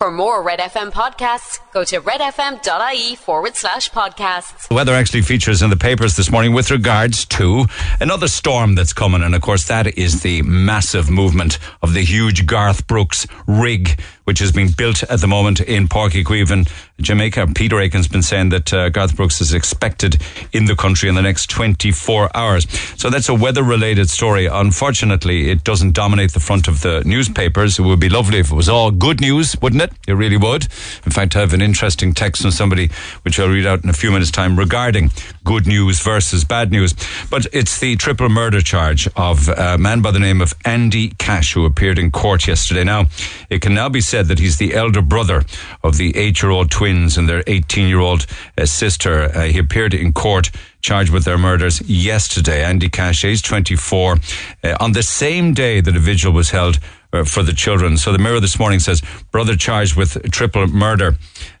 For more Red FM podcasts, go to redfm.ie forward slash podcasts. The weather actually features in the papers this morning with regards to another storm that's coming. And of course, that is the massive movement of the huge Garth Brooks rig, which is being built at the moment in Uí Chaoimhin, Jamaica. Peter Aiken's been saying that uh, Garth Brooks is expected in the country in the next 24 hours. So that's a weather related story. Unfortunately, it doesn't dominate the front of the newspapers. It would be lovely if it was all good news, wouldn't it? It really would. In fact, I have an interesting text from somebody, which I'll read out in a few minutes' time, regarding good news versus bad news. But it's the triple murder charge of a man by the name of Andy Cash, who appeared in court yesterday. Now, it can now be said that he's the elder brother of the eight year old twins and their 18 year old uh, sister. Uh, he appeared in court charged with their murders yesterday. Andy Cash, age 24, uh, on the same day that a vigil was held uh, for the children. So the Mirror this morning says brother charged with triple murder.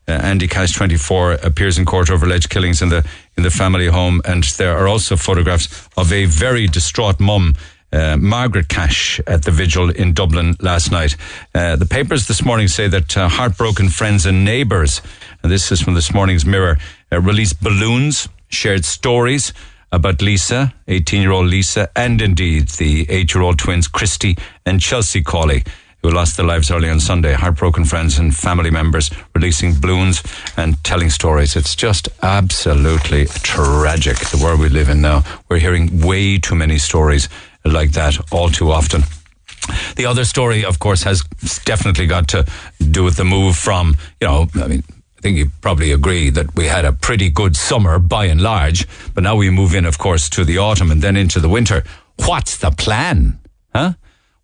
Uh, Andy Cash, 24, appears in court over alleged killings in the in the family home, and there are also photographs of a very distraught mum. Uh, Margaret Cash at the vigil in Dublin last night. Uh, the papers this morning say that uh, heartbroken friends and neighbours, and this is from this morning's Mirror, uh, released balloons, shared stories about Lisa, 18 year old Lisa, and indeed the 8 year old twins Christy and Chelsea Cawley, who lost their lives early on Sunday. Heartbroken friends and family members releasing balloons and telling stories. It's just absolutely tragic, the world we live in now. We're hearing way too many stories like that all too often. The other story, of course, has definitely got to do with the move from, you know, I mean, I think you probably agree that we had a pretty good summer by and large, but now we move in, of course, to the autumn and then into the winter. What's the plan? Huh?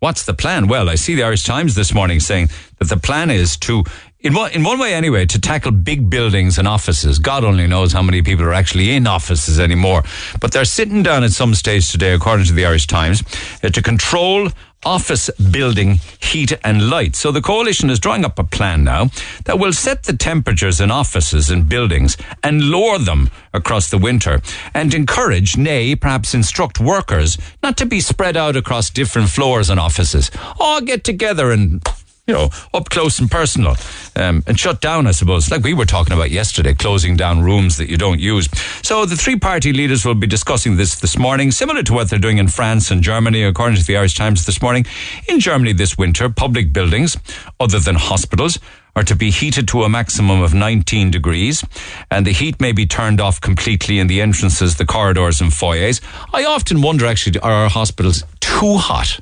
What's the plan? Well, I see the Irish Times this morning saying that the plan is to, in one, in one way anyway, to tackle big buildings and offices. God only knows how many people are actually in offices anymore. But they're sitting down at some stage today, according to the Irish Times, uh, to control office building heat and light. So the coalition is drawing up a plan now that will set the temperatures in offices and buildings and lower them across the winter and encourage, nay, perhaps instruct workers not to be spread out across different floors and offices. All get together and you know, up close and personal, um, and shut down, I suppose, like we were talking about yesterday, closing down rooms that you don't use. So the three party leaders will be discussing this this morning, similar to what they're doing in France and Germany, according to the Irish Times this morning. In Germany this winter, public buildings, other than hospitals, are to be heated to a maximum of 19 degrees, and the heat may be turned off completely in the entrances, the corridors, and foyers. I often wonder, actually, are our hospitals too hot?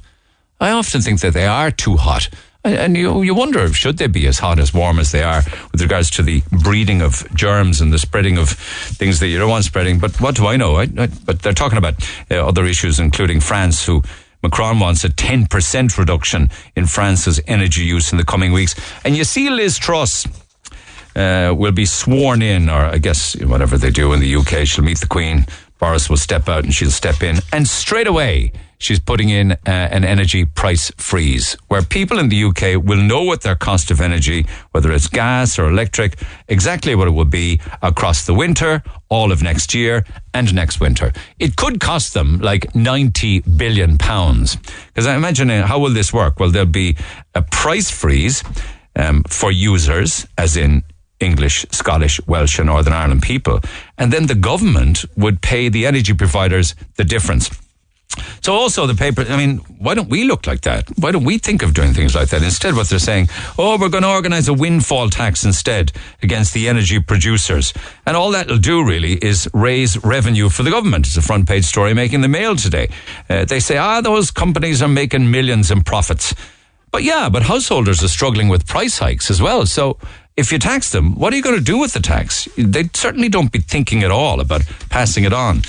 I often think that they are too hot. And you, you wonder, should they be as hot as warm as they are with regards to the breeding of germs and the spreading of things that you don't want spreading? But what do I know? I, I, but they're talking about uh, other issues, including France, who Macron wants a 10% reduction in France's energy use in the coming weeks. And you see Liz Truss uh, will be sworn in, or I guess whatever they do in the UK, she'll meet the Queen. Boris will step out and she'll step in. And straight away, she's putting in uh, an energy price freeze where people in the UK will know what their cost of energy, whether it's gas or electric, exactly what it will be across the winter, all of next year and next winter. It could cost them like 90 billion pounds. Because I imagine uh, how will this work? Well, there'll be a price freeze um, for users, as in English, Scottish, Welsh, and Northern Ireland people. And then the government would pay the energy providers the difference. So also the paper, I mean, why don't we look like that? Why don't we think of doing things like that? Instead, what they're saying, oh, we're going to organize a windfall tax instead against the energy producers. And all that'll do really is raise revenue for the government. It's a front page story making the mail today. Uh, they say, ah, those companies are making millions in profits. But yeah, but householders are struggling with price hikes as well. So if you tax them, what are you going to do with the tax? They certainly don't be thinking at all about passing it on.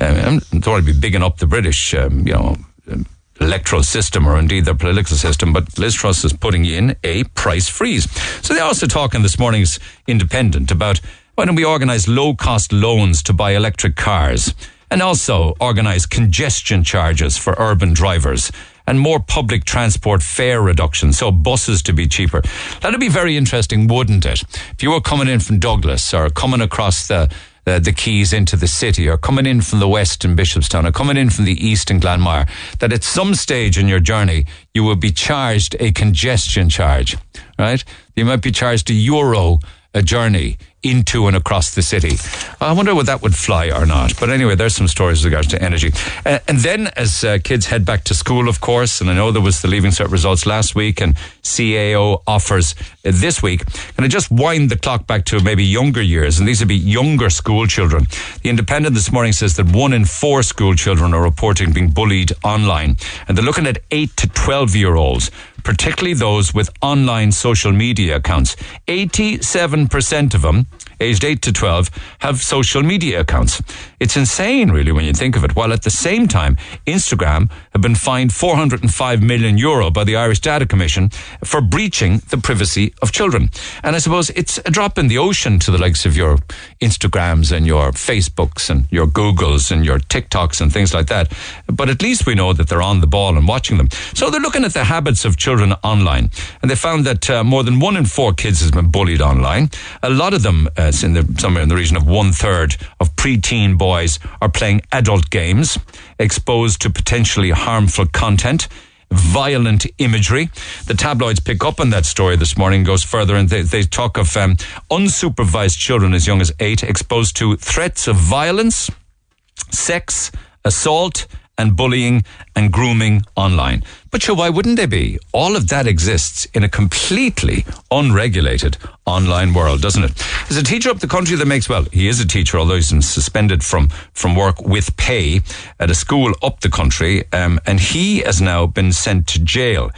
Um, I don't want to be bigging up the British, um, you know, um, electoral system or indeed their political system, but Liz Truss is putting in a price freeze. So they're also talking this morning's Independent about why don't we organise low cost loans to buy electric cars and also organise congestion charges for urban drivers and more public transport fare reductions, so buses to be cheaper. That'd be very interesting, wouldn't it? If you were coming in from Douglas or coming across the uh, the quays into the city or coming in from the west in Bishopstown or coming in from the east in Glanmire, that at some stage in your journey you will be charged a congestion charge, right? You might be charged a euro a journey into and across the city. I wonder whether that would fly or not. But anyway, there's some stories with regards to energy. Uh, and then as uh, kids head back to school, of course, and I know there was the Leaving Cert results last week and CAO offers uh, this week. Can I just wind the clock back to maybe younger years? And these would be younger school children. The Independent this morning says that one in four school children are reporting being bullied online. And they're looking at 8 to 12 year olds particularly those with online social media accounts. 87% of them aged 8 to 12 have social media accounts. It's insane, really, when you think of it. While at the same time, Instagram have been fined 405 million euro by the Irish Data Commission for breaching the privacy of children. And I suppose it's a drop in the ocean to the likes of your Instagrams and your Facebooks and your Googles and your TikToks and things like that. But at least we know that they're on the ball and watching them. So they're looking at the habits of children online. And they found that uh, more than one in four kids has been bullied online. A lot of them, uh, in the, somewhere in the region of one third of preteen boys are playing adult games, exposed to potentially harmful content violent imagery. The tabloids pick up on that story this morning, goes further, and they, they talk of um, unsupervised children as young as eight exposed to threats of violence, sex, assault, and bullying and grooming online. But sure, why wouldn't they be? All of that exists in a completely unregulated online world, doesn't it? There's a teacher up the country that makes, well, he is a teacher, although he's been suspended from, from work with pay at a school up the country, um, and he has now been sent to jail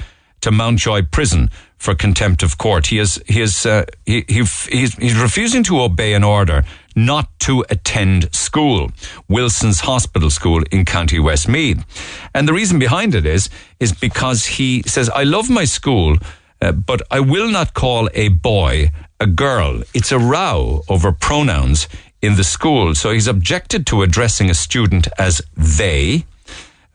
to Mountjoy Prison for contempt of court. He is he is uh, he, he he's, he's refusing to obey an order not to attend school, Wilson's Hospital School in County Westmeath. And the reason behind it is, is because he says, I love my school, uh, but I will not call a boy a girl. It's a row over pronouns in the school. So he's objected to addressing a student as they,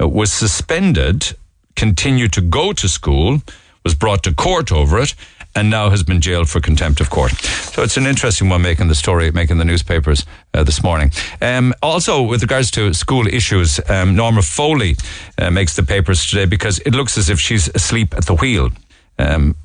uh, was suspended, continued to go to school, was brought to court over it, and now has been jailed for contempt of court. So it's an interesting one making the story, making the newspapers uh, this morning. Um, also, with regards to school issues, um, Norma Foley uh, makes the papers today because it looks as if she's asleep at the wheel. Um,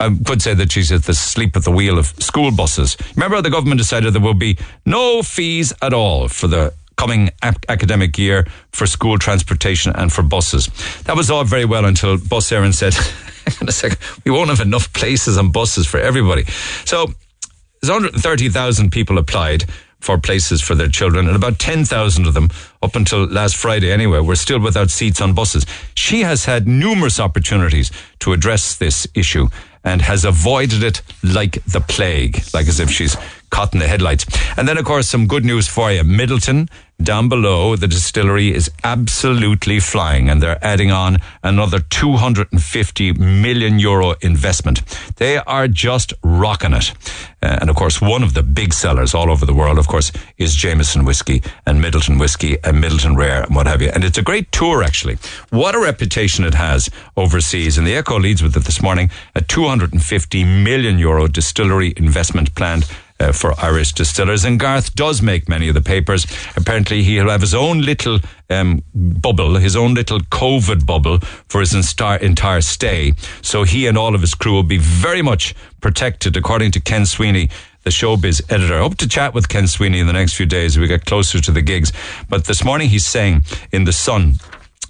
I could say that she's at the sleep at the wheel of school buses. Remember, the government decided there will be no fees at all for the coming academic year for school transportation and for buses. That was all very well until Bus Éireann said, in a second, we won't have enough places on buses for everybody. So there's 130,000 people applied for places for their children, and about 10,000 of them, up until last Friday anyway, were still without seats on buses. She has had numerous opportunities to address this issue and has avoided it like the plague, like as if she's caught in the headlights. And then, of course, some good news for you. Midleton, down below, the distillery is absolutely flying and they're adding on another 250 million euro investment. They are just rocking it. Uh, and of course, one of the big sellers all over the world, of course, is Jameson whiskey and Midleton whiskey and Midleton rare and what have you. And it's a great tour, actually. What a reputation it has overseas. And the Echo leads with it this morning, a 250 million euro distillery investment planned uh, for Irish distillers. And Garth does make many of the papers. Apparently, he'll have his own little um, bubble, his own little COVID bubble for his instar- entire stay. So he and all of his crew will be very much protected, according to Ken Sweeney the showbiz editor. I hope to chat with Ken Sweeney in the next few days as we get closer to the gigs. But this morning he's saying in The Sun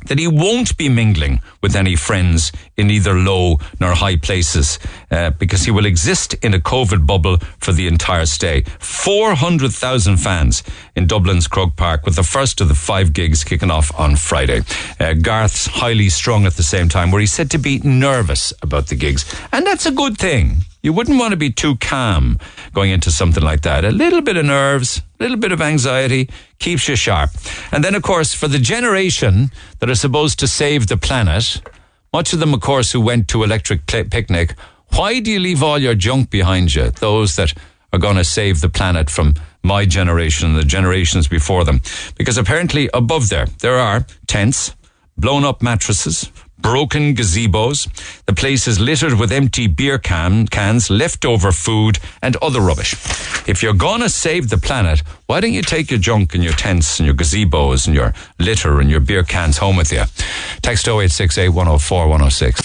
that he won't be mingling with any friends in either low nor high places uh, because he will exist in a COVID bubble for the entire stay. 400,000 fans in Dublin's Croke Park with the first of the five gigs kicking off on Friday. Uh, Garth's highly strung at the same time where he's said to be nervous about the gigs. And that's a good thing. You wouldn't want to be too calm going into something like that. A little bit of nerves, a little bit of anxiety keeps you sharp. And then, of course, for the generation that are supposed to save the planet, much of them, of course, who went to Electric Picnic, why do you leave all your junk behind you? Those that are going to save the planet from my generation and the generations before them. Because apparently above there, there are tents, blown up mattresses, broken gazebos. The place is littered with empty beer can, cans, leftover food, and other rubbish. If you're gonna save the planet, why don't you take your junk and your tents and your gazebos and your litter and your beer cans home with you? Text 0868 104 106.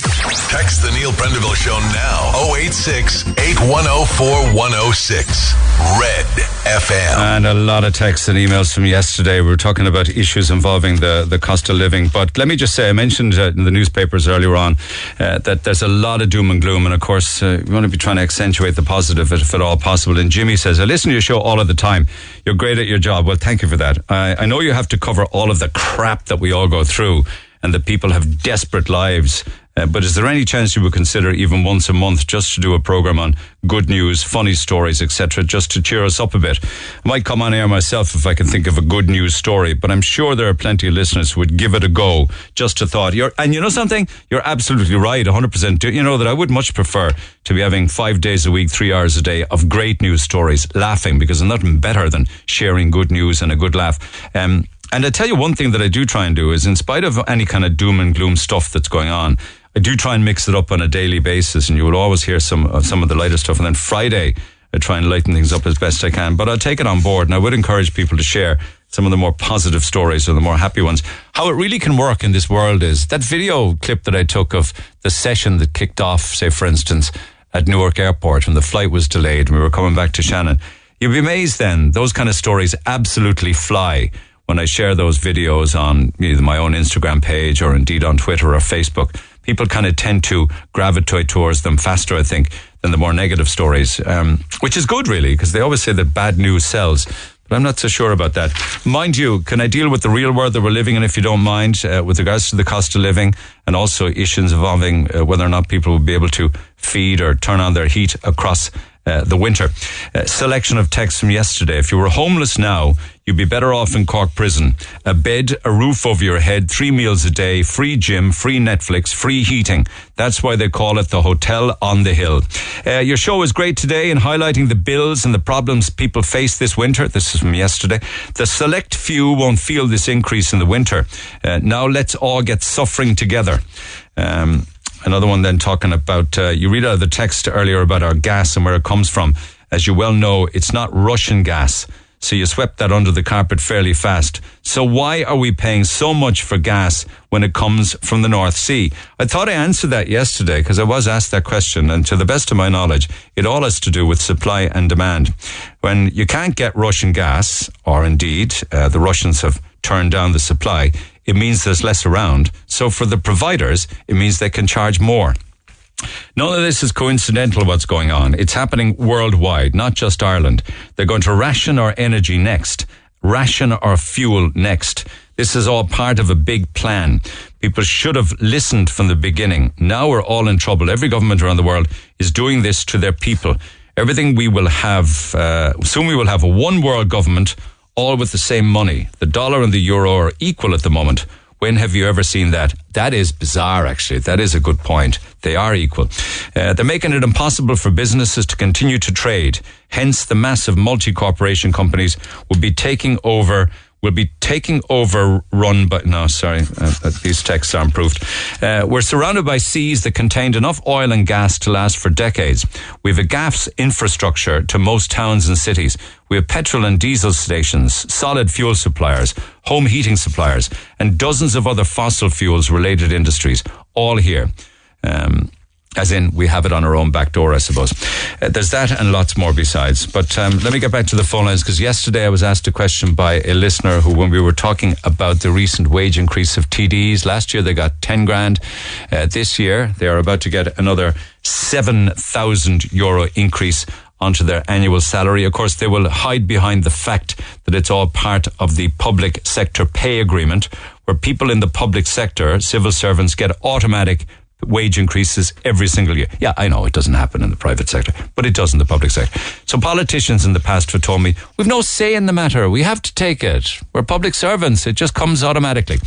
Text the Neil Prendeville Show now. 086 8104 106. Red FM. And a lot of texts and emails from yesterday. We were talking about issues involving the, the cost of living. But let me just say, I mentioned uh, in the newspapers earlier on uh, that there's a lot of doom and gloom. And of course, uh, we want to be trying to accentuate the positive if at all possible. And Jimmy says, I listen to your show all of the time. You're great at your job. Well, thank you for that. I, I know you have to cover all of the crap that we all go through and that people have desperate lives. Uh, but is there any chance you would consider even once a month just to do a program on good news, funny stories, etc., just to cheer us up a bit? I might come on air myself if I can think of a good news story, but I'm sure there are plenty of listeners who would give it a go just to thought. You're, and you know something? You're absolutely right, 100%. You know that I would much prefer to be having five days a week, three hours a day of great news stories, laughing, because there's nothing better than sharing good news and a good laugh. Um, and I tell you one thing that I do try and do is, in spite of any kind of doom and gloom stuff that's going on, I do try and mix it up on a daily basis, and you will always hear some uh, some of the lighter stuff. And then Friday, I try and lighten things up as best I can. But I'll take it on board, and I would encourage people to share some of the more positive stories or the more happy ones. How it really can work in this world is that video clip that I took of the session that kicked off, say, for instance, at Newark Airport when the flight was delayed and we were coming back to Shannon. You'd be amazed then. Those kind of stories absolutely fly when I share those videos on either my own Instagram page or indeed on Twitter or Facebook, people kind of tend to gravitate towards them faster, I think, than the more negative stories, um, which is good, really, because they always say that bad news sells. But I'm not so sure about that. Mind you, can I deal with the real world that we're living in, if you don't mind, uh, with regards to the cost of living and also issues involving uh, whether or not people will be able to feed or turn on their heat across uh, the winter. Uh, selection of texts from yesterday. If you were homeless now, you'd be better off in Cork prison. A bed, a roof over your head, three meals a day, free gym, free Netflix, free heating. That's why they call it the Hotel on the Hill. Uh, your show is great today in highlighting the bills and the problems people face this winter. This is from yesterday. The select few won't feel this increase in the winter. Uh, now let's all get suffering together. Um, Another one then talking about, uh, you read out of the text earlier about our gas and where it comes from. As you well know, it's not Russian gas. So you swept that under the carpet fairly fast. So why are we paying so much for gas when it comes from the North Sea? I thought I answered that yesterday because I was asked that question. And to the best of my knowledge, it all has to do with supply and demand. When you can't get Russian gas, or indeed, uh, the Russians have turned down the supply, it means there's less around. So for the providers, it means they can charge more. None of this is coincidental what's going on. It's happening worldwide, not just Ireland. They're going to ration our energy next, ration our fuel next. This is all part of a big plan. People should have listened from the beginning. Now we're all in trouble. Every government around the world is doing this to their people. Everything we will have, uh, soon we will have a one world government all with the same money. The dollar and the euro are equal at the moment. When have you ever seen that? That is bizarre, actually. That is a good point. They are equal. Uh, they're making it impossible for businesses to continue to trade. Hence, the massive multi corporation companies will be taking over will be taking over run by no sorry uh, uh, these texts are improved. Uh, we're surrounded by seas that contained enough oil and gas to last for decades. We have a gas infrastructure to most towns and cities. We have petrol and diesel stations solid fuel suppliers home heating suppliers and dozens of other fossil fuels related industries all here. Um, as in we have it on our own back door, I suppose. Uh, there's that and lots more besides. But um, let me get back to the phone lines because yesterday I was asked a question by a listener who, when we were talking about the recent wage increase of TDs, last year they got 10 grand. Uh, this year they are about to get another 7,000 euro increase onto their annual salary. Of course, they will hide behind the fact that it's all part of the public sector pay agreement, where people in the public sector, civil servants, get automatic wage increases every single year. Yeah, I know it doesn't happen in the private sector, but it does in the public sector. So politicians in the past have told me, we've no say in the matter. We have to take it. We're public servants. It just comes automatically.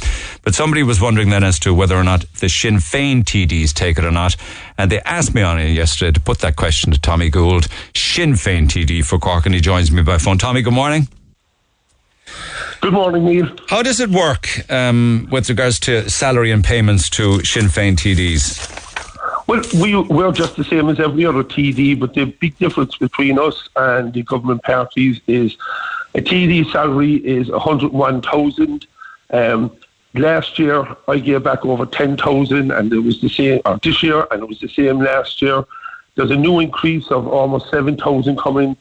But somebody was wondering then as to whether or not the Sinn Féin TDs take it or not. And they asked me on it yesterday to put that question to Tommy Gould, Sinn Féin TD for Cork, and he joins me by phone. Tommy, good morning. Good morning, Neil. How does it work um, with regards to salary and payments to Sinn Féin TDs? Well, we, we're just the same as every other TD, but the big difference between us and the government parties is a TD salary is 101,000. Um, last year, I gave back over 10,000, and it was the same or this year, and it was the same last year. There's a new increase of almost 7,000 coming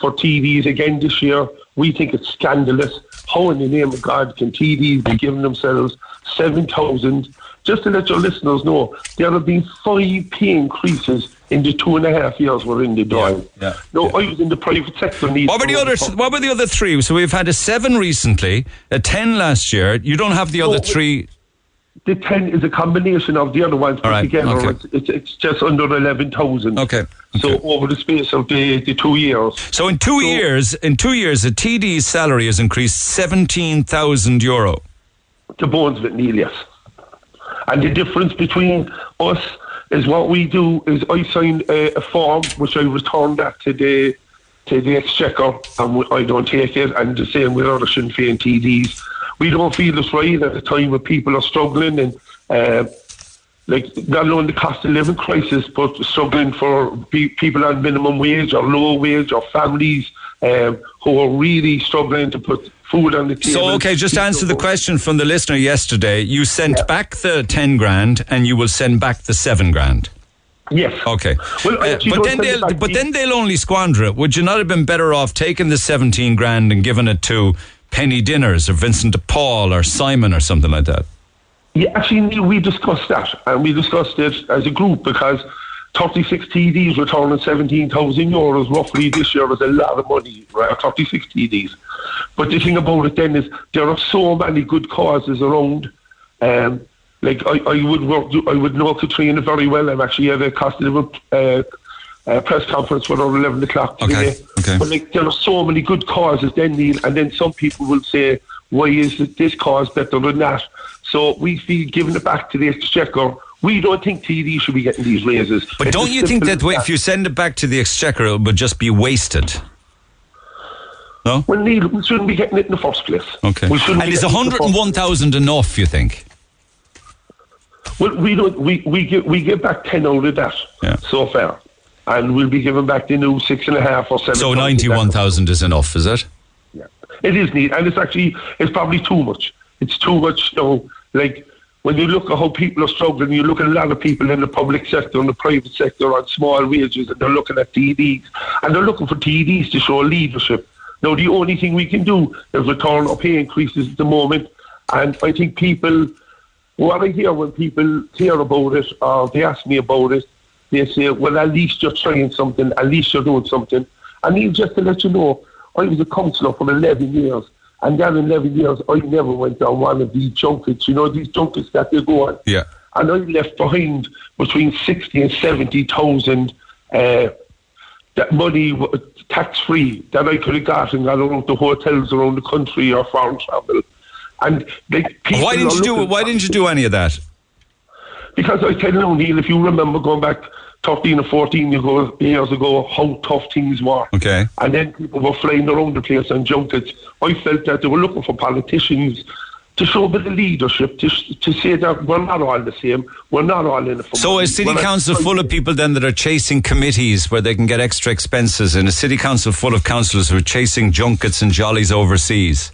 for TDs again this year. We think it's scandalous. How in the name of God can TDs be giving themselves 7,000? Just to let your listeners know, there have been five pay increases in the two and a half years we're in the drawing. Yeah, yeah, no, yeah. I was in the private sector. What were the other? What were the other three? So we've had a seven recently, a ten last year. You don't have the other No, three. The 10 is a combination of the other ones put right, together. okay. It's, it's, just under 11,000. Okay, So over the space of the, the two years. So in two So- years, in two years, a TD's salary has increased seventeen thousand euro. the bones of it, Neil, yes. And the difference between us is what we do is I sign a, a form which I return that to the to the exchequer and I don't take it and the same with other Sinn Féin TDs. We don't feel it's right at a time when people are struggling and uh, like not only the cost of living crisis but struggling for pe- people on minimum wage or low wage or families um, who are really struggling to put food on the table. So okay, just answer the question from the listener yesterday. You sent Yeah. back the ten grand, and you will send back the seven grand. Yes. Okay, Well, Uh, but then they'll but then they'll only squander it. Would you not have been better off taking the seventeen grand and giving it to Penny Dinners or Vincent de Paul or Simon or something like that? Yeah, actually, we discussed that, and we discussed it as a group because 36 TDs returning 17,000 euros roughly this year is a lot of money, right? 36 TDs. But the thing about it then is there are so many good causes around. Um, like I, I would work, I would know Katrina very well. I'm actually at a cost of living uh, uh, press conference with on 11 o'clock today. okay. okay. But like, there are so many good causes then, Neil, and then some people will say, why is it this cause better than that? So we feel giving it back to the exchequer. We don't think TD should be getting these raises. But It's don't you think simple that if you send it back to the exchequer, it would just be wasted? No. Well, Neil, we shouldn't be getting it in the first place. Okay. And is getting it in the first 101,000 enough, you think? Well, we don't. We we give we give back ten out of that Yeah. so far, and we'll be giving back the new six and a half or seven. So thousand. 91,000 is enough, is it? Yeah. It is neat, and it's actually it's probably too much. It's too much. You know, like when you look at how people are struggling, you look at a lot of people in the public sector and the private sector on small wages, and they're looking at TDs, and they're looking for TDs to show leadership. Now, the only thing we can do is return our pay increases at the moment, and I think people. What I hear when people hear about it or they ask me about it, they say, well, at least you're trying something, at least you're doing something. And even just to let you know, I was a counsellor for 11 years, and that 11 years, I never went on one of these junkets, you know, these junkets that they go on. Yeah. And I left behind between 60 and 70,000 uh, that money tax free that I could have got and got around the hotels around the country or foreign travel. And people Why didn't you do Why didn't you do any of that? Because I tell you, Neil, if you remember going back 13 or 14 years ago, how tough things were. Okay. And then people were flying around the place and junkets. I felt that they were looking for politicians to show a bit of leadership, to, to say that we're not all the same, we're not all in it for So is city We're council full of people then that are chasing committees where they can get extra expenses, and a city council full of councillors who are chasing junkets and jollies overseas?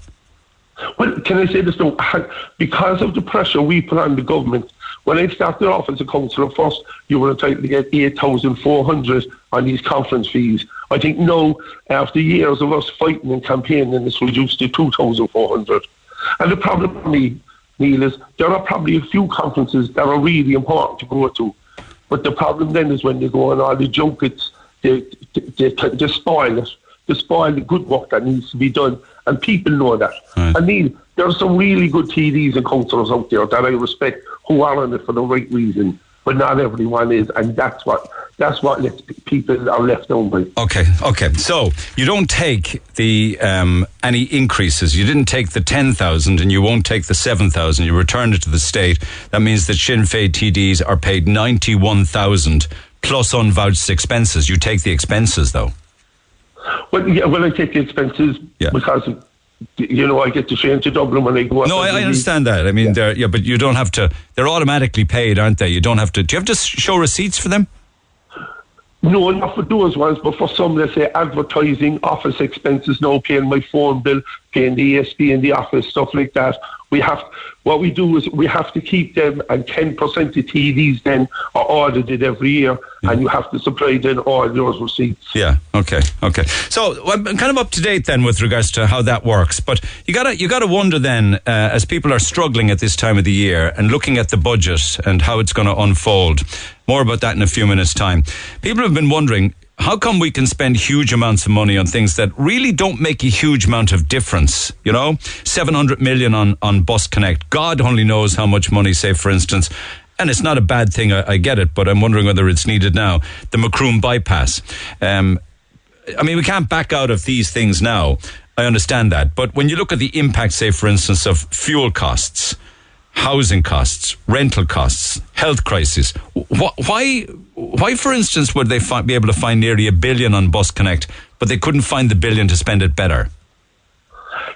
Well, can I say this now? Because of the pressure we put on the government, when I started off as a councillor first, you were entitled to get 8,400 on these conference fees. I think now, after years of us fighting and campaigning, it's reduced to 2,400. And the problem for me, Neil, is there are probably a few conferences that are really important to go to. But the problem then is when they go on all the junkets, they, they, they, they spoil it. They spoil the good work that needs to be done. And people know that. Right. I mean, there are some really good TDs and councillors out there that I respect who are on it for the right reason. But not everyone is, and that's what that's what lets people are left by. Okay, okay. So you don't take the um, any increases. You didn't take the ten thousand, and you won't take the seven thousand. You returned it to the state. That means that Sinn Féin TDs are paid ninety one thousand plus unvouched expenses. You take the expenses though. Well, yeah, well, I take the expenses Yeah. because you know, I get to train to Dublin when I go. No, I, I understand that. I mean, yeah. they're yeah, but you don't have to. They're automatically paid, aren't they? You don't have to. Do you have to show receipts for them? No, not for those ones, but for some, let's say advertising, office expenses, no paying my phone bill, paying the ESB in the office, stuff like that. We have what we do is we have to keep them, and ten percent of TDs then are audited every year, and you have to supply then all those receipts. Yeah. Okay. Okay. So I'm kind of up to date then with regards to how that works, but you gotta you gotta wonder then uh, as people are struggling at this time of the year and looking at the budget and how it's going to unfold. More about that in a few minutes' time. People have been wondering how come we can spend huge amounts of money on things that really don't make a huge amount of difference? You know, 700 million on, on Bus Connect. God only knows how much money, say, for instance, and it's not a bad thing, I, I get it, but I'm wondering whether it's needed now. The Macroom bypass. Um, I mean, we can't back out of these things now. I understand that. But when you look at the impact, say, for instance, of fuel costs, housing costs, rental costs, health crisis. Why, why, for instance, would they fi- be able to find nearly a billion on Bus Connect, but they couldn't find the billion to spend it better?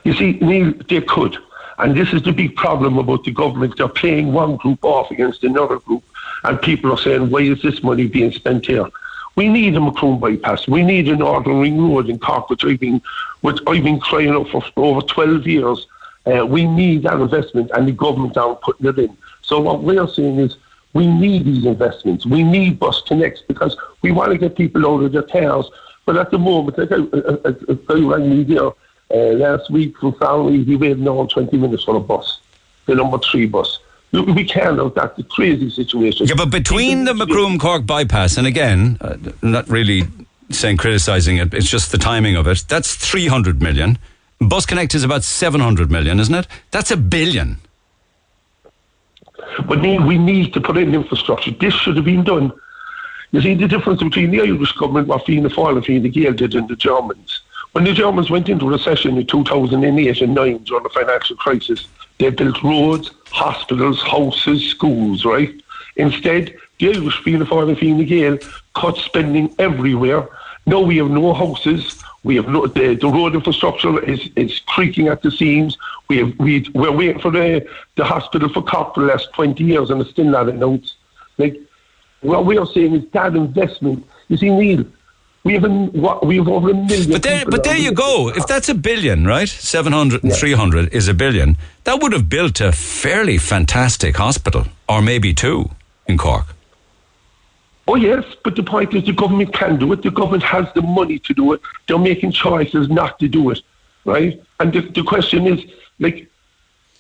You see, Neil, they could. And this is the big problem about the government. They're playing one group off against another group. And people are saying, why is this money being spent here? We need a Macroom bypass. We need an Ring Road in Cork, which I've been, which I've been crying out for over 12 years uh, we need that investment, and the government aren't putting it in. So what we're saying is we need these investments. We need bus connects because we want to get people out of their cars. But at the moment, like a, guy rang me there uh, last week from Fowley, he waited now 20 minutes for a bus, the number three bus. We can't have that. The crazy situation. Yeah, but between the Macroom Cork bypass, and again, uh, not really saying criticising it, it's just the timing of it, that's 300 million. Bus Connect is about 700 million, isn't it? That's a billion. But we need to put in infrastructure. This should have been done. You see the difference between the Irish government, what Fianna Fáil and Fine Gael did, and the Germans. When the Germans went into recession in 2008 and 9 during the financial crisis, they built roads, hospitals, houses, schools, right? Instead, the Irish Fianna Fáil and Fine Gael cut spending everywhere. Now we have no houses, we have no, the, the road infrastructure is, is creaking at the seams. We have, we, we're waiting for the, the hospital for Cork for the last 20 years and it's still not announced. Like, what we are saying is that investment. You see, Neil, we have, an, what, we have over a million. But there, but there you go. If that's a billion, right? 700 and yeah. 300 is a billion. That would have built a fairly fantastic hospital, or maybe two, in Cork. Oh yes, but the point is the government can do it. The government has the money to do it. They're making choices not to do it, right? And the, the question is, like,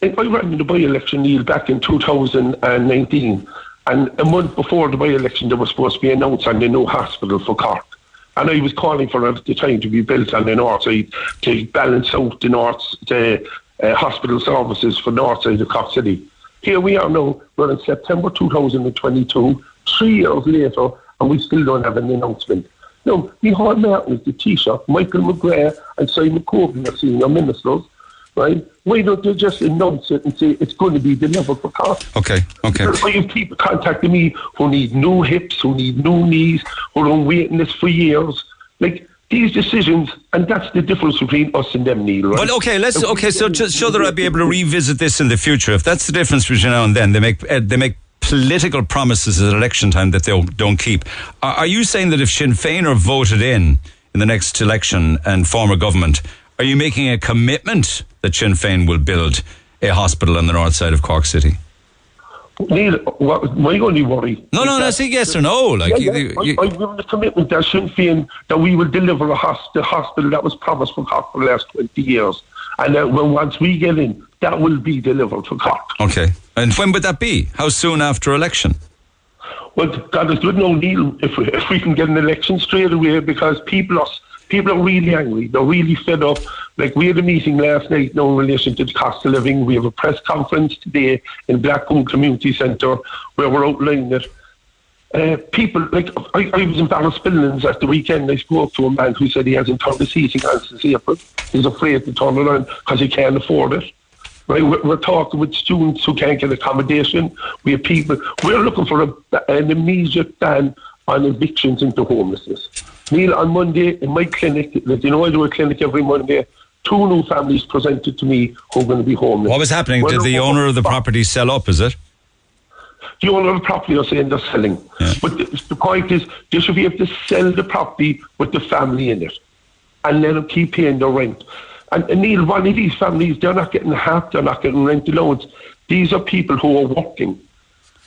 I ran in the by-election, Neil, back in 2019, and a month before the by-election, there was supposed to be announced on the new hospital for Cork. And I was calling for it at the time to be built on the north side to balance out the north the uh, hospital services for north side of Cork City. Here we are now, we're in September 2022 three years later, and we still don't have an announcement. No, Micheál Martin is the Taoiseach, Michael McGrath and Simon Coveney are senior ministers, right? Why don't they just announce it and say it's going to be delivered for cost? Okay, okay. I you people contacting me who need new hips, who need new knees, who are on waiting list for years. Like, these decisions, and that's the difference between us and them, Neil. Right? Well, okay, let's okay. So just so that I'll be able to revisit this in the future. If that's the difference between now and then, they make uh, they make political promises at election time that they don't keep. Are, are you saying that if Sinn Féin are voted in in the next election and form a government, are you making a commitment that Sinn Féin will build a hospital on the north side of Cork City? Neil, what, my only worry. No, no, no. Say yes or no. Like yeah, yeah. You, you, I, I'm giving the commitment that Sinn Féin that we will deliver a hospital, hospital that was promised for Cork for the last twenty years, and uh, that when once we get in, that will be delivered for Cork. Okay. And when would that be? How soon after election? Well, God is good, no Neil, if we, if we can get an election straight away because people are people are really angry. They're really fed up. Like we had a meeting last night now in relation to the cost of living. We have a press conference today in Blackcomb Community Centre where we're outlining it. Uh, people like I, I was in Ballinspillins at the weekend. I spoke to a man who said he hasn't turned his heating on since April. He's afraid to turn it on because he can't afford it. Right, we're, we're, talking with students who can't get accommodation. We have people. We're looking for a, an immediate ban on evictions into homelessness. Neil, on Monday in my clinic, you know I do a clinic every Monday. two new families presented to me who are going to be homeless. What was happening? Well, Did the owner of the property sell up? Is it? the owner of the property are saying they're selling. But the, the point is, they should be able to sell the property with the family in it and let them keep paying their rent. And, and Neil, one of these families, they're not getting half, they're not getting rent allowance. These are people who are working,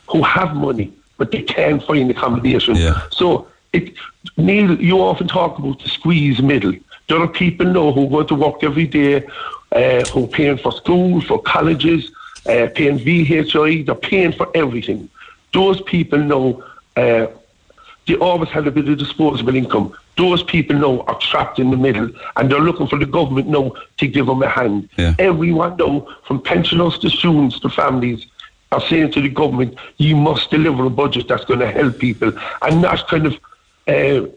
who have money, but they can't find accommodation. Yeah. So, it, Neil, you often talk about the squeeze middle. There are people now who go to work every day, uh, who are paying for school, for colleges, uh, paying VHI, they're paying for everything. Those people know uh, they always had a bit of disposable income. Those people now are trapped in the middle and they're looking for the government now to give them a hand. Yeah. Everyone now, from pensioners to students to families, are saying to the government, you must deliver a budget that's going to help people and not kind of uh,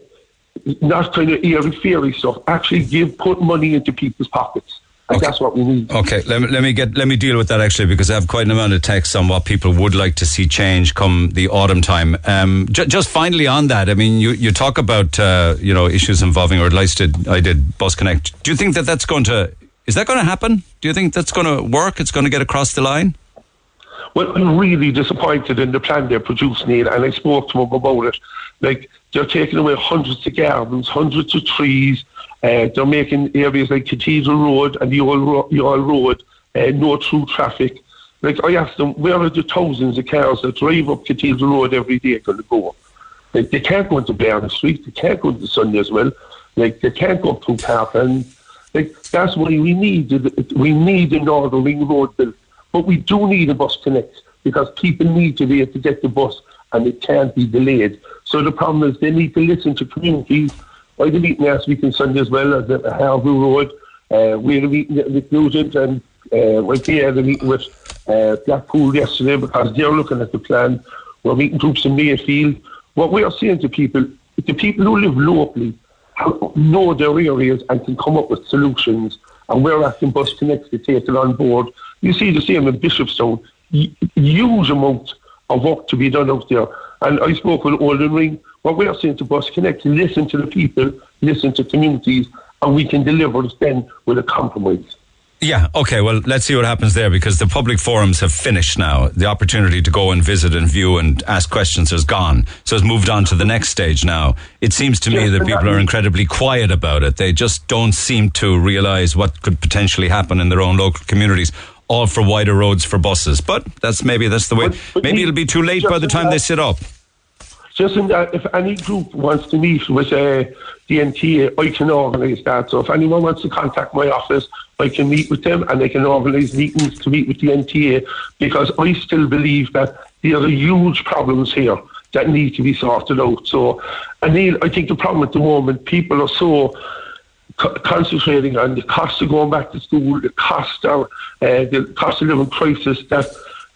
not kind of airy fairy stuff. Actually give put money into people's pockets. And Okay. that's what we need. Okay, let me, let me get let me deal with that actually because I have quite an amount of text on what people would like to see change come the autumn time. Um, ju- just finally on that, I mean, you, you talk about uh, you know issues involving, or at least did, I did Bus Connect. Do you think that that's going to is that going to happen? Do you think that's going to work? It's going to get across the line? Well, I'm really disappointed in the plan they produced, Neil, and I spoke to them about it. Like, they're taking away hundreds of gardens, hundreds of trees. Uh, they're making areas like Cathedral Road and the old, the old road uh, no through traffic. Like, I asked them, where are the thousands of cars that drive up Cathedral Road every day going to go? Like, they can't go into Barron Street, they can't go into Sunday's Well. Like, they can't go up through Park and like, that's why we need, we need a Northern Ring Road built. But we do need a bus connect because people need to be able to get the bus and it can't be delayed. So the problem is they need to listen to communities. I had a meeting last week in Sunday's Well at the Harvey Road. Uh, we had a meeting with Nugent and uh, there had a meeting with uh, Blackpool yesterday because they're looking at the plan. We're meeting groups in Mayfield. What we are saying to people, the people who live locally have- know their areas and can come up with solutions. And we're asking Bus Connect to take it on board. You see the same in Bishopstown. Y- Huge amount of work to be done out there. And I spoke with Olden Ring. What we're saying to Bus Connect, listen to the people, listen to communities, and we can deliver then with a compromise. Yeah, okay, well, let's see what happens there because the public forums have finished now. The opportunity to go and visit and view and ask questions has gone. So it's moved on to the next stage now. It seems to me that people are incredibly quiet about it. They just don't seem to realize what could potentially happen in their own local communities. All for wider roads for buses, but that's maybe that's the way. Maybe it'll be too late by the time they sit up. Just in that, if any group wants to meet with uh, the NTA, I can organise that. So if anyone wants to contact my office, I can meet with them and they can organise meetings to meet with the NTA because I still believe that there are huge problems here that need to be sorted out. So, I think the problem at the moment, people are so co- concentrating on the cost of going back to school, the cost of uh, the cost of living crisis that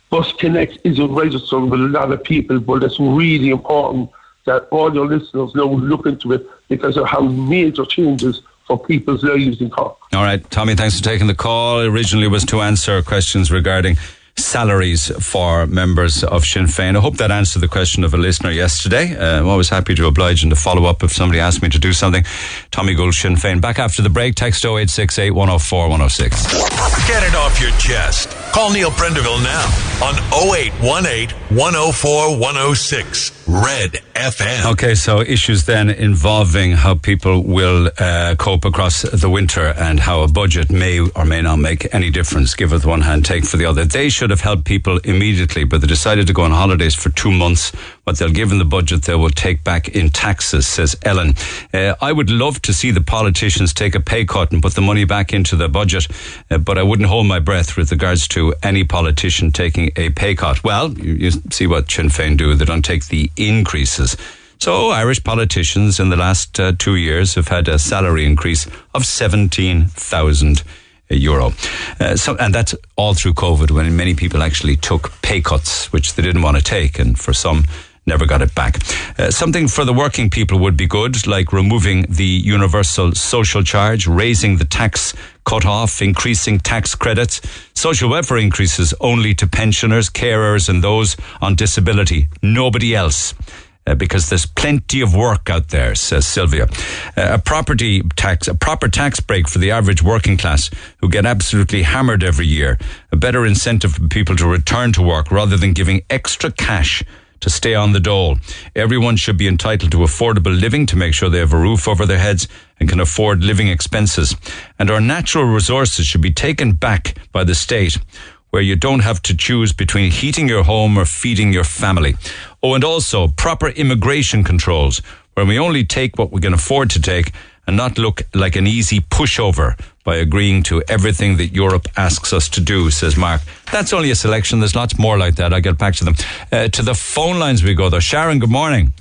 Bus Connect isn't registered with a lot of people, but it's really important that all your listeners know look into it because of how major changes for people's lives in Cork. All right, Tommy, thanks for taking the call. Originally was to answer questions regarding salaries for members of Sinn Féin. I hope that answered the question of a listener yesterday. Uh, I'm always happy to oblige and to follow up if somebody asks me to do something. Tommy Gould, Sinn Féin. Back after the break, text 0868 104 106. Get it off your chest. Call Neil Prendeville now on 0818 104 106 Red FM. Okay, so issues then involving how people will uh, cope across the winter and how a budget may or may not make any difference, give with one hand, take for the other. They should have helped people immediately, but they decided to go on holidays for two months. What they'll give in the budget, they will take back in taxes, says Ellen. Uh, I would love to see the politicians take a pay cut and put the money back into the budget, uh, but I wouldn't hold my breath with regards to any politician taking a pay cut. Well, you, you see what Sinn Féin do. They don't take the increases. So Irish politicians in the last uh, two years have had a salary increase of 17,000 euro. Uh, so, and that's all through COVID when many people actually took pay cuts, which they didn't want to take. And for some, never got it back. Uh, something for the working people would be good, like removing the universal social charge, raising the tax cut off, increasing tax credits, social welfare increases only to pensioners, carers, and those on disability. Nobody else. uh, because there's plenty of work out there, says Sylvia. Uh, a property tax, a proper tax break for the average working class who get absolutely hammered every year. A better incentive for people to return to work rather than giving extra cash to stay on the dole. Everyone should be entitled to affordable living to make sure they have a roof over their heads and can afford living expenses. And our natural resources should be taken back by the state where you don't have to choose between heating your home or feeding your family. Oh, and also proper immigration controls where we only take what we can afford to take and not look like an easy pushover by agreeing to everything that Europe asks us to do, says Mark. That's only a selection. There's lots more like that. I'll get back to them. Uh, to the phone lines we go, though. Sharon, good morning.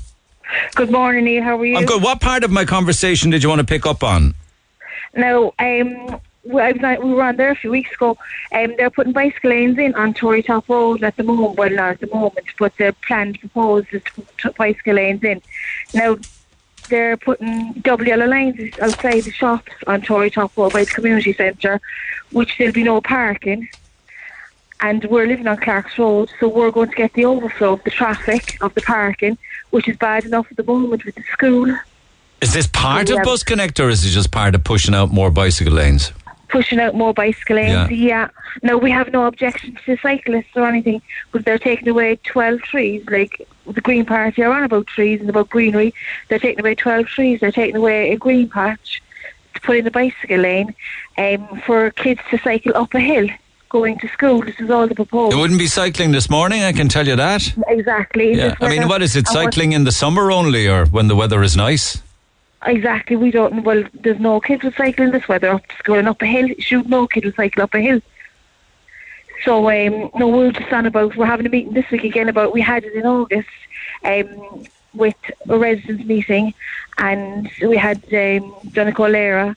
Good morning, Neil. How are you? I'm good. What part of my conversation did you want to pick up on? No, um, we, I was on, we were on there a few weeks ago. Um, they're putting bicycle lanes in on Tory Top Road at the moment. Well, not at the moment, but the plan proposed is to put bicycle lanes in. Now, they're putting double yellow lines outside the shops on Tory Top Road by the community centre, which there'll be no parking. And we're living on Clark's Road, so we're going to get the overflow of the traffic of the parking, which is bad enough at the moment with the school. Is this part of Bus Connect or is it just part of pushing out more bicycle lanes? pushing out more bicycle lanes. Yeah. Yeah. No, we have no objection to cyclists or anything, but they're taking away 12 trees. Like the Green Party are on about trees and about greenery. They're taking away 12 trees. They're taking away a green patch to put in a bicycle lane um, for kids to cycle up a hill going to school. This is all the proposal. It wouldn't be cycling this morning, I can tell you that. Exactly. Yeah. I mean, what is it, cycling in the summer only or when the weather is nice? Exactly. We don't. Well, there's no kids will cycle in this weather up to school and up a hill. Shoot, no kid will cycle up a hill. So um, no, we're just on about. We're having a meeting this week again about. We had it in August um, with a residents meeting, and we had um, Donna Colera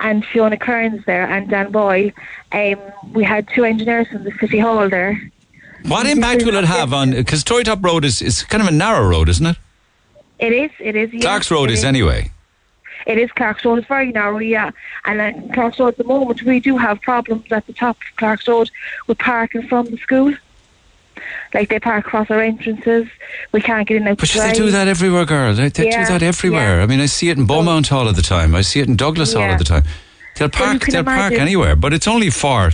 and Fiona Kerins there and Dan Boyle. Um, we had two engineers from the city hall there. What impact will it have on, because Tory Top Road is, is kind of a narrow road, isn't it? It is. It is. Yeah, Clark's Road it is anyway. It is Clark's Road. It's very narrow, yeah. And at Clark's Road at the moment, we do have problems at the top of Clark's Road with parking from the school. Like they park across our entrances. We can't get in But the they do that everywhere, girl. They, they Yeah, do that everywhere. yeah. I mean, I see it in Beaumont all of the time. I see it in Douglas all of the time. They'll park. They'll park anywhere, but it's only for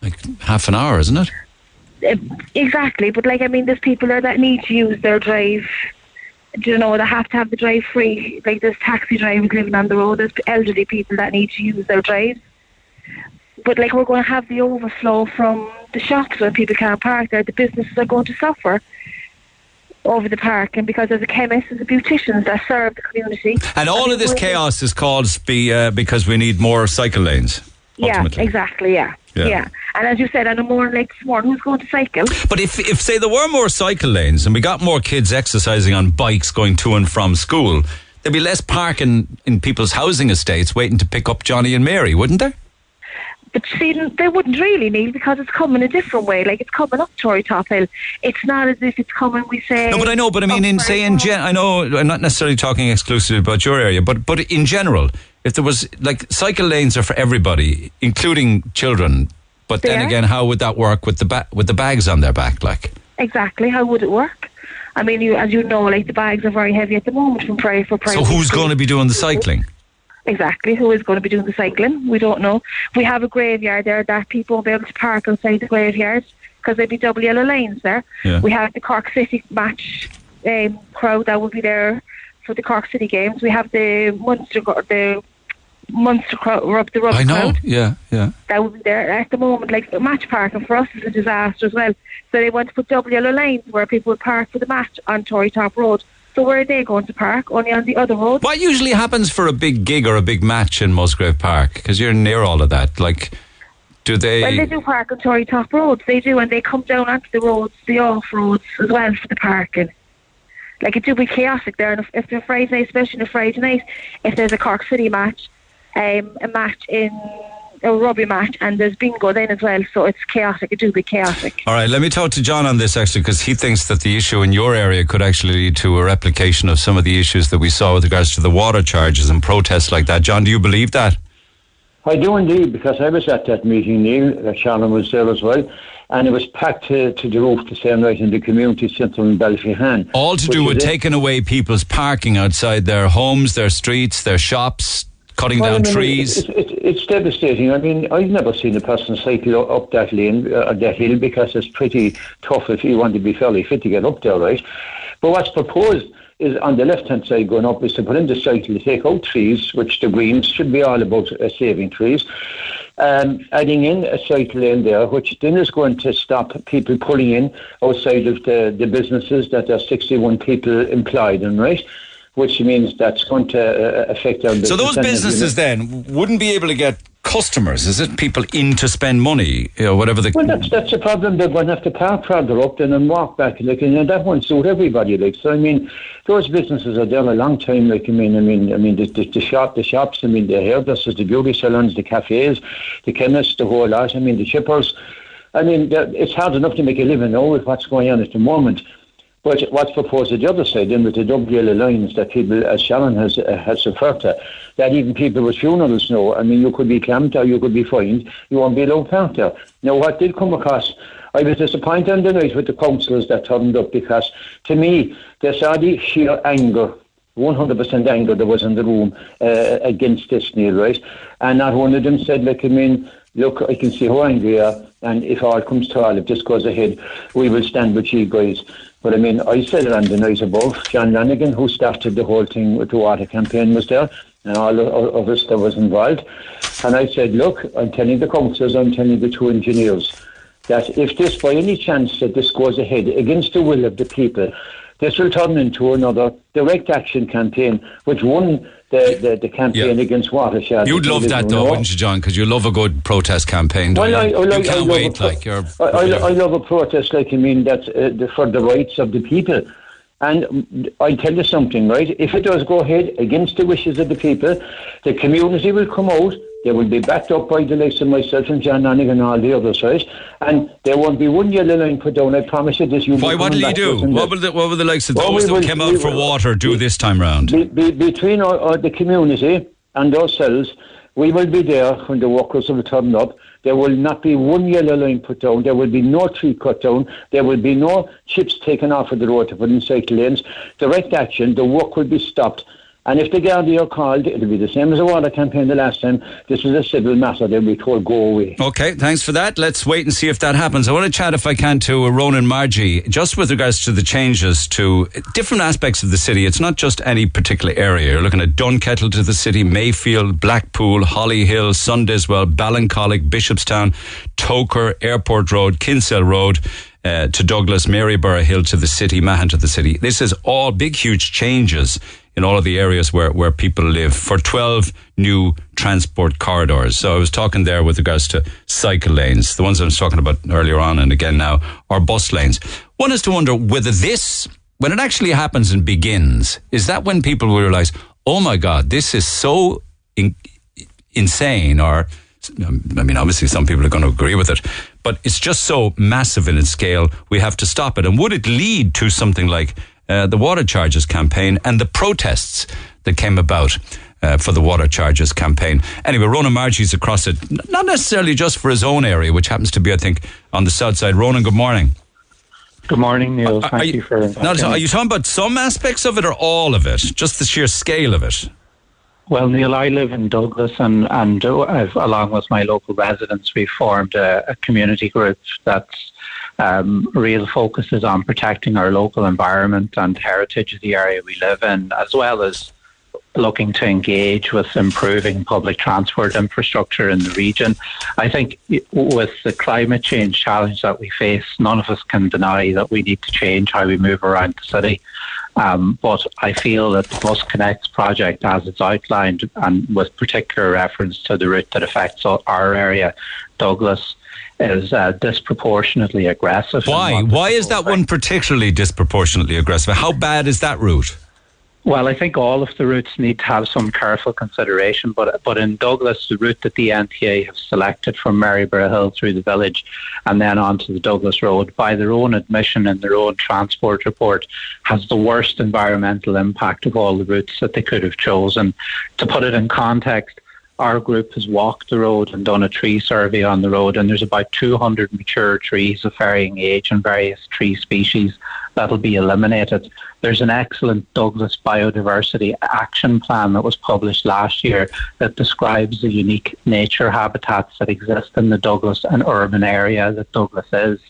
like half an hour, isn't it? Uh, Exactly, but like I mean, there's people there that need to use their drive. Do you know they have to have the drive free? Like there's taxi drivers living on the road. There's elderly people that need to use their drives. But like we're going to have the overflow from the shops when people can't park there. The businesses are going to suffer over the park, and because of the chemists and the beauticians that serve the community. And all of this chaos is caused be, uh, because we need more cycle lanes. Yeah, exactly. Yeah. Yeah. yeah, And as you said, on a morning like this morning, who's going to cycle? But if, if say there were more cycle lanes and we got more kids exercising on bikes going to and from school, there'd be less parking in people's housing estates waiting to pick up Johnny and Mary, wouldn't there? But see, they wouldn't really need because it's coming a different way. Like it's coming up Tory Top Hill. It's not as if it's coming. We say. No, but I know. But I mean, in say in gen, I know I'm not necessarily talking exclusively about your area, but but in general, if there was like cycle lanes are for everybody, including children. But They then are. again, how would that work with the ba- with the bags on their back? Like, Exactly. How would it work? I mean, you, as you know, like the bags are very heavy at the moment from pri for pray. so who's going to be doing the cycling? Exactly. Who is going to be doing the cycling? We don't know. We have a graveyard there that people won't be able to park outside the graveyard because there'd be double yellow lanes there. Yeah. We have the Cork City match um, crowd that will be there for the Cork City games. We have the Munster the Munster crowd, rub the rub I know. crowd Yeah, yeah. that would be there at the moment. Like match parking for us is a disaster as well. So they want to put double yellow lanes where people would park for the match on Tory Top Road. So where are they going to park? Only on the other road. What usually happens for a big gig or a big match in Musgrave Park? Because you're near all of that. Like, do they? Well, they do park on Tory Top Roads. They do, and they come down onto the roads, the off roads as well for the parking. Like it do be chaotic there. And if, if the Friday night, especially on a Friday night, if there's a Cork City match, um, a match in a rugby match, and there's bingo then as well, so it's chaotic. It do be chaotic. All right, let me talk to John on this actually, because he thinks that the issue in your area could actually lead to a replication of some of the issues that we saw with regards to the water charges and protests like that. John, do you believe that? I do indeed, because I was at that meeting, Neil. Uh, Shannon was there as well. And it was packed to, to the roof the same night in the community centre in Ballyphehane. All to do with taking away people's parking outside their homes, their streets, their shops, cutting well, down I mean, trees. It's, it's, it's, devastating. I mean, I've never seen a person cycle up that lane, uh, that hill, because it's pretty tough if you want to be fairly fit to get up there, right? But what's proposed is on the left hand side going up is to put in the cycle to take out trees, which the Greens should be all about uh, saving trees. Um, adding in a cycle lane there, which then is going to stop people pulling in outside of the, the businesses that are 61 people employed in, right? Which means that's going to uh, affect our business. So those businesses then wouldn't be able to get customers? Is it people in to spend money? You know, whatever the. Well, that's that's a problem. They're going to have to park further up then and walk back. Like, and that won't suit everybody. Like, so I mean, those businesses are there a long time. Like, I mean, I mean, I mean, the, the, the shop, the shops. I mean, the hairdressers, the beauty salons, the cafes, the chemists, the whole lot. I mean, the shippers. I mean, it's hard enough to make a living now with what's going on at the moment. But what's proposed at the other side, then with the double lines that people, as Sharon has uh, has referred to, that even people with funerals know. I mean, you could be clamped or you could be fined. You won't be allowed parked there. Now, what did come across? I was disappointed on the night with the councillors that turned up because, to me, they saw the sheer anger 100% anger there was in the room uh, against this, Neil, right? And not one of them said, like, I mean, look, I can see how angry you are, and if all comes to all, if this goes ahead, we will stand with you guys. But I mean, I said it on the night above. John Lanigan, who started the whole thing with the water campaign, was there, and all of us that was involved. And I said, look, I'm telling the councillors, I'm telling the two engineers, that if this, by any chance, that this goes ahead against the will of the people, this will turn into another direct action campaign, which won the, the, the campaign yeah. against watershed. You'd love that, though, wouldn't you, John? Because you love a good protest campaign. Well, I, I, you can't wait. Pro- like you're, I, I, I, love a protest, like I mean, that's uh, the, for the rights of the people. And I tell you something, right? If it does go ahead against the wishes of the people, the community will come out they will be backed up by the likes of myself and John Lanigan and all the others, right? And there won't be one yellow line put down. I promise you this. You Why? What will he do? What will, the, what will the likes of well, those that came out for water do this time round? Be, be, between our, our, the community and ourselves, we will be there when the workers will turn up. There will not be one yellow line put down. There will be no tree cut down. There will be no chips taken off of the road to put in cycle lanes. Direct action. The work will be stopped and if the Gardaí are called, it'll be the same as the water campaign the last time. This is a civil matter. They'll be told, go away. Okay, thanks for that. Let's wait and see if that happens. I want to chat, if I can, to Ronan Margie, just with regards to the changes to different aspects of the city. It's not just any particular area. You're looking at Dunkettle to the city, Mayfield, Blackpool, Hollyhill, Sunday's Well, Ballincollig, Bishopstown, Togher, Airport Road, Kinsale Road. Uh, to Douglas, Maryborough Hill to the city, Mahon to the city. This is all big, huge changes in all of the areas where, where people live for 12 new transport corridors. So I was talking there with regards to cycle lanes, the ones I was talking about earlier on and again now, are bus lanes. One is to wonder whether this, when it actually happens and begins, is that when people will realize, oh my God, this is so in, insane or I mean, obviously, some people are going to agree with it, but it's just so massive in its scale, we have to stop it. And would it lead to something like uh, the water charges campaign and the protests that came about uh, for the water charges campaign. Anyway, Ronan Margie's across it, not necessarily just for his own area, which happens to be, I think, on the south side. Ronan, good morning. Good morning, Neil. Thank you, you, for not, Are you talking about some aspects of it or all of it? Just the sheer scale of it? Well, Neil, I live in Douglas, and and uh, along with my local residents, we formed a, a community group that's um, real focus is on protecting our local environment and heritage of the area we live in, as well as looking to engage with improving public transport infrastructure in the region. I think with the climate change challenge that we face, none of us can deny that we need to change how we move around the city. Um, but I feel that the Bus Connects project, as it's outlined, and with particular reference to the route that affects our area, Douglas, is uh, disproportionately aggressive. Why? Why is that one particularly disproportionately aggressive? How bad is that route? Well, I think all of the routes need to have some careful consideration, but but in Douglas, the route that the NTA have selected from Maryborough Hill through the village and then onto the Douglas Road, by their own admission and their own transport report, has the worst environmental impact of all the routes that they could have chosen. To put it in context, our group has walked the road and done a tree survey on the road, and there's about 200 mature trees of varying age and various tree species that'll be eliminated. There's an excellent Douglas Biodiversity Action Plan that was published last year that describes the unique nature habitats that exist in the Douglas and urban area that Douglas is.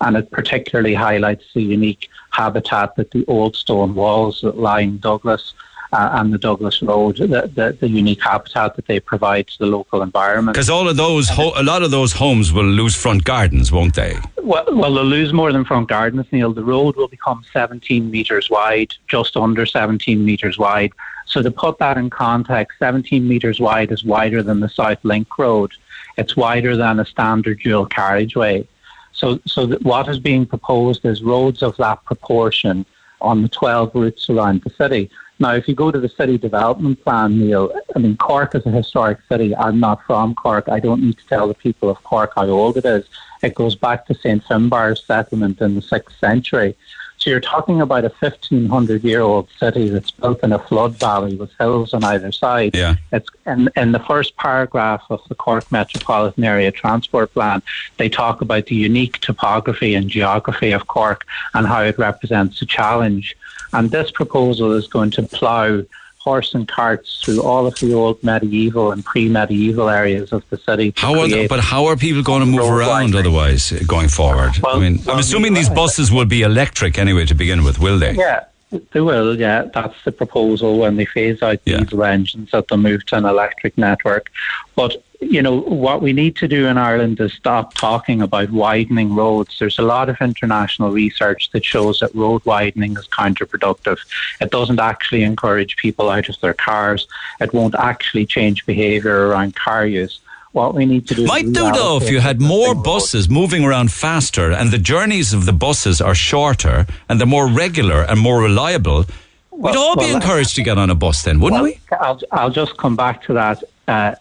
And it particularly highlights the unique habitat that the old stone walls that line Douglas uh, and the Douglas Road, the, the, the, unique habitat that they provide to the local environment. Because all of those, ho- a lot of those homes will lose front gardens, won't they? Well, well, they'll lose more than front gardens, Neil. The road will become 17 metres wide, just under 17 metres wide. So to put that in context, 17 metres wide is wider than the South Link Road. It's wider than a standard dual carriageway. So, so what is being proposed is roads of that proportion on the 12 routes around the city. Now, if you go to the city development plan, Neil, I mean, Cork is a historic city. I'm not from Cork. I don't need to tell the people of Cork how old it is. It goes back to St. Finbarr's settlement in the 6th century. So you're talking about a 1500 year old city that's built in a flood valley with hills on either side. Yeah. It's in, in the first paragraph of the Cork Metropolitan Area Transport Plan, they talk about the unique topography and geography of Cork and how it represents a challenge. And this proposal is going to plough horse and carts through all of the old medieval and pre-medieval areas of the city. How are the, but how are people going to move around otherwise uh, going forward? Well, I mean, well, I'm assuming these buses will be electric anyway to begin with, will they? Yeah. They will, yeah. That's the proposal when they phase out yeah. diesel engines that they'll move to an electric network. But you know, what we need to do in Ireland is stop talking about widening roads. There's a lot of international research that shows that road widening is counterproductive. It doesn't actually encourage people out of their cars. It won't actually change behaviour around car use. What we need to do might do though if you had more buses moving around faster and the journeys of the buses are shorter and they're more regular and more reliable. We'd all well, be encouraged to get on a bus then, wouldn't well, we? I'll, I'll just come back to that. Uh,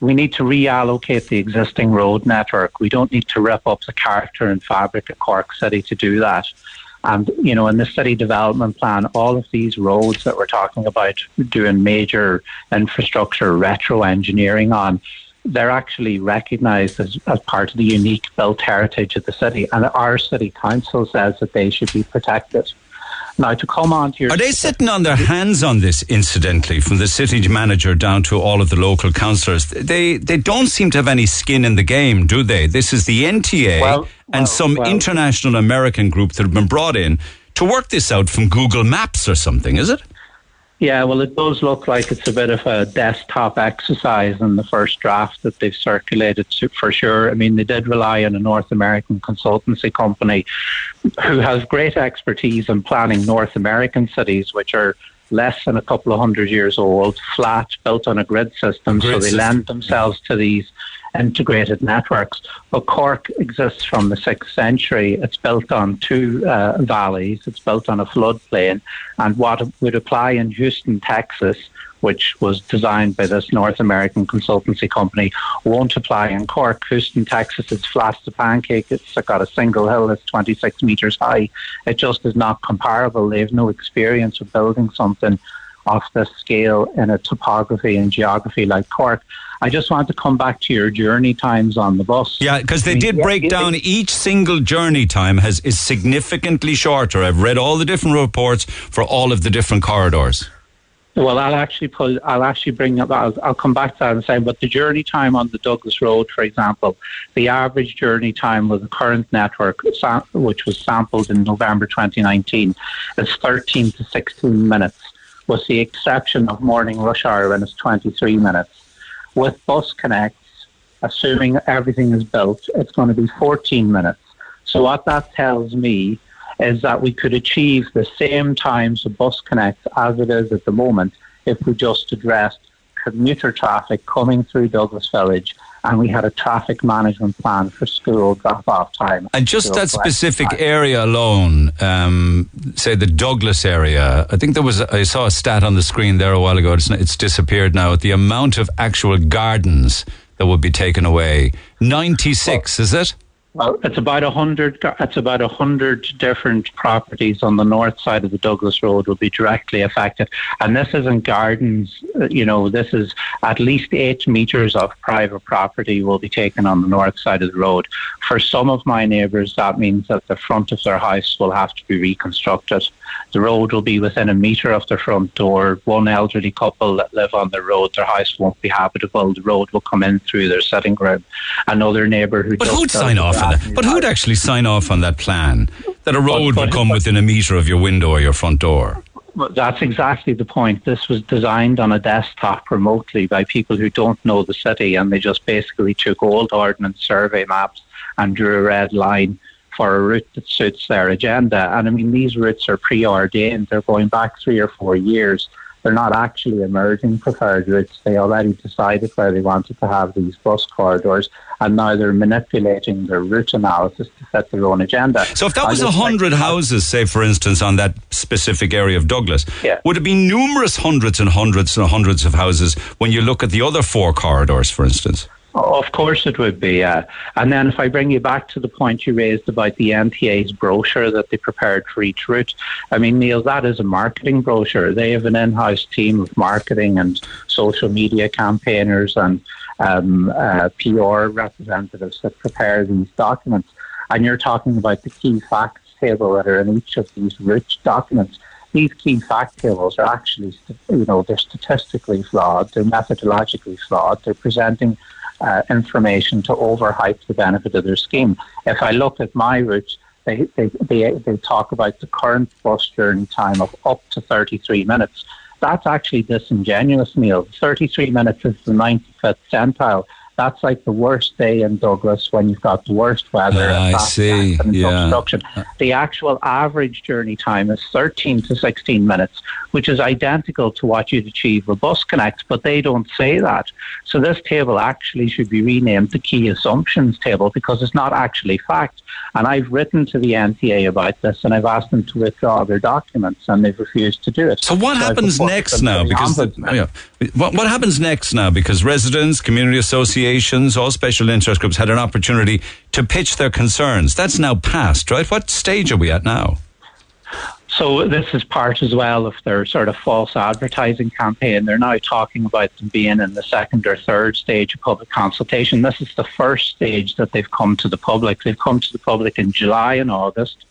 we need to reallocate the existing road network. We don't need to rip up the character and fabric of Cork City to do that. And, you know, in the city development plan, all of these roads that we're talking about doing major infrastructure retro engineering on, they're actually recognised as, as part of the unique built heritage of the city. And our city council says that they should be protected. Now, to come on to your. Are they sitting on their hands on this, incidentally, from the city manager down to all of the local councillors? They, they don't seem to have any skin in the game, do they? This is the NTA well, and well, some well. international American group that have been brought in to work this out from Google Maps or something, is it? Yeah, well, it does look like it's a bit of a desktop exercise in the first draft that they've circulated for sure. I mean, they did rely on a North American consultancy company who has great expertise in planning North American cities, which are less than a couple of hundred years old, flat, built on a grid system, grid so they system. lend themselves to these integrated networks. But Cork exists from the 6th century. It's built on two uh, valleys, it's built on a floodplain. And what would apply in Houston, Texas, which was designed by this North American consultancy company, won't apply in Cork. Houston, Texas is flat as a pancake. It's got a single hill that's 26 metres high. It just is not comparable. They have no experience of building something of the scale in a topography and geography like Cork. I just want to come back to your journey times on the bus. Yeah, because they did break down each single journey time has is significantly shorter. I've read all the different reports for all of the different corridors. Well, I'll actually pull. I'll actually bring up. I'll, I'll come back to that and say, but the journey time on the Douglas Road, for example, the average journey time with the current network, which was sampled in November 2019, is 13 to 16 minutes, with the exception of morning rush hour when it's 23 minutes with Bus Connects, assuming everything is built, it's going to be 14 minutes. So what that tells me is that we could achieve the same times of Bus Connects as it is at the moment if we just addressed commuter traffic coming through Douglas Village and we had a traffic management plan for school drop off time. And just that specific time. area alone, um, say the Douglas area, I think there was, I saw a stat on the screen there a while ago, it's, it's disappeared now, the amount of actual gardens that would be taken away. 96, well, is it? Well, it's about a hundred. It's about a hundred different properties on the north side of the Douglas Road will be directly affected, and this isn't gardens. Uh, you know, this is at least eight meters of private property will be taken on the north side of the road. For some of my neighbours, that means that the front of their house will have to be reconstructed. The road will be within a metre of their front door. One elderly couple that live on the road, their house won't be habitable. The road will come in through their sitting room. Another neighbour who. But who'd sign off on that? But who'd actually sign off on that plan that a road but, would come within a metre of your window or your front door? That's exactly the point. This was designed on a desktop remotely by people who don't know the city, and they just basically took old ordnance survey maps and drew a red line for a route that suits their agenda. And I mean, these routes are preordained. They're going back three or four years. They're not actually emerging preferred routes. They already decided where they wanted to have these bus corridors, and now they're manipulating their route analysis to set their own agenda. So, if that was a hundred houses, say for instance, on that specific area of Douglas, yeah. would it be numerous hundreds and hundreds and hundreds of houses when you look at the other four corridors, for instance? Of course, it would be. Uh, and then, if I bring you back to the point you raised about the NTA's brochure that they prepared for each route, I mean, Neil, that is a marketing brochure. They have an in house team of marketing and social media campaigners and um, uh, PR representatives that prepare these documents. And you're talking about the key facts table that are in each of these rich documents these key fact tables are actually, you know, they're statistically flawed, they're methodologically flawed, they're presenting uh, information to overhype the benefit of their scheme. If I look at my route, they, they, they, they talk about the current bus journey time of up to 33 minutes. That's actually disingenuous, Neil. 33 minutes is the 95th centile that's like the worst day in Douglas when you've got the worst weather. Uh, I see. Yeah. Construction. The actual average journey time is 13 to 16 minutes, which is identical to what you'd achieve with Bus Connect, but they don't say that. So this table actually should be renamed the Key Assumptions table because it's not actually fact. And I've written to the NTA about this and I've asked them to withdraw their documents and they've refused to do it. So what so happens next now? Because the, yeah, what, what happens next now? Because residents, community associations, all special interest groups had an opportunity to pitch their concerns. That's now passed, right? What stage are we at now? So this is part as well of their sort of false advertising campaign. They're now talking about them being in the second or third stage of public consultation. This is the first stage that they've come to the public. They've come to the public in July and August.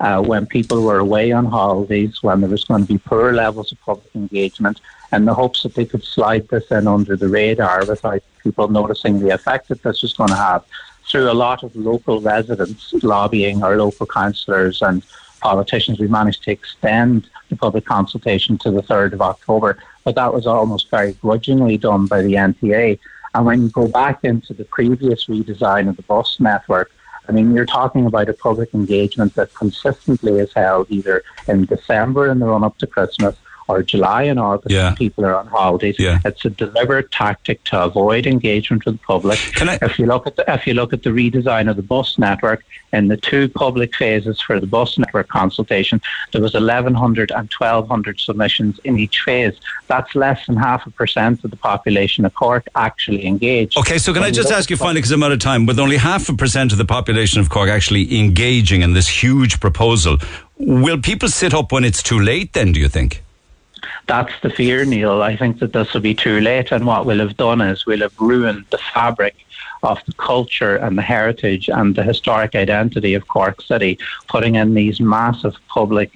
Uh, when people were away on holidays, when there was going to be poor levels of public engagement, in the hopes that they could slide this in under the radar without people noticing the effect that this was going to have through a lot of local residents lobbying our local councillors and politicians, we managed to extend the public consultation to the 3rd of October, but that was almost very grudgingly done by the NTA. And when you go back into the previous redesign of the bus network, I mean, you're talking about a public engagement that consistently is held either in December in the run up to Christmas or July and August yeah. when people are on holidays. Yeah. It's a deliberate tactic to avoid engagement with the public. I, if you look at the, if you look at the redesign of the bus network in the two public phases for the bus network consultation, there was 1,100 and 1,200 submissions in each phase. That's less than half a percent of the population of Cork actually engaged. Okay, so can when I just ask you finally, because I'm out of time, with only half a percent of the population of Cork actually engaging in this huge proposal, will people sit up when it's too late then, do you think? That's the fear, Neil. I think that this will be too late, and what we'll have done is we'll have ruined the fabric of the culture and the heritage and the historic identity of Cork City, putting in these massive public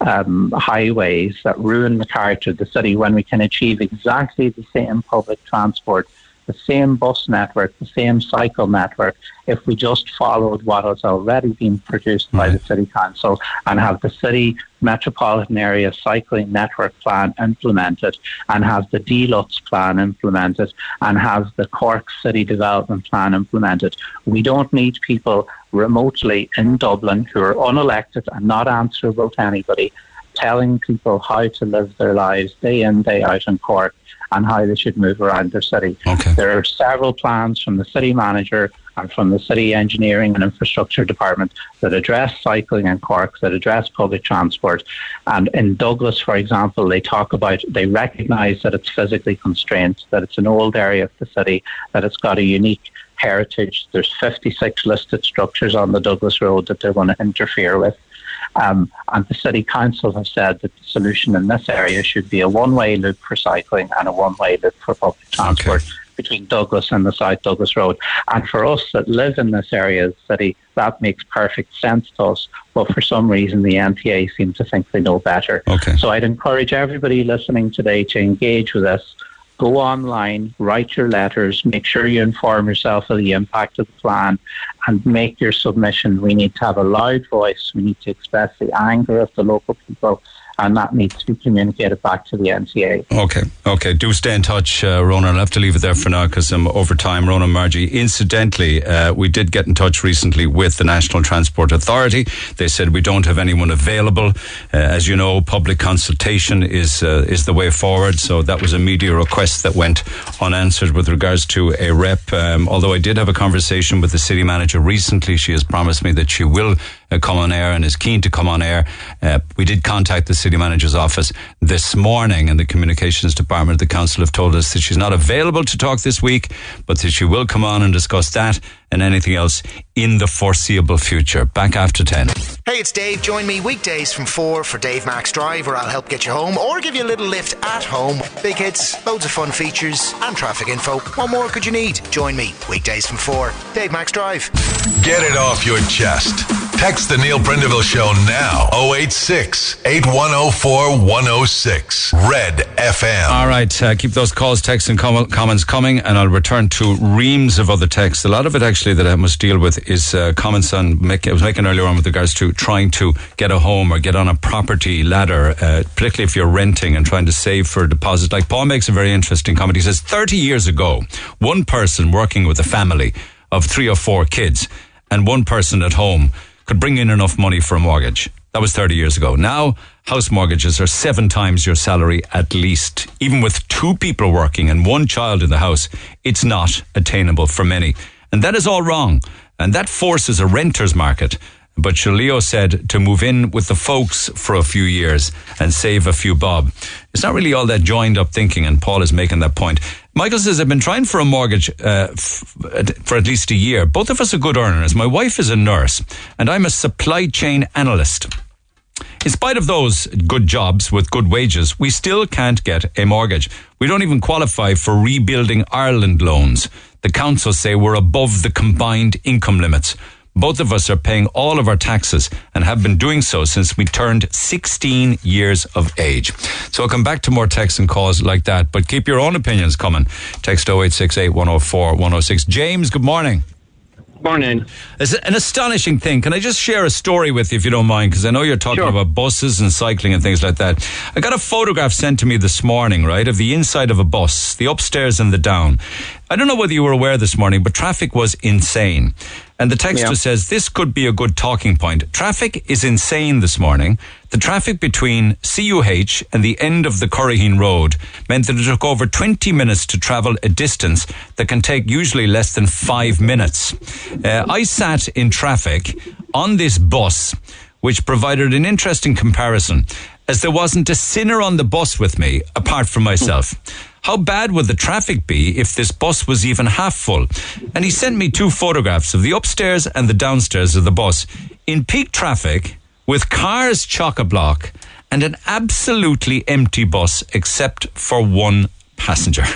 um, highways that ruin the character of the city when we can achieve exactly the same public transport the same bus network, the same cycle network, if we just followed what has already been produced by the City Council and have the City Metropolitan Area Cycling Network Plan implemented and have the DLUTS plan implemented and have the Cork City Development Plan implemented. We don't need people remotely in Dublin who are unelected and not answerable to anybody telling people how to live their lives day in, day out in Cork and how they should move around their city. Okay. There are several plans from the city manager and from the city engineering and infrastructure department that address cycling in Cork, that address public transport. And in Douglas, for example, they talk about, they recognise that it's physically constrained, that it's an old area of the city, that it's got a unique heritage. There's 56 listed structures on the Douglas Road that they're going to interfere with. Um, and the City Council have said that the solution in this area should be a one way loop for cycling and a one way loop for public transport. Okay between Douglas and the South Douglas Road. And for us that live in this area of the city, that makes perfect sense to us. But for some reason, the NTA seem to think they know better. Okay. So I'd encourage everybody listening today to engage with us go online, write your letters, make sure you inform yourself of the impact of the plan, and make your submission. We need to have a loud voice. We need to express the anger of the local people and that needs to be communicated back to the NTA. Okay, okay. Do stay in touch, uh, Rona. I'll have to leave it there for now because I'm over time. Rona Margie. Incidentally, uh, we did get in touch recently with the National Transport Authority. They said we don't have anyone available. Uh, as you know, public consultation is uh, is the way forward. So that was a media request that went unanswered with regards to a rep. Um, although I did have a conversation with the city manager recently, she has promised me that she will uh, come on air and is keen to come on air. Uh, we did contact the city manager's office this morning, and the communications department of the council have told us that she's not available to talk this week, but that she will come on and discuss that and anything else in the foreseeable future. Back after 10. Hey, it's Dave. Join me weekdays from 4 for Dave Max Drive, where I'll help get you home or give you a little lift at home. Big hits, loads of fun features, and traffic info. What more could you need? Join me weekdays from 4. Dave Max Drive. Get it off your chest. Text the Neil Prendeville Show now 086 8104 106. Red FM. All right. Uh, keep those calls, texts, and com- comments coming, and I'll return to reams of other texts. A lot of it actually that I must deal with is uh, comments on, make, I was making earlier on with regards to trying to get a home or get on a property ladder, uh, particularly if you're renting and trying to save for a deposit. Like Paul makes a very interesting comment. He says 30 years ago, one person working with a family of three or four kids and one person at home could bring in enough money for a mortgage. That was 30 years ago. Now, house mortgages are seven times your salary at least. Even with two people working and one child in the house, it's not attainable for many. And that is all wrong. And that forces a renter's market. But Shaleo said to move in with the folks for a few years and save a few bob. It's not really all that joined up thinking, and Paul is making that point. Michael says, I've been trying for a mortgage uh, f- for at least a year. Both of us are good earners. My wife is a nurse, and I'm a supply chain analyst. In spite of those good jobs with good wages, we still can't get a mortgage. We don't even qualify for rebuilding Ireland loans. The council say we're above the combined income limits. Both of us are paying all of our taxes and have been doing so since we turned 16 years of age. So I'll come back to more texts and calls like that, but keep your own opinions coming. Text 0868 104 106. James, good morning. Morning. It's an astonishing thing. Can I just share a story with you if you don't mind? Because I know you're talking sure. about buses and cycling and things like that. I got a photograph sent to me this morning, right, of the inside of a bus, the upstairs and the down. I don't know whether you were aware this morning, but traffic was insane. And the texter yeah. says this could be a good talking point. Traffic is insane this morning. The traffic between CUH and the end of the Curraheen Road meant that it took over 20 minutes to travel a distance that can take usually less than five minutes. Uh, I sat in traffic on this bus, which provided an interesting comparison, as there wasn't a sinner on the bus with me apart from myself. How bad would the traffic be if this bus was even half full? And he sent me two photographs of the upstairs and the downstairs of the bus in peak traffic with cars chock a block and an absolutely empty bus except for one passenger.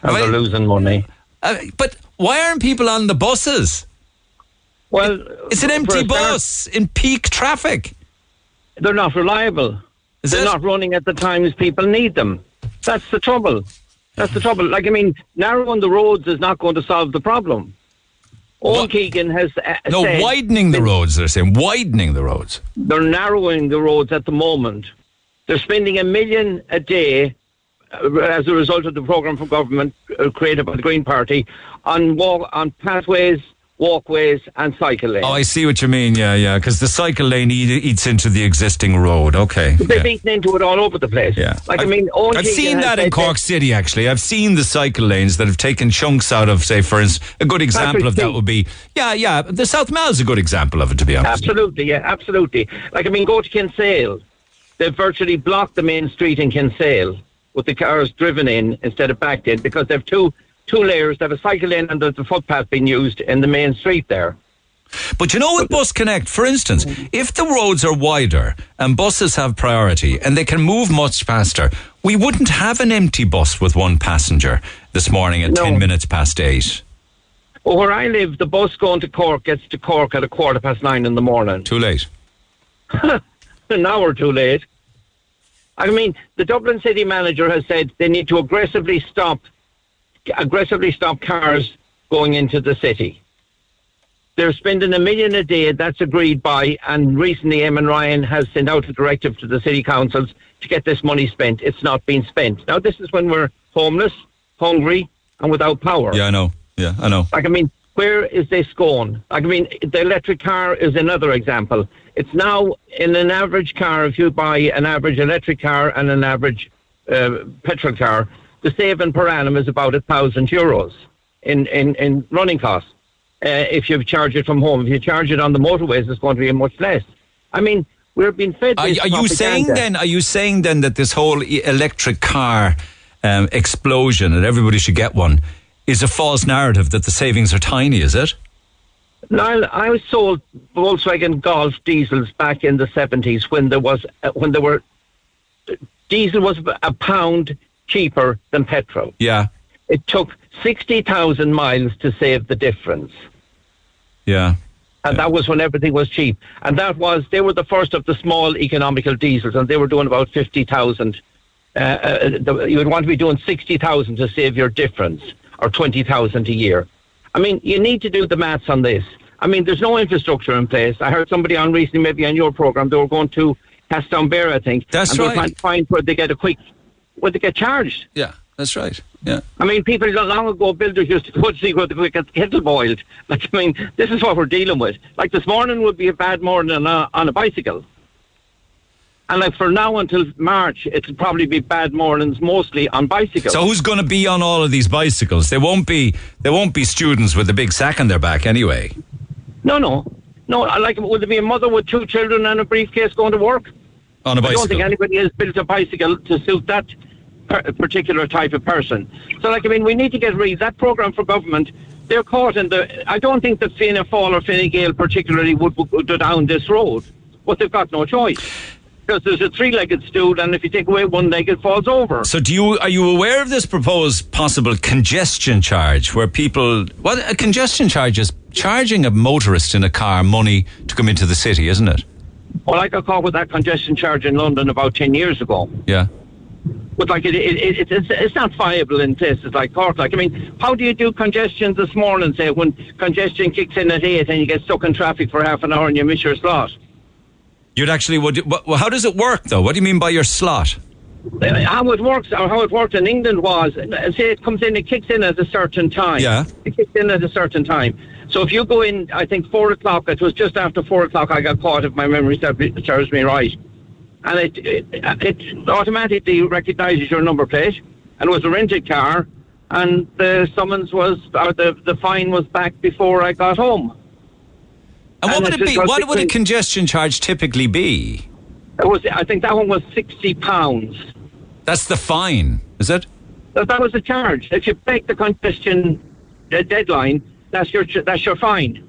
And they're losing money. Uh, but why aren't people on the buses? Well, it's an empty bus in peak traffic. They're not reliable. Is they're it? not running at the times people need them. That's the trouble. That's the trouble. Like, I mean, narrowing the roads is not going to solve the problem. Owen Keegan has uh, no said, widening the roads. They're saying widening the roads. They're narrowing the roads at the moment. They're spending a million a day uh, as a result of the program from government uh, created by the Green Party on walk on pathways walkways and cycle lanes. Oh, I see what you mean. Yeah, yeah. Because the cycle lane eats into the existing road. Okay. They've yeah. eaten into it all over the place. Yeah. Like, I've, I mean, I've seen that in Cork City, actually. I've seen the cycle lanes that have taken chunks out of, say, for instance, a good example of that would be, yeah, yeah, the South Mall is a good example of it, to be honest. Absolutely, yeah, absolutely. Like, I mean, go to Kinsale. They've virtually blocked the main street in Kinsale with the cars driven in instead of backed in because they've two two layers. They have a cycle lane and there's the footpath being used in the main street there. But you know, with Bus Connect, for instance, if the roads are wider and buses have priority and they can move much faster, we wouldn't have an empty bus with one passenger this morning at No. 10 minutes past 8. Well, where I live, the bus going to Cork gets to Cork at a quarter past nine in the morning. Too late. An hour too late. I mean, the Dublin city manager has said they need to aggressively stop, aggressively stop cars going into the city. They're spending a million a day. That's agreed by, and recently Eamon Ryan has sent out a directive to the city councils to get this money spent. It's not being spent. Now, this is when we're homeless, hungry, and without power. Yeah, I know. Yeah, I know. Like, I mean, where is this going? Like, I mean, the electric car is another example. It's now in an average car, if you buy an average electric car and an average uh, petrol car, the saving per annum is about a thousand euros in, in, in running costs. Uh, if you charge it from home, if you charge it on the motorways, it's going to be much less. I mean, we're being fed. Are, this are you saying then? Are you saying then that this whole electric car um, explosion and everybody should get one is a false narrative that the savings are tiny? Is it? Niall, I was sold Volkswagen Golf diesels back in the seventies when there was uh, when there were diesel was a pound cheaper than petrol. Yeah, It took sixty thousand miles to save the difference, yeah. and that was when everything was cheap. And that was they were the first of the small economical diesels, and they were doing about fifty thousand. Uh, uh, the- you would want to be doing sixty thousand to save your difference, or twenty thousand a year. I mean, you need to do the maths on this. I mean, there's no infrastructure in place. I heard somebody on recently, maybe on your program, they were going to Castletownbere, I think. That's and they were right. trying to find where they get a quick, where they get charged. Yeah, that's right. Yeah. I mean, people long ago, builders used to go to see whether they could kettle boiled. Like, I mean, this is what we're dealing with. Like, this morning would be a bad morning on a, on a bicycle. And like for now until March, it'll probably be bad mornings mostly on bicycles. So who's going to be on all of these bicycles? They won't be. They won't be students with a big sack on their back anyway. no, no, no. Like, would there be a mother with two children and a briefcase going to work? On a I don't think anybody has built a bicycle to suit that per- particular type of person. So, like, I mean, we need to get rid of that program for government. They're caught in the. I don't think that Fianna Fáil or Fine Gael particularly would, would go down this road, but they've got no choice because there's a three-legged stool, and if you take away one leg, it falls over. So do you are you aware of this proposed possible congestion charge where people what a congestion charge is charging a motorist in a car money to come into the city, isn't it? Well, I got caught with that congestion charge in London about ten years ago. Yeah. But like it, it, it, it's, it's not viable in places like Cork. Like I mean, how do you do congestion this morning? Say when congestion kicks in at eight and you get stuck in traffic for half an hour and you miss your slot. You'd actually would what, well, how does it work though? What do you mean by your slot? Uh, How it works, or how it worked in England was, uh, say it comes in, it kicks in at a certain time. Yeah. It kicks in at a certain time. So if you go in, I think four o'clock. It was just after four o'clock. I got caught, if my memory serves me right, and it it, it automatically recognises your number plate, and it was a rented car, and the summons was, or the the fine was back before I got home. And what would it be? What would a congestion charge typically be? It was, I think that one was sixty pounds. That's the fine, is it? That, that was the charge. If you break the congestion uh, deadline, that's your that's your fine.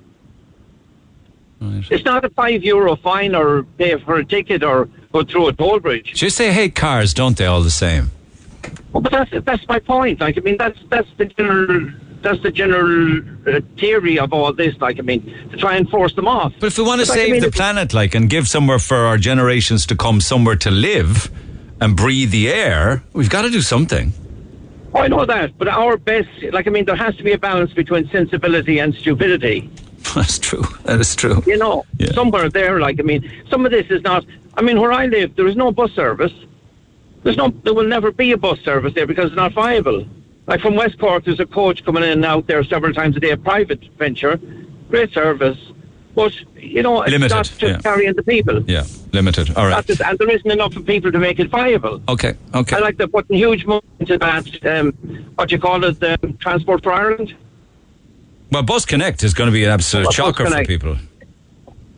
Right. It's not a five euro fine or pay for a ticket or go through a toll bridge. Just say hate cars, don't they? All the same. Well, but that's that's my point. Like I mean, that's that's the general that's the general uh, theory of all this. Like I mean, to try and force them off. But if we want to But, like, I save mean, the planet, like, and give somewhere for our generations to come, somewhere to live and breathe the air, we've got to do something. Oh, I know that, but our best, like I mean, there has to be a balance between sensibility and stupidity. That's true. That is true. You know, Yeah. somewhere there, like I mean, some of this is not. I mean, where I live, there is no bus service. There's no, there will never be a bus service there because it's not viable. Like from Westport, there's a coach coming in and out there several times a day, a private venture, great service, but you know, it's Limited, not just yeah. carrying the people. Yeah, limited. All right, just, and there isn't enough of people to make it viable. Okay, okay. I like they're putting huge money into that. Um, what you call it, um, Transport for Ireland. Well, Bus Connect is going to be an absolute Bus shocker for people.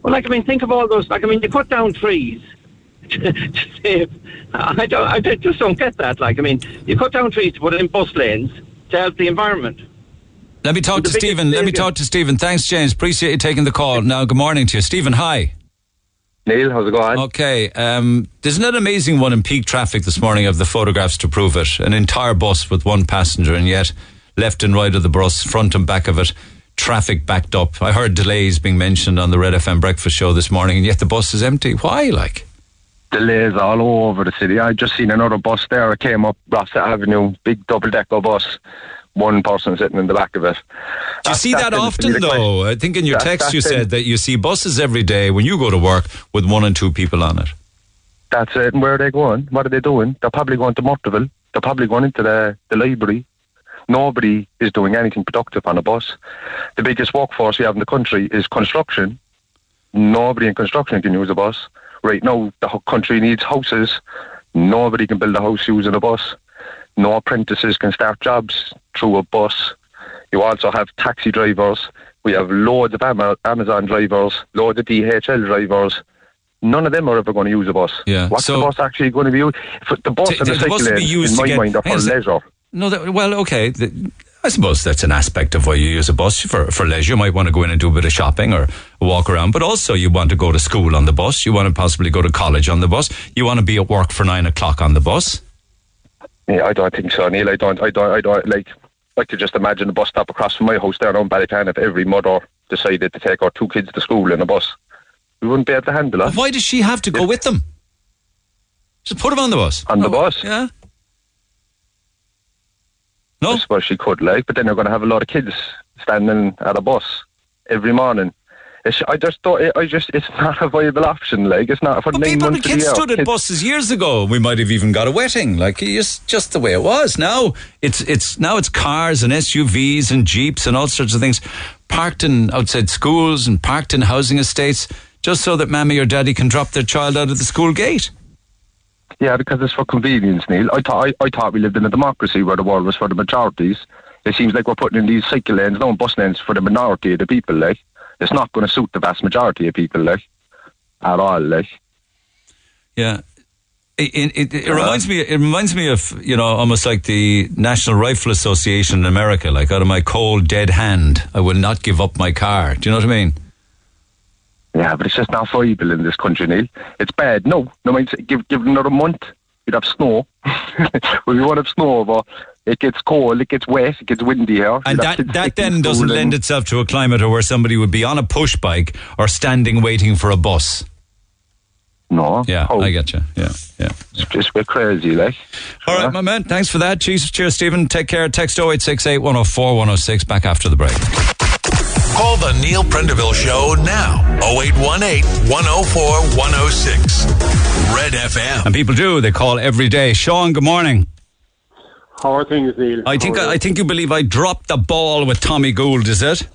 Well, like I mean, think of all those. Like I mean, you cut down trees to, save. I don't. I just don't get that. Like I mean, you cut down trees to put in bus lanes to help the environment. Let me talk The to Stephen. Let me talk to Stephen. Thanks, James. Appreciate you taking the call. Now, good morning to you. Stephen, hi. Neil, how's it going? Okay. Um, there's an amazing one in peak traffic this morning of the photographs to prove it. An entire bus with one passenger, and yet left and right of the bus, front and back of it, traffic backed up. I heard delays being mentioned on the Red FM breakfast show this morning, and yet the bus is empty. Why? Like, Delays all over the city. I just seen another bus there. It came up Rossett Avenue, big double decker bus. One person sitting in the back of it. do you see that often though? I think in your That- text you said it. that you see buses every day when you go to work with one and two people on it. That's it. And where are they going? What are they doing? They're probably going to Murteville. They're probably going into the, the library. Nobody is doing anything productive on a bus. The biggest workforce we have in the country is construction. Nobody in construction can use a bus. Right now, the whole country needs houses. Nobody can build a house using a bus. No apprentices can start jobs through a bus. You also have taxi drivers. We have loads of Amazon drivers, loads of DHL drivers. None of them are ever going to use a bus. Yeah, What's so- the bus actually going to be used? For the bus T- and the, the bus will be used in to my get- mind, are for on a sec. leisure. No, that, well, okay. The, I suppose that's an aspect of why you use a bus for for leisure. You might want to go in and do a bit of shopping or walk around, but also you want to go to school on the bus. You want to possibly go to college on the bus. You want to be at work for nine o'clock on the bus. Yeah, I don't think so, Neil. I don't. I don't. I don't like. I could just imagine a bus stop across from my house there on Ballycan if every mother decided to take our two kids to school in a bus. We wouldn't be able to handle it. Why does she have to go with them? Just put them on the bus. On the oh, bus? Yeah. No? I suppose she could, like, but then you're going to have a lot of kids standing at a bus every morning. It's, I just thought, I just, it's not a viable option, like, it's not for But nine people, the months kids stood at Kids- buses years ago. We might have even got a wetting. Like it's just the way it was. Now it's it's now it's cars and SUVs and jeeps and all sorts of things parked in outside schools and parked in housing estates just so that mammy or daddy can drop their child out of the school gate. Yeah, because it's for convenience, Neil. I thought I, I thought we lived in a democracy where the world was for the majorities. It seems like we're putting in these cycle lanes, no bus lanes for the minority of the people. Like, it's not going to suit the vast majority of people, like, at all. Like, Yeah. It, it, it, it reminds me. It reminds me of you know almost like the National Rifle Association in America. Like out of my cold dead hand, I will not give up my car. Do you know what I mean? Yeah, but it's just not viable in this country, Neil. It's bad. No, no, mind give give it another month. you'd have snow. we won't have snow, but it gets cold, it gets wet, it gets windy here. And that, that then doesn't lend itself to a climate where somebody would be on a push bike or standing waiting for a bus. No. Yeah, How? I get you. Yeah, yeah. It's just a bit crazy, like. All right, my man. Thanks for that. Cheers, cheers Stephen. Take care. Text 0868 104 106. Back after the break. Call the Neil Prendeville Show now. 0818 104 106. Red FM. And people do. They call every day. Sean, good morning. How are things, Neil? I think How are I, you? think you believe I dropped the ball with Tommy Gould, is it?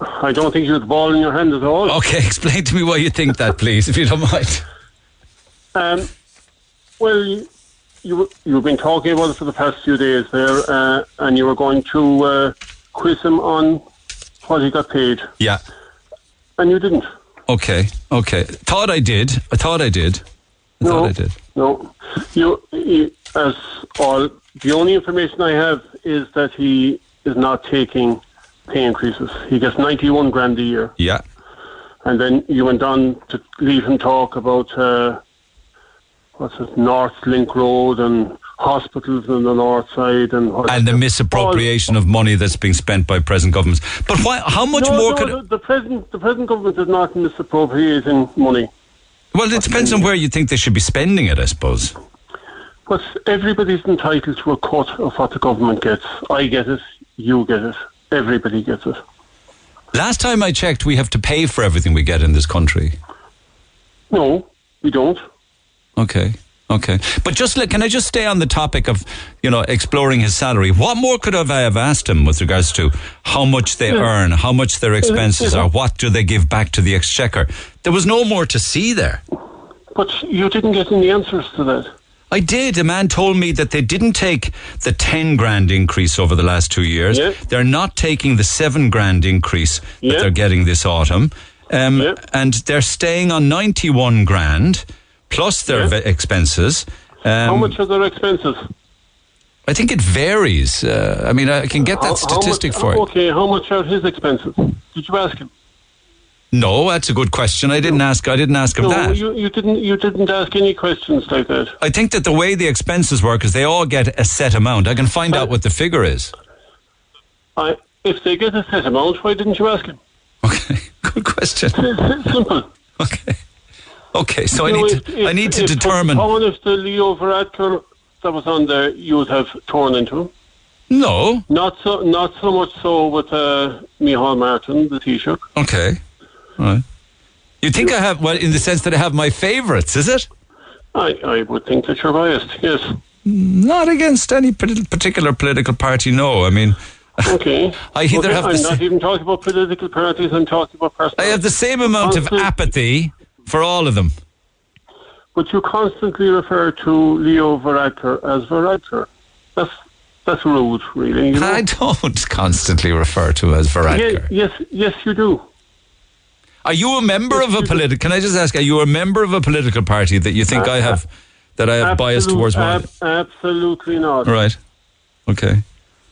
I don't think you had the ball in your hand at all. Okay, explain to me why you think that, please, if you don't mind. Um, well, you, you you've been talking about it for the past few days there, uh, and you were going to uh, quiz him on what he got paid, Yeah. and you didn't. Okay. Okay. Thought I did. I thought I did. I No. thought I did. No, you, you as all the only information I have is that he is not taking pay increases. He gets ninety-one grand a year. Yeah. And then you went on to leave him talk about uh, what's it, North Link Road and hospitals on the north side and And the misappropriation of money that's being spent by present governments. But why? How much no, more no, could? the, the present the present government is not misappropriating money, Well, it depends on where you think they should be spending it, I suppose. but everybody's entitled to a cut of what the government gets. I get it, you get it, everybody gets it. Last time I checked, we have to pay for everything we get in this country. No, we don't. Okay. Okay. But just let, can I just stay on the topic of, you know, exploring his salary? What more could have I have asked him with regards to how much they Yeah. earn, how much their hmm. expenses yeah. are, what do they give back to the exchequer? There was no more to see there. But you didn't get any answers to that. I did. A man told me that they didn't take the 10 grand increase over the last two years. Yeah. They're not taking the 7 grand increase that they're getting this autumn. Um. And they're staying on 91 grand plus their Yeah. expenses. Um, How much are their expenses? I think it varies. Uh, I mean, I can get that How- how statistic much- for you. Okay, how much are his expenses? Did you ask him? No, that's a good question. I didn't ask. I didn't ask him no, that. you, you didn't. You didn't ask any questions like that. I think that the way the expenses work is they all get a set amount. I can find out what the figure is. I, if they get a set amount, why didn't you ask him? Okay, good question. Simple. Okay, so I You know, need if- to I need to if- determine. If the Leo Varadkar that was on there you would have torn into? No. Not so. Not so much so with uh, Micheál Martin, the Taoiseach. Okay. All right. You think I have well in the sense that I have my favourites, is it? I, I would think that you're biased. Yes. Not against any particular political party. No, I mean. Okay. I either Okay, have I'm not even talking about political parties. I'm talking about. I have the same amount of apathy for all of them. But you constantly refer to Leo Varadkar as Varadkar. That's that's rude, really. You know? I don't constantly refer to him as Varadkar. Ye- yes, yes, you do. Are you a member of a political? Can I just ask? Are you a member of a political party that you think I have that I have bias towards one? ab- absolutely not. Right. Okay.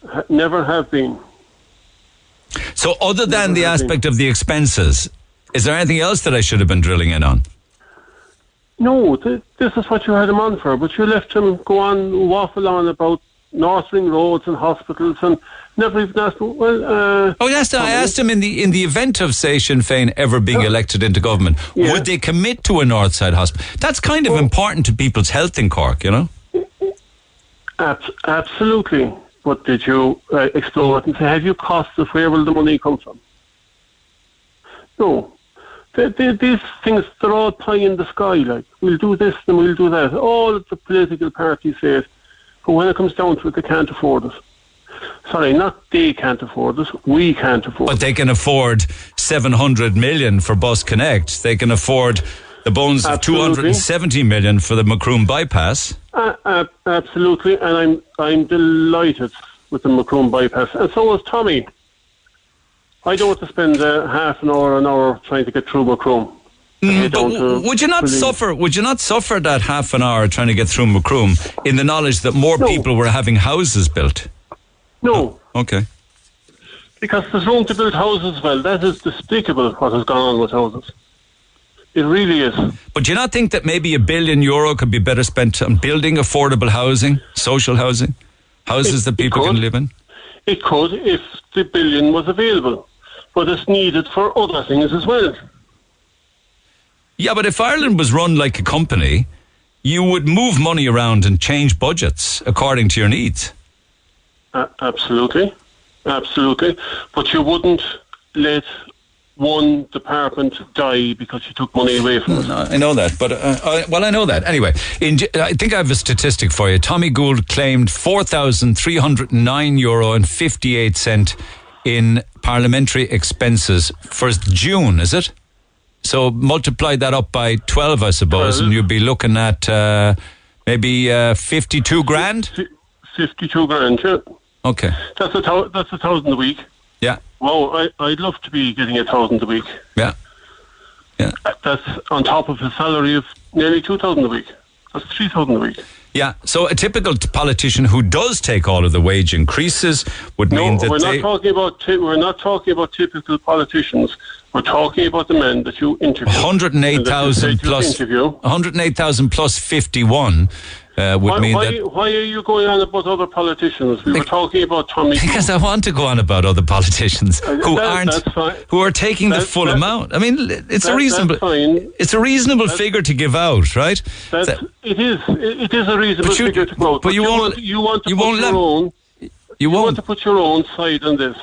Ha- Never have been. So, other than the Never been. aspect of the expenses, is there anything else that I should have been drilling in on? No, th- this is what you had him on for, but you left him go on waffle on about North Ring roads and hospitals and never even asked. him, Well, uh, Oh, yes. I asked him in the in the event of say Sinn Féin ever being elected into government, Yeah. would they commit to a North Side hospital? That's kind of important to people's health in Cork, you know. Abs- absolutely. But did you uh, explore it and say, have you costs of where will the money come from? No. They, they, these things, they're all pie in the sky. Like, we'll do this and we'll do that. All of the political parties say it. But when it comes down to it, they can't afford it. Sorry, not they can't afford it. We can't afford But they can afford 700 million for Bus Connect. They can afford the bones of 270 million for the Macroom bypass. Uh, uh, absolutely, and I'm I'm delighted with the Macroom bypass, and so is Tommy. I don't want to spend uh, half an hour, an hour trying to get through Macroom. Mm, but would you not suffer? Would you not suffer that half an hour trying to get through Macroom in the knowledge that more people were having houses built? No, Okay. because there's room to build houses. Well, that is despicable what has gone on with houses. It really is. But do you not think that maybe a billion euro could be better spent on building affordable housing, social housing, houses It- that people can live in? It could if the billion was available, but it's needed for other things as well. Yeah, but if Ireland was run like a company, you would move money around and change budgets according to your needs. Uh, absolutely, absolutely. But you wouldn't let one department die because you took money away from it. I know that, but uh, I, well, I know that anyway. In, I think I have a statistic for you. Tommy Gould claimed four thousand three hundred nine euro and fifty eight cent in parliamentary expenses for June. Is it? So multiply that up by twelve, I suppose, and you'd be looking at uh, maybe uh, fifty two grand. Fifty-two grand. Yeah. Okay. That's a thou- that's a thousand a week. Yeah. Wow, I, I'd love to be getting a thousand a week. Yeah. Yeah. That's on top of a salary of nearly two thousand a week. That's three thousand a week. Yeah, so a typical t- politician who does take all of the wage increases would No, mean that we're they. not talking about ty- we're not talking about typical politicians. We're talking about the men that you interview. and that you 108,000 say to plus interview. 108,000 plus 51 uh, would Why, mean why, that why are you going on about other politicians? We were talking about Tommy. because I want to go on about other politicians who Uh, that- aren't who are taking the full that- amount. I mean, it's a reasonable it's a reasonable figure to give out, right? That's, So- it is. It is a reasonable you- figure to quote. but you won't- want, you want to you put won't your let- own. you want won't. to put your own side on this.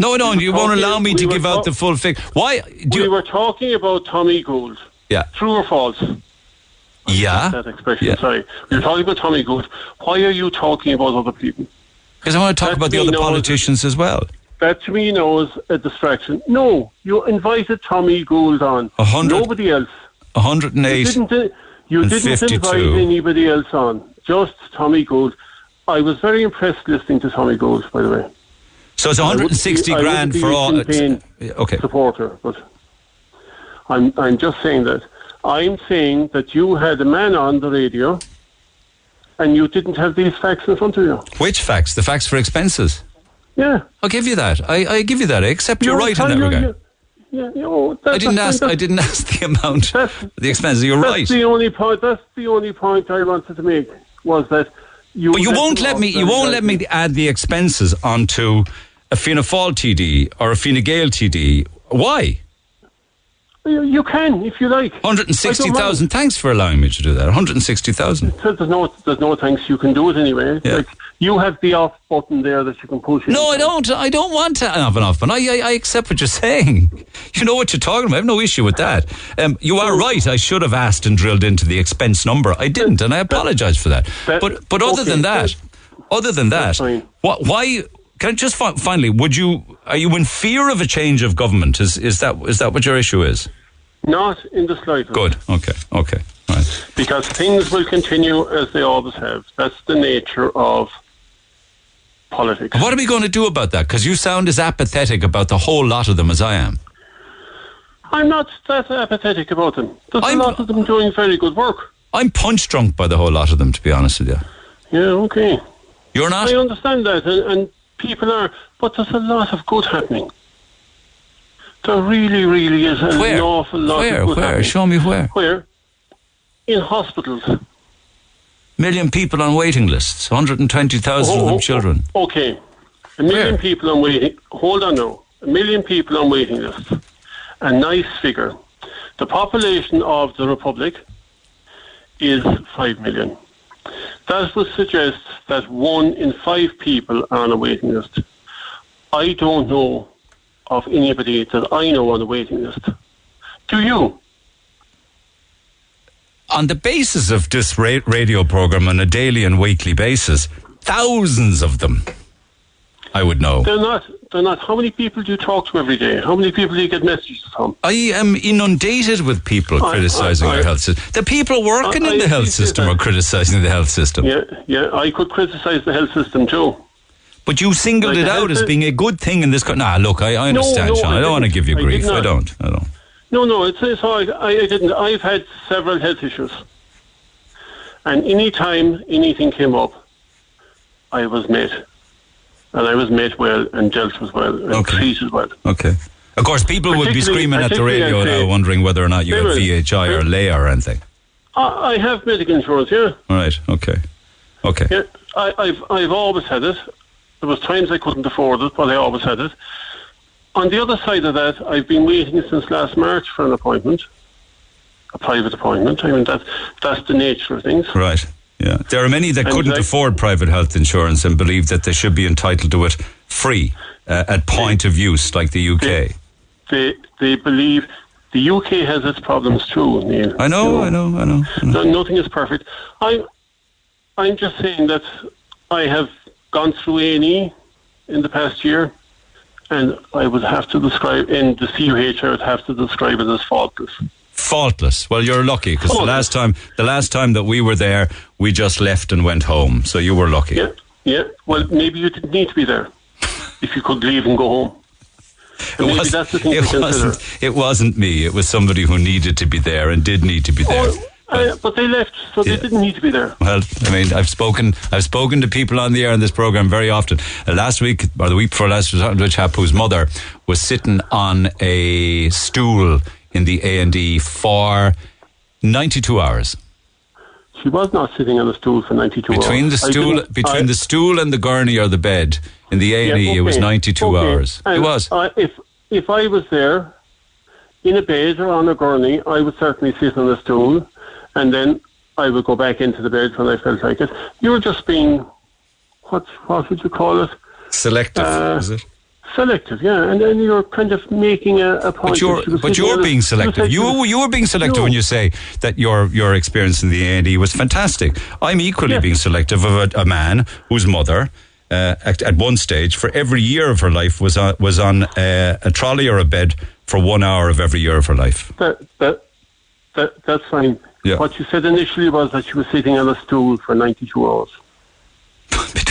no, no, we you won't allow me we to give out the full figure. Why? Do we you, were talking about Tommy Gould. yeah, True or false? Yeah. That expression. Yeah. Sorry, you're talking about Tommy Gould. Why are you talking about other people? Because I want to talk That about the other politicians as well. That to me now is a distraction. No, you invited Tommy Gould on. A hundred- Nobody else. 108. You didn't, you and didn't 52. invite anybody else on. Just Tommy Gould. I was very impressed listening to Tommy Gould, by the way. So it's I 160 be- grand for a all. Okay. supporter, but I'm I'm just saying that I'm saying that you had a man on the radio and you didn't have these facts in front of you. Which facts? The facts for expenses. Yeah. I'll give you that. I, I give you that. Eh? I accept you're, You're right in that regard. you're- Yeah, you oh, know, I didn't ask. I didn't ask the amount, the expenses. You're that's right. the only point. That's the only point I wanted to make was that you. But you won't let me. You won't let me add the expenses onto a Fianna Fáil TD or a Fine Gael TD. Why? You, can if you like. Hundred and sixty thousand. Thanks for allowing me to do that. One hundred and sixty thousand. There's no, there's no thanks. You can do it anyway. Yeah. Like you have the off button there that you can push. No, I don't. I don't want to have an off, button. I, I, I accept what you're saying. You know what you're talking about. I have no issue with that. Um, you are right. I should have asked and drilled into the expense number. I didn't, and I apologise for that. But but other okay, than that, other than that, what? Why? Can I just fi- finally? Would you? Are you in fear of a change of government? Is is that is that what your issue is? Not in the slightest. Good. Okay. Okay. Right. Because things will continue as they always have. That's the nature of politics. What are we going to do about that? Because you sound as apathetic about the whole lot of them as I am. I'm not that apathetic about them. There's a lot of them doing very good work. I'm punch drunk by the whole lot of them, to be honest with you. Yeah, okay. You're not? I understand that, and, and people are, but there's a lot of good happening. There really, really is an Where? awful lot Where? of good Where? happening. Show me where. Where? In hospitals. Million people on waiting lists. 120,000 of Oh, them oh, children. Okay. A million people on waiting. Hold on now. A million people on waiting lists. A nice figure. The population of the Republic is 5 million. That would suggest that one in five people are on a waiting list. I don't know of anybody that I know on a waiting list. Do you? On the basis of this ra- radio program on a daily and weekly basis, thousands of them, I would know. They're not. Not. How many people do you talk to every day? How many people do you get messages from? I am inundated with people I- criticising I- our health system. The people working I- in the I health system are criticising the health system. Yeah, yeah. I could criticise the health system too. But you singled Like it out as being a good thing in this country. Nah, look, I, I understand, no, Sean. I, I don't want to give you grief. did I don't. I don't. No, no. It's, it's all, I, I didn't. I've had several health issues, and any time anything came up, I was met, and I was met well and dealt with well and treated well. Okay. Of course, people would be screaming at the radio now, wondering whether or not you had. VHI or Laya or anything. I, I have medical insurance. Yeah. All right. Okay. Okay. Yeah, I, I've I've always had it. There was times I couldn't afford it, but I always had it. On the other side of that, I've been waiting since last March for an appointment, a private appointment. I mean that that's the nature of things. Right. Yeah. There are many that And couldn't like- afford private health insurance and believe that they should be entitled to it free uh, at point of use, like the UK. They they believe the UK has its problems too, Neil. I know, I know, I know. I know. No, nothing is perfect. I'm I'm just saying that I have gone through A and E in the past year, and I would have to describe in the CUH. I would have to describe it as faultless. Faultless. Well, you're lucky because the last time, the last time that we were there, we just left and went home. So you were lucky. Yeah, yeah. Well, maybe you didn't need to be there if you could leave and go home. And maybe was- that's the thing it wasn't. It wasn't me. It was somebody who needed to be there and did need to be there. Uh, but they left, so they Yeah. didn't need to be there. Well, I mean, I've spoken. I've spoken to people on the air on this program very often. Uh, last week or the week before last, was a chap whose mother was sitting on a stool in the A and E for ninety-two hours. She was not sitting on a stool for 92 Between hours. the stool, between I- the stool and the gurney or the bed in the A and E, Yeah, it was ninety-two okay. hours. It was. I, if if I was there in a bed or on a gurney, I would certainly sit on a stool, and then I would go back into the bed when I felt like it. You were just being what what would you call it? Selective, Uh, is it? Selective, yeah, and then you're kind of making a, a point. But you're, that she was but you're being selective. You, you were being selective No. when you say that your your experience in the A and E was fantastic. I'm equally being selective of a, a man whose mother, uh, at, at one stage, for every year of her life, was on, was on uh, a trolley or a bed for one hour of every year of her life. That that that that's fine. Yeah. What you said initially was that she was sitting on a stool for 92 hours.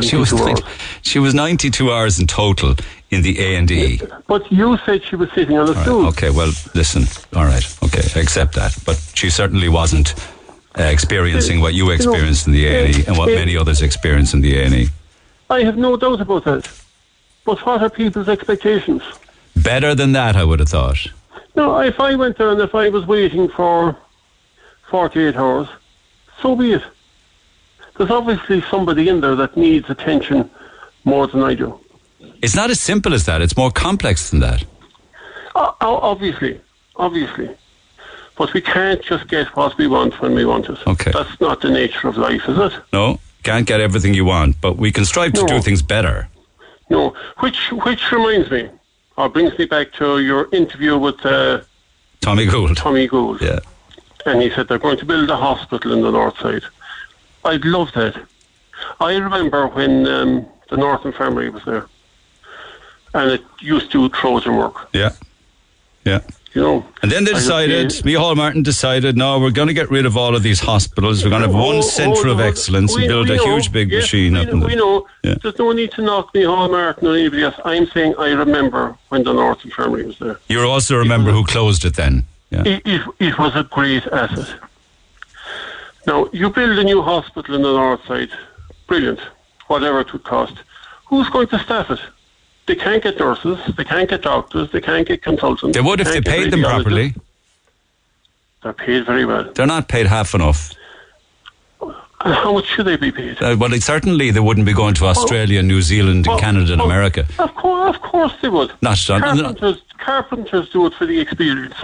She was, hours. she was 92 hours in total in the A and E. But you said she was sitting on a right, stool. Okay, well, listen. All right, okay, accept that. But she certainly wasn't uh, experiencing what you experienced in the A and E and what many others experience in the A and E. I have no doubt about that. But what are people's expectations? Better than that, I would have thought. No, if I went there and if I was waiting for 48 hours, so be it. There's obviously somebody in there that needs attention more than I do. It's not as simple as that. It's more complex than that. O- obviously, obviously. But we can't just get what we want when we want it. Okay. That's not the nature of life, is it? No, can't get everything you want, but we can strive to No. do things better. No. Which which reminds me, or brings me back to your interview with uh, Tommy Gould. Tommy Gould. Yeah. And he said they're going to build a hospital in the north side. I'd love that. I remember when um, the North Infirmary was there, and it used to do Trojan work. Yeah. Yeah. You know. And then they decided, feel- Micheál Martin decided, no, we're going to get rid of all of these hospitals. We're going to have one Oh, centre oh, of excellence we- and build a know, huge big yes, machine we, up in We know. Yeah. There's no need to knock Micheál Martin or anybody else. I'm saying I remember when the North Infirmary was there. You also remember who closed it then. Yeah. It, it, it was a great asset. Now, you build a new hospital in the north side, brilliant, whatever it would cost. Who's going to staff it? They can't get nurses, they can't get doctors, they can't get consultants. They would if they paid them properly. They're paid very well. They're not paid half enough. And how much should they be paid? Uh, well, certainly they wouldn't be going to Australia, New Zealand, and Canada, and America. Of course, of course they would. Not. Carpenters, carpenters do it for the experience.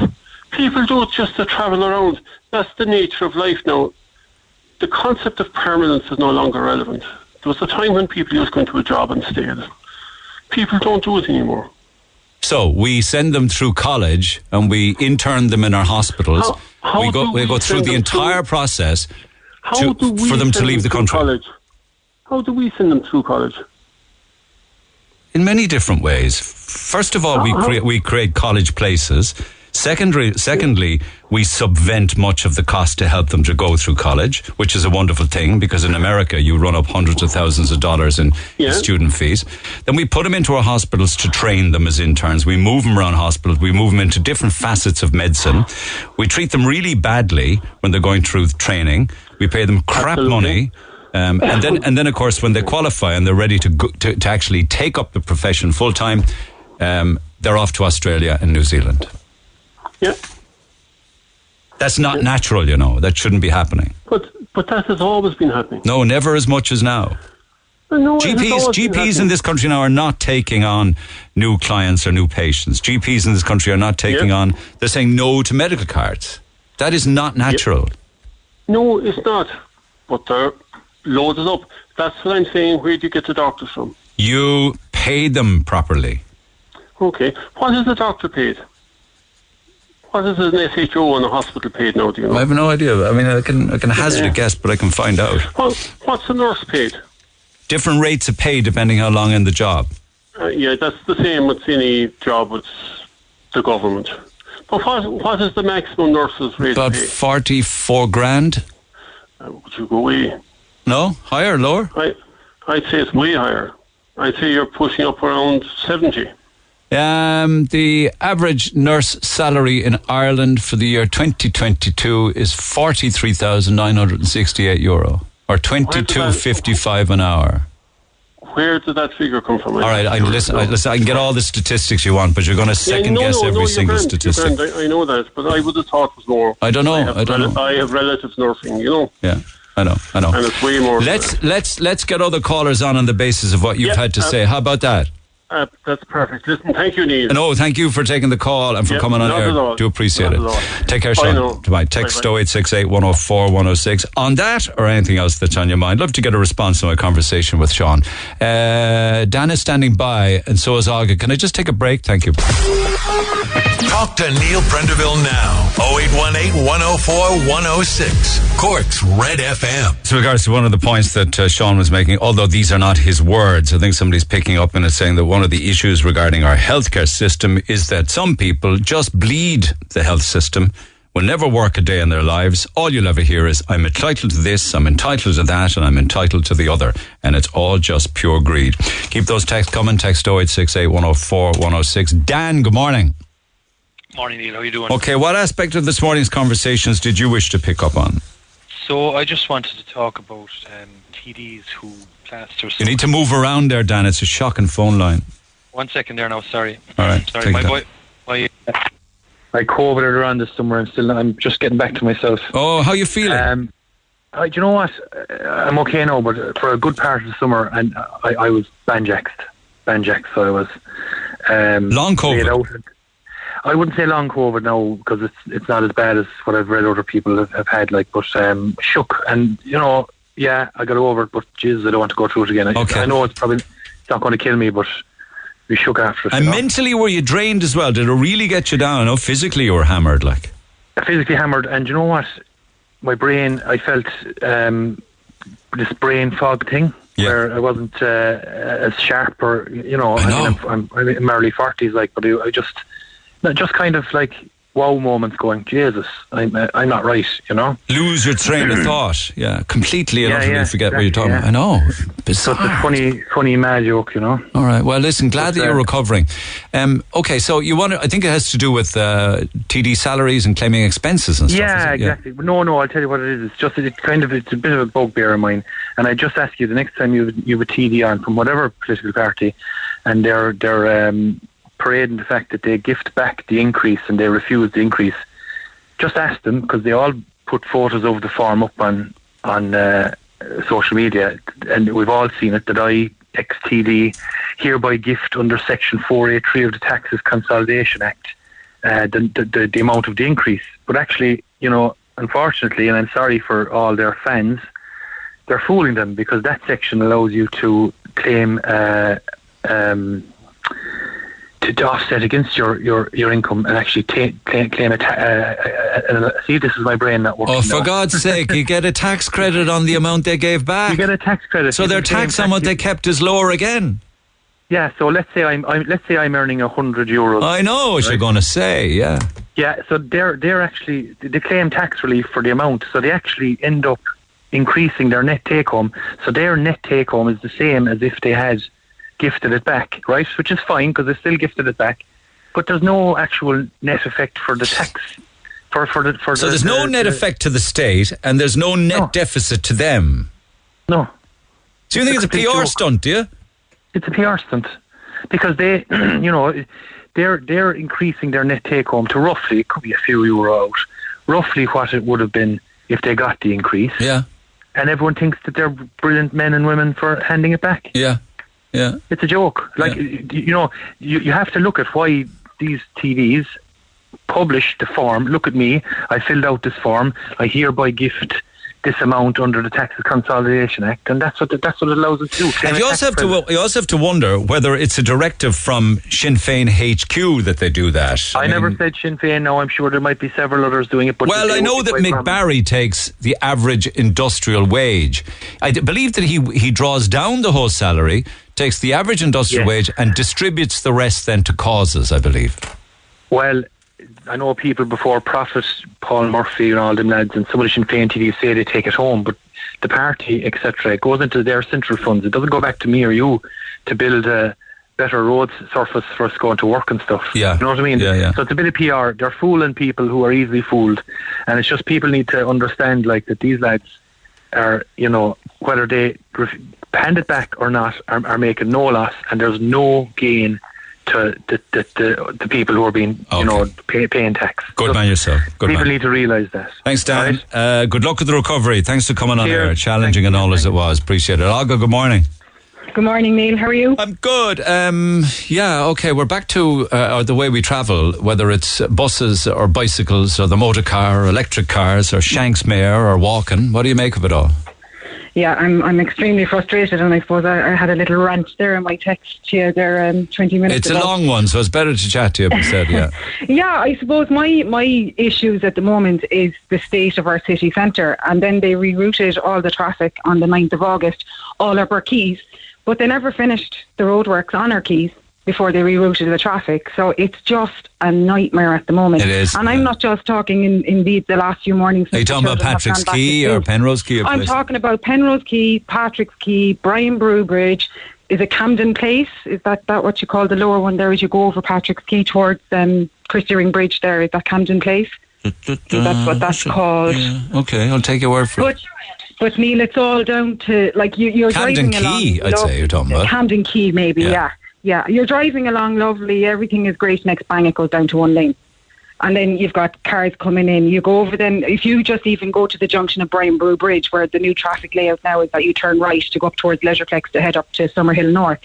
People do it just to travel around. That's the nature of life now. The concept of permanence is no longer relevant. There was a time when people used to go into a job and stayed. People don't do it anymore. So we send them through college and we intern them in our hospitals. How- how we go we we go through the them through- entire process How to, do we for them to leave the country. College? How do we send them through college? in many different ways. First of all, we Uh-huh. we create college places. Secondly, secondly, we subvent much of the cost to help them to go through college, which is a wonderful thing because in America you run up hundreds of thousands of dollars in Yeah. student fees. Then we put them into our hospitals to train them as interns. We move them around hospitals. We move them into different facets of medicine. We treat them really badly when they're going through training. We pay them crap Absolutely. money. Um, and then, and then, of course, when they qualify and they're ready to go, to, to actually take up the profession full time, um, they're off to Australia and New Zealand. Yeah, That's not natural, you know. That shouldn't be happening. but but that has always been happening. No, never as much as now. No, GPs, GPs in this country now are not taking on new clients or new patients. GPs in this country are not taking Yeah. on. They're saying no to medical cards. That is not natural. No, it's not. But uh, they're loaded up. That's what I'm saying. Where do you get the doctors from? You pay them properly. Okay. What is the doctor paid? What is an SHO and a hospital paid now? Do you know? I have no idea. I mean, I can I can hazard a guess, but I can find out. What, what's a nurse paid? Different rates of pay depending how long in the job. Uh, yeah, that's the same with any job with the government. But what what is the maximum nurses rate About of pay? forty-four grand. Uh, would you go way? No, higher, lower. I I'd say it's way higher. I'd say you're pushing up around seventy. Um, the average nurse salary in Ireland for the year 2022 is 43,968 euro, or 22.55 an hour. Where did that figure come from? All right, I, listen, I, listen, I can get all the statistics you want, but you're going to Yeah, second no, guess no, every no, single grand, statistic. grand. I, I know that, but I would have thought it was more. I don't know, I, have I don't rel- know. I have relatives nursing, you know, Yeah, I know, I know. and it's way more. Let's let's let's get other callers on on the basis of what you've Yeah, had to uh, say. How about that? Uh, that's perfect. Listen, thank you, Neil. No, thank you for taking the call and for Yeah, coming on air. Do appreciate Not it. Take care, Bye Sean. Goodbye. Text Bye-bye. 0868 104 106 on that or anything else that's on your mind. Love to get a response to my conversation with Sean. Uh, Dan is standing by, and so is Olga. Can I just take a break? Thank you. Talk to Neil Prendeville now. 0818 104 106. Cork's Red FM. So, regards to one of the points that uh, Sean was making, although these are not his words, I think somebody's picking up and is saying that one of the issues regarding our healthcare system is that some people just bleed the health system, will never work a day in their lives. All you'll ever hear is, I'm entitled to this, I'm entitled to that, and I'm entitled to the other. And it's all just pure greed. Keep those texts coming. Text 0868 104 106. Dan, good morning. Morning, Neil. How are you doing? Okay, what aspect of this morning's conversations did you wish to pick up on? So I just wanted to talk about um, TDs who plaster. You need to move around there, Dan. It's a shocking phone line. One second there now. Sorry. All right, Sorry. take My boy. My, I COVID around this summer. I'm still. I'm just getting back to myself. Oh, how you feeling? Um, I, do you know what? Uh, I'm okay now, but for a good part of the summer, and I, I was banjaxed, banjaxed. So I was. Um, Long COVID? I wouldn't say long COVID now because it's it's not as bad as what I've read other people have, have had. Like, but um, shook, and you know, yeah, I got over it. But Jesus, I don't want to go through it again. I, Okay. I know it's probably it's not going to kill me, but we shook after it. And you know? mentally, were you drained as well? Did it really get you down? No, physically, you were hammered. Like, physically hammered, and you know what? My brain, I felt um, this brain fog thing where I wasn't uh, as sharp, or you know, I, mean, I'm, I'm, I'm in my early forties, like, but I, I just, just kind of like wow moments, going, Jesus, I'm, I'm not right, you know. lose your train of thought. Yeah, completely and Yeah, utterly yeah, forget what you're exactly, talking about. I know. So Bizarre. it's a funny, funny mad joke, you know. All right. Well, listen. Glad But, that you're uh, recovering. Um, okay. So you want? to I think it has to do with uh, TD salaries and claiming expenses and stuff. Yeah, is it? exactly. No, no, I'll tell you what it is. It's just it's kind of it's a bit of a bugbear of mine, and I just ask you the next time you you have a TD on from whatever political party, and they're they're um, parading the fact that they gift back the increase and they refuse the increase. Just ask them because they all put photos of the form up on on uh, social media, and we've all seen it. That I XTD hereby gift under Section 483 of the Taxes Consolidation Act uh, the, the, the the amount of the increase. But actually, you know, unfortunately, and I'm sorry for all their fans, they're fooling them because that section allows you to claim uh, um, to, to offset against your, your, your income and actually ta- claim, claim a ta- uh, uh, uh, see this is my brain not working. Oh, for now. God's sake! You get a tax credit on the amount they gave back. You get a tax credit. So You their tax on what they kept is lower again. Yeah, so let's say I'm, I'm let's say I'm earning a hundred euros. I know what you're going to say. Yeah. Yeah, so they're they're actually they claim tax relief for the amount, so they actually end up increasing their net take home. So their net take home is the same as if they had gifted it back, right? Which is fine because they still gifted it back, but there's no actual net effect for the tax. For for the for So the, there's no the- net the- effect to the state, and there's no net deficit to them. No. Do you think it's a complete PR joke. stunt? Do you? It's a PR stunt because they, you know, they're they're increasing their net take home to roughly it could be a few euro out, roughly what it would have been if they got the increase. Yeah. And everyone thinks that they're brilliant men and women for handing it back. Yeah. Yeah. It's a joke. Like y- you know, you you have to look at why these TDs publish the form. Look at me. I filled out this form. I hereby gift this amount under the Taxes Consolidation Act, and that's what the, that's what it allows us to do. And you also have to you also have to wonder whether it's a directive from Sinn Féin HQ that they do that. I, never said Sinn Féin. No, I'm sure there might be several others doing it. But Well, I know that be quite Mick. Barry takes the average industrial wage. I d- believe that he he draws down the whole salary, takes the average industrial wage, and distributes the rest then to causes. I believe. Well, I know people before Profit, Paul Murphy, and all them lads, and some of the Sinn Féin TD say they take it home, but the party, etc., it goes into their central funds. It doesn't go back to me or you to build a better road surface for us going to work and stuff. Yeah. You know what I mean? Yeah, yeah. So it's a bit of PR. They're fooling people who are easily fooled. And it's just people need to understand, like, that these lads are, you know, whether they hand it back or not, are, are making no loss, and there's no gain to the, the, the, the people who are being, you know, pay, paying tax. Good man yourself. Good people man. need to realise that. Thanks, Dan. Uh, good luck with the recovery. Thanks for coming on Cheers. air, challenging and all as it was. Appreciate it. Olga, good morning. Good morning, Neil. How are you? I'm good. Um, yeah, okay. We're back to uh, the way we travel, whether it's buses or bicycles or the motor car or electric cars or Shanksmere or walking. What do you make of it all? Yeah, I'm I'm extremely frustrated, and I suppose I, I had a little rant there in my text to you there um, 20 minutes It's ago. a long one, so it's better to chat to you. Said, yeah. Yeah, I suppose my my issues at the moment is the state of our city centre, and then they rerouted all the traffic on the 9th of August, all up our quays, but they never finished the roadworks on our quays before they rerouted the traffic. So it's just a nightmare at the moment. It is, and I'm not just talking in indeed the last few mornings. Are you the talking about Patrick's gone back to Key or. Penrose Quay? Or I'm place? talking about Penrose Quay, Patrick's Quay, Brian Boru Bridge. Is it Camden Place? Is that, that what you call the lower one there as you go over Patrick's Quay towards um, Christy Ring Bridge there? Is that Camden Place? That's what that's called. Okay, I'll take your word for it. But but Neil, it's all down to like you, you're Camden driving Key, along. I'd say you're talking about. Camden Quay, maybe. Yeah. Yeah. Yeah, You're driving along lovely. Everything is great. Next bang, it goes down to one lane. And then you've got cars coming in. You go over then, if you just even go to the junction of Brian Boru Bridge, where the new traffic layout now is that you turn right to go up towards Leisureplex to head up to Summerhill North.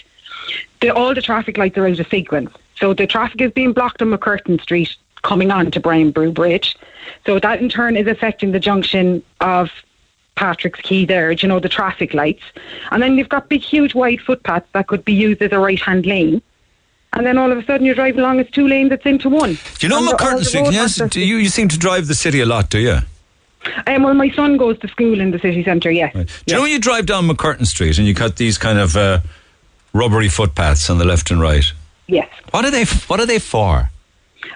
The, all the traffic lights are out of sequence. So the traffic is being blocked on MacCurtain Street coming on to Brian Boru Bridge. So that in turn is affecting the junction of Patrick's Quay there, you know, the traffic lights. And then you've got big, huge, wide footpaths that could be used as a right hand lane. And then all of a sudden you're driving along, it's two lanes, it's into one. Do you know the- MacCurtain the Street? Yes, do you, you seem to drive the city a lot, do you? Um, well, my son goes to school in the city centre, yes. Do you know when you drive down MacCurtain Street and you cut these kind of uh, rubbery footpaths on the left and right? Yes. What are they? What are they for?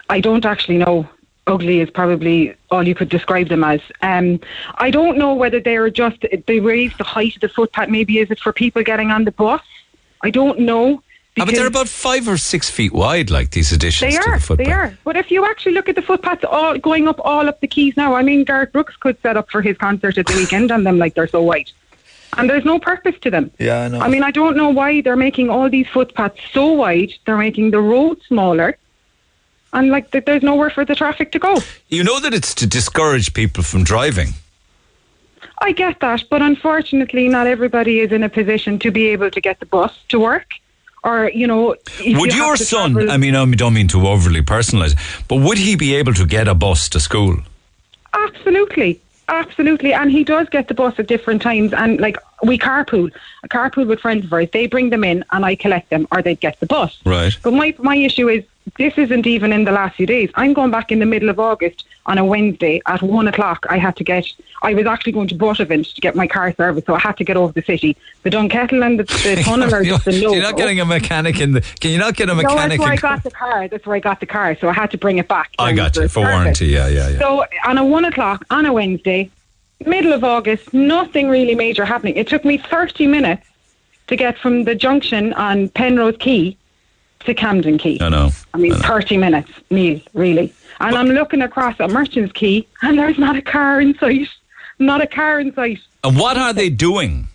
I don't actually know. Ugly is probably all you could describe them as. Um, I don't know whether they're just they raise the height of the footpath. Maybe is it for people getting on the bus? I don't know. Ah, but they're about five or six feet wide, like these additions They to are. the footpath. They are. But if you actually look at the footpaths all going up all up the quays now, I mean, Garth Brooks could set up for his concert at the weekend on them like they're so wide, and there's no purpose to them. Yeah, I know. I mean, I don't know why they're making all these footpaths so wide. They're making the road smaller, and like there's nowhere for the traffic to go. You know that it's to discourage people from driving. I get that, but unfortunately, not everybody is in a position to be able to get the bus to work, or you know. would you your son? travel- I mean, I don't mean to overly personalise, but would he be able to get a bus to school? Absolutely. Absolutely. And he does get the bus at different times. And like we carpool, I carpool with friends of ours. They bring them in and I collect them or they get the bus. Right. But my, my issue is this isn't even in the last few days. I'm going back in the middle of August on a Wednesday at one o'clock. I had to get, I was actually going to Buttevant to get my car serviced. So I had to get over the city. The Dunkettle and the, the tunnel are just a no. You're not getting a mechanic in the. Can you not get a No, that's mechanic? where I got the car. That's where I got the car. So I had to bring it back. I got you for service. warranty. Yeah, yeah, yeah. So on a one o'clock on a Wednesday, middle of August, nothing really major happening. It took me 30 minutes to get from the junction on Penrose Quay to Camden Quay. I know. I mean, 30 minutes, Neil, really. And I'm looking across at Merchants Quay and there's not a car in sight. Not a car in sight. And what are they doing?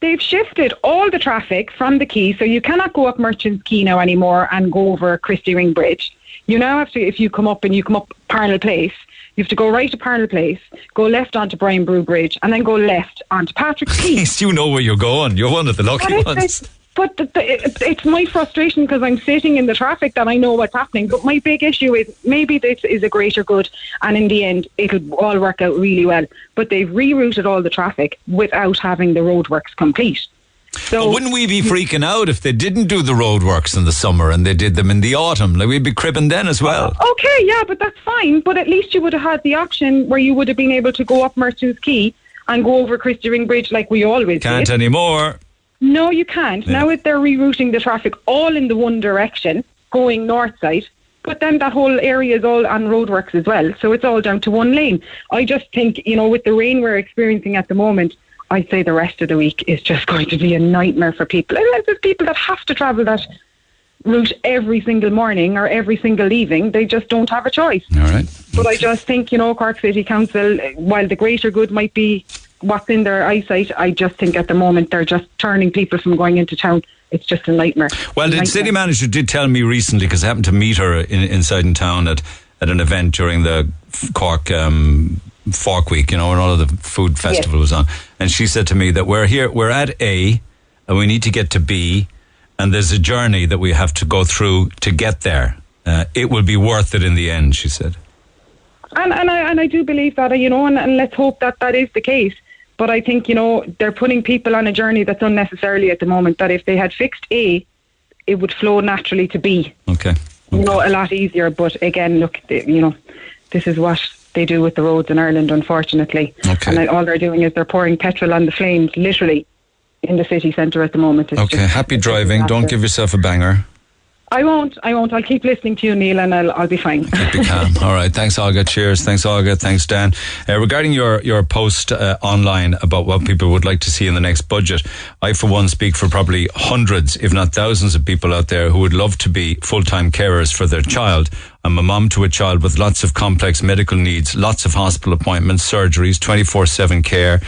They've shifted all the traffic from the quay, so you cannot go up Merchants Quay now anymore and go over Christy Ring Bridge. You now have to, if you come up and you come up Parnell Place, you have to go right to Parnell Place, go left onto Brian Boru Bridge, and then go left onto Patrick's Quay. At least you know where you're going. You're one of the lucky ones. But the, the, it, it's my frustration because I'm sitting in the traffic that I know what's happening. But my big issue is maybe this is a greater good, and in the end, it'll all work out really well. But they've rerouted all the traffic without having the roadworks complete. So But wouldn't we be freaking out if they didn't do the roadworks in the summer and they did them in the autumn? Like we'd be cribbing then as well. Okay, yeah, but that's fine. But at least you would have had the option where you would have been able to go up Merchants Quay and go over Christy Ring Bridge like we always Can't did. anymore. No, you can't. Now if they're rerouting the traffic all in the one direction, going north side, but then that whole area is all on roadworks as well. So it's all down to one lane. I just think, you know, with the rain we're experiencing at the moment, I'd say the rest of the week is just going to be a nightmare for people. And there's people that have to travel that route every single morning or every single evening. They just don't have a choice. All right. But I just think, you know, Cork City Council, while the greater good might be what's in their eyesight, I just think at the moment they're just turning people from going into town. It's just a nightmare. Well, the Nightmare. city manager did tell me recently because I happened to meet her in, inside in town at, at an event during the Cork um, Fork Week, you know, when all of the food festival was on, and she said to me that we're here, we're at A, and we need to get to B, and there's a journey that we have to go through to get there. Uh, it will be worth it in the end, she said. And, and, I, and I do believe that, you know, and, and let's hope that that is the case. But I think, you know, they're putting people on a journey that's unnecessarily at the moment, that if they had fixed A, it would flow naturally to B. Okay. You know, a lot easier. But again, look, you know, this is what they do with the roads in Ireland, unfortunately. Okay. And all they're doing is they're pouring petrol on the flames, literally, in the city centre at the moment. It's Okay, happy driving. Don't give yourself a banger. I won't. I won't. I'll keep listening to you, Neil, and I'll, I'll be fine. Be calm. All right. Thanks, Olga. Cheers. Thanks, Olga. Thanks, Dan. Uh, regarding your, your post uh, online about what people would like to see in the next budget, I, for one, speak for probably hundreds, if not thousands of people out there who would love to be full-time carers for their child. I'm a mum to a child with lots of complex medical needs, lots of hospital appointments, surgeries, 24-7 care.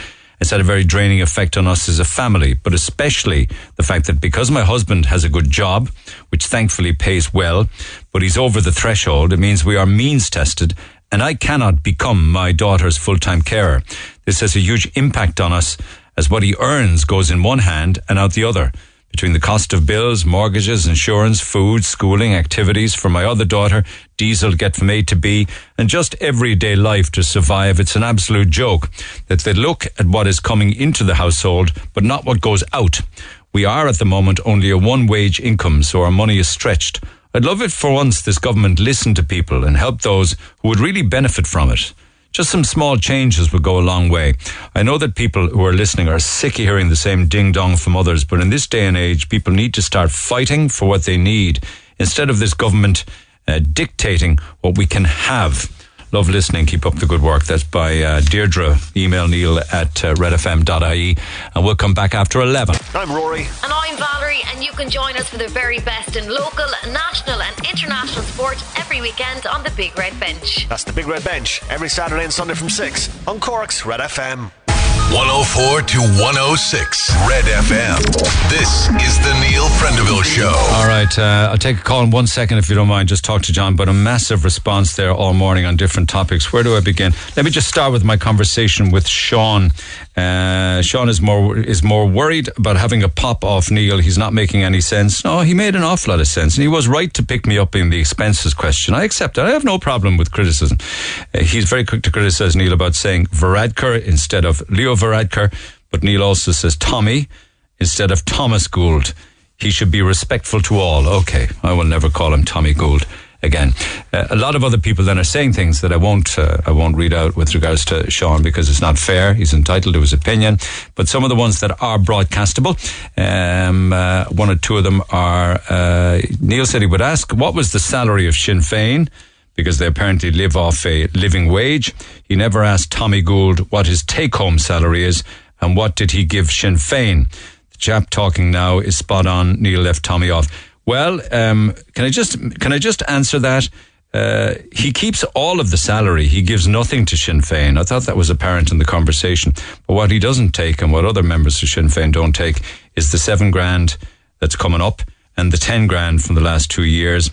It's had a very draining effect on us as a family, but especially the fact that because my husband has a good job, which thankfully pays well, but he's over the threshold, it means we are means tested and I cannot become my daughter's full-time carer. This has a huge impact on us as what he earns goes in one hand and out the other between the cost of bills, mortgages, insurance, food, schooling, activities for my other daughter, diesel get from A to B, and just everyday life to survive. It's an absolute joke that they look at what is coming into the household, but not what goes out. We are at the moment only a one wage income, so our money is stretched. I'd love it for once this government listened to people and helped those who would really benefit from it. Just some small changes would go a long way. I know that people who are listening are sick of hearing the same ding dong from others, but in this day and age, people need to start fighting for what they need instead of this government uh, dictating what we can have. Love listening. Keep up the good work. That's by uh, Deirdre. Email Neil at uh, redfm.ie. And we'll come back after 11. I'm Rory. And I'm Valerie, and you can join us for the very best in local, national, and international sport every weekend on the Big Red Bench. That's the Big Red Bench every Saturday and Sunday from 6 on Cork's Red FM. 104 to 106 Red FM. This is the Neil Prendeville Show. All right, uh, I'll take a call in one second if you don't mind. Just talk to John, but a massive response there all morning on different topics. Where do I begin? Let me just start with my conversation with Sean. Uh, Sean is more is more worried about having a pop off Neil. He's not making any sense. No, he made an awful lot of sense, and he was right to pick me up in the expenses question. I accept it. I have no problem with criticism. Uh, he's very quick to criticize Neil about saying Varadkar instead of Leo Varadkar, but Neil also says Tommy instead of Thomas Gould. He should be respectful to all. Okay, I will never call him Tommy Gould again. Uh, a lot of other people then are saying things that I won't uh, I won't read out with regards to Sean because it's not fair. He's entitled to his opinion. But some of the ones that are broadcastable, um, uh, one or two of them are. Uh, Neil said he would ask what was the salary of Sinn Féin. Because they apparently live off a living wage. He never asked Tommy Gould what his take home salary is and what did he give Sinn Féin. The chap talking now is spot on. Neil left Tommy off. Well, um, can I just can I just answer that? Uh, he keeps all of the salary. He gives nothing to Sinn Féin. I thought that was apparent in the conversation. But what he doesn't take, and what other members of Sinn Féin don't take, is the seven grand that's coming up and the ten grand from the last two years.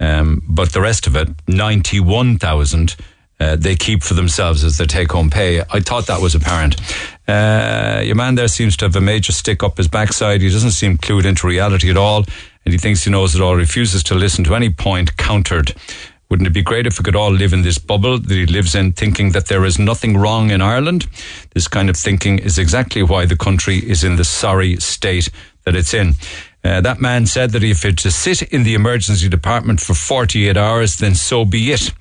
Um, but the rest of it, ninety-one thousand. Uh, they keep for themselves as their take-home pay. I thought that was apparent. Uh, your man there seems to have a major stick up his backside. He doesn't seem clued into reality at all and he thinks he knows it all, refuses to listen to any point countered. Wouldn't it be great if we could all live in this bubble that he lives in, thinking that there is nothing wrong in Ireland? This kind of thinking is exactly why the country is in the sorry state that it's in. Uh, that man said that if it to sit in the emergency department for 48 hours, then so be it.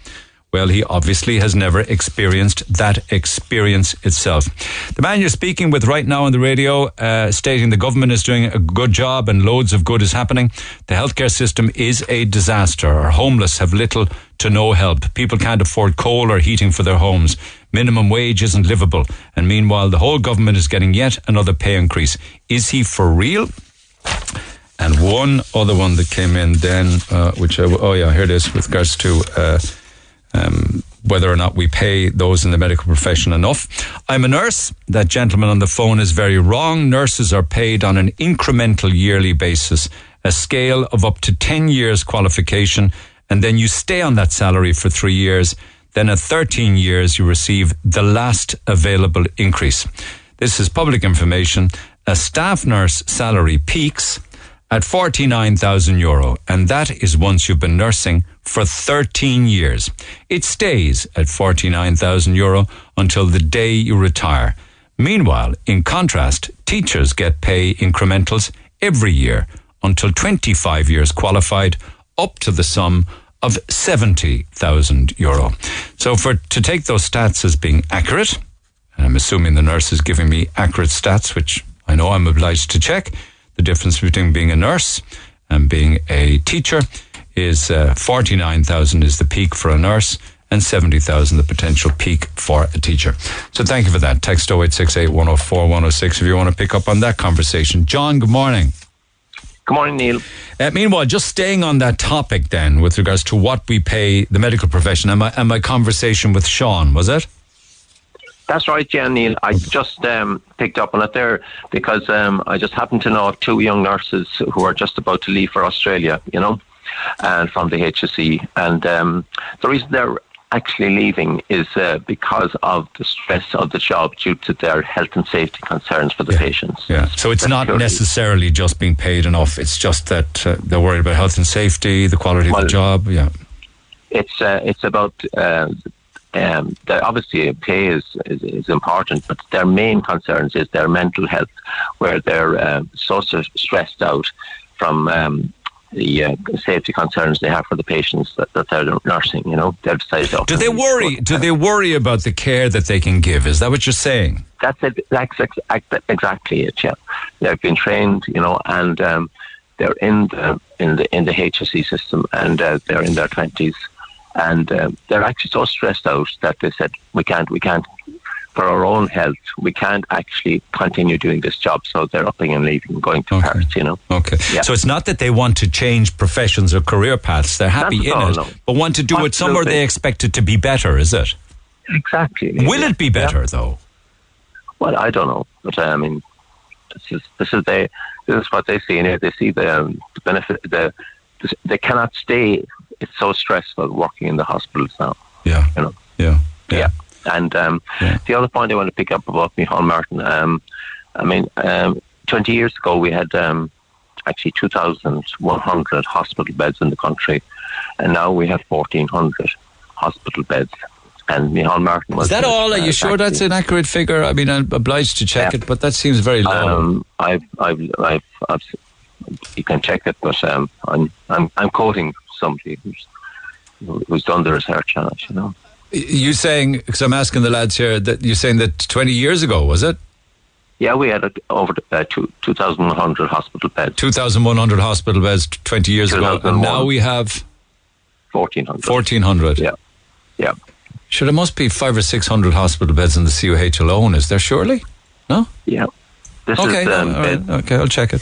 Well, he obviously has never experienced that experience itself. The man you're speaking with right now on the radio, uh, stating the government is doing a good job and loads of good is happening. The healthcare system is a disaster. Our homeless have little to no help. People can't afford coal or heating for their homes. Minimum wage isn't livable. And meanwhile, the whole government is getting yet another pay increase. Is he for real? And one other one that came in then, uh, which I, oh yeah, here it is with regards to, uh, um, whether or not we pay those in the medical profession enough. I'm a nurse. That gentleman on the phone is very wrong. Nurses are paid on an incremental yearly basis, a scale of up to 10 years qualification, and then you stay on that salary for three years. Then at 13 years, you receive the last available increase. This is public information. A staff nurse salary peaks at 49,000 euro, and that is once you've been nursing for 13 years. It stays at 49,000 euro until the day you retire. Meanwhile, in contrast, teachers get pay incrementals every year until 25 years qualified, up to the sum of 70,000 euro. So for to take those stats as being accurate, and I'm assuming the nurse is giving me accurate stats, which I know I'm obliged to check, the difference between being a nurse and being a teacher is uh, 49,000 is the peak for a nurse and 70,000 the potential peak for a teacher. So thank you for that. Text 0868 104 106 if you want to pick up on that conversation. John, good morning. Good morning, Neil. Uh, meanwhile, just staying on that topic then with regards to what we pay the medical profession and my, and my conversation with Sean, was it? That's right, yeah, Neil. I just um, picked up on it there because um, I just happen to know of two young nurses who are just about to leave for Australia, you know, and from the HSE. And um, the reason they're actually leaving is uh, because of the stress of the job due to their health and safety concerns for the patients. Yeah. So it's not necessarily just being paid enough. It's just that uh, they're worried about health and safety, the quality of the job. Yeah. it's uh, it's about uh, um, obviously pay is, is is important, but their main concerns is their mental health, where they're uh, so stressed out from um, the uh, safety concerns they have for the patients that, that they're nursing. You know, they've decided. Do they worry? Do they worry about the care that they can give? Is that what you're saying? That's it. That's ex- ex- exactly it. Yeah, they've been trained, you know, and um, they're in the in the in the HSE system, and uh, they're in their twenties, and um, they're actually so stressed out that they said we can't, we can't, for our own health, we can't actually continue doing this job. So they're upping and leaving, going to Paris. You know. Okay. Yeah. So it's not that they want to change professions or career paths. They're happy in all, it, no. but want to do it somewhere they expect it to be better. Is it? Exactly. Will it be better though? Well, I don't know, but uh, I mean, this is this is they this is what they see in it. They see the, um, the benefit. The, the they cannot stay. It's so stressful working in the hospitals now. Yeah. You know. Yeah. Yeah. And um, the other point I want to pick up about Micheál Martin. Um, I mean, um, 20 years ago we had um, actually 2,100 hospital beds in the country, and now we have 1,400 hospital beds. And Micheál Martin was Is that all? Are uh, you sure that's an accurate figure? I mean, I'm obliged to check it, but that seems very low. Um, I've, I've, I've, I've, you can check it, but um, I'm, I'm, I'm quoting somebody who's, who's done the research on it. You know. you saying because I'm asking the lads here that you're saying that 20 years ago was it? Yeah, we had over uh, two, 2,100 hospital beds. 2,100 hospital beds 20 years ago, and now we have 1,400. 1,400. Yeah, yeah. Sure, there must be five or 600 hospital beds in the CUH alone. Is there surely? No. Yeah. This okay, is um, right, okay, I'll check it.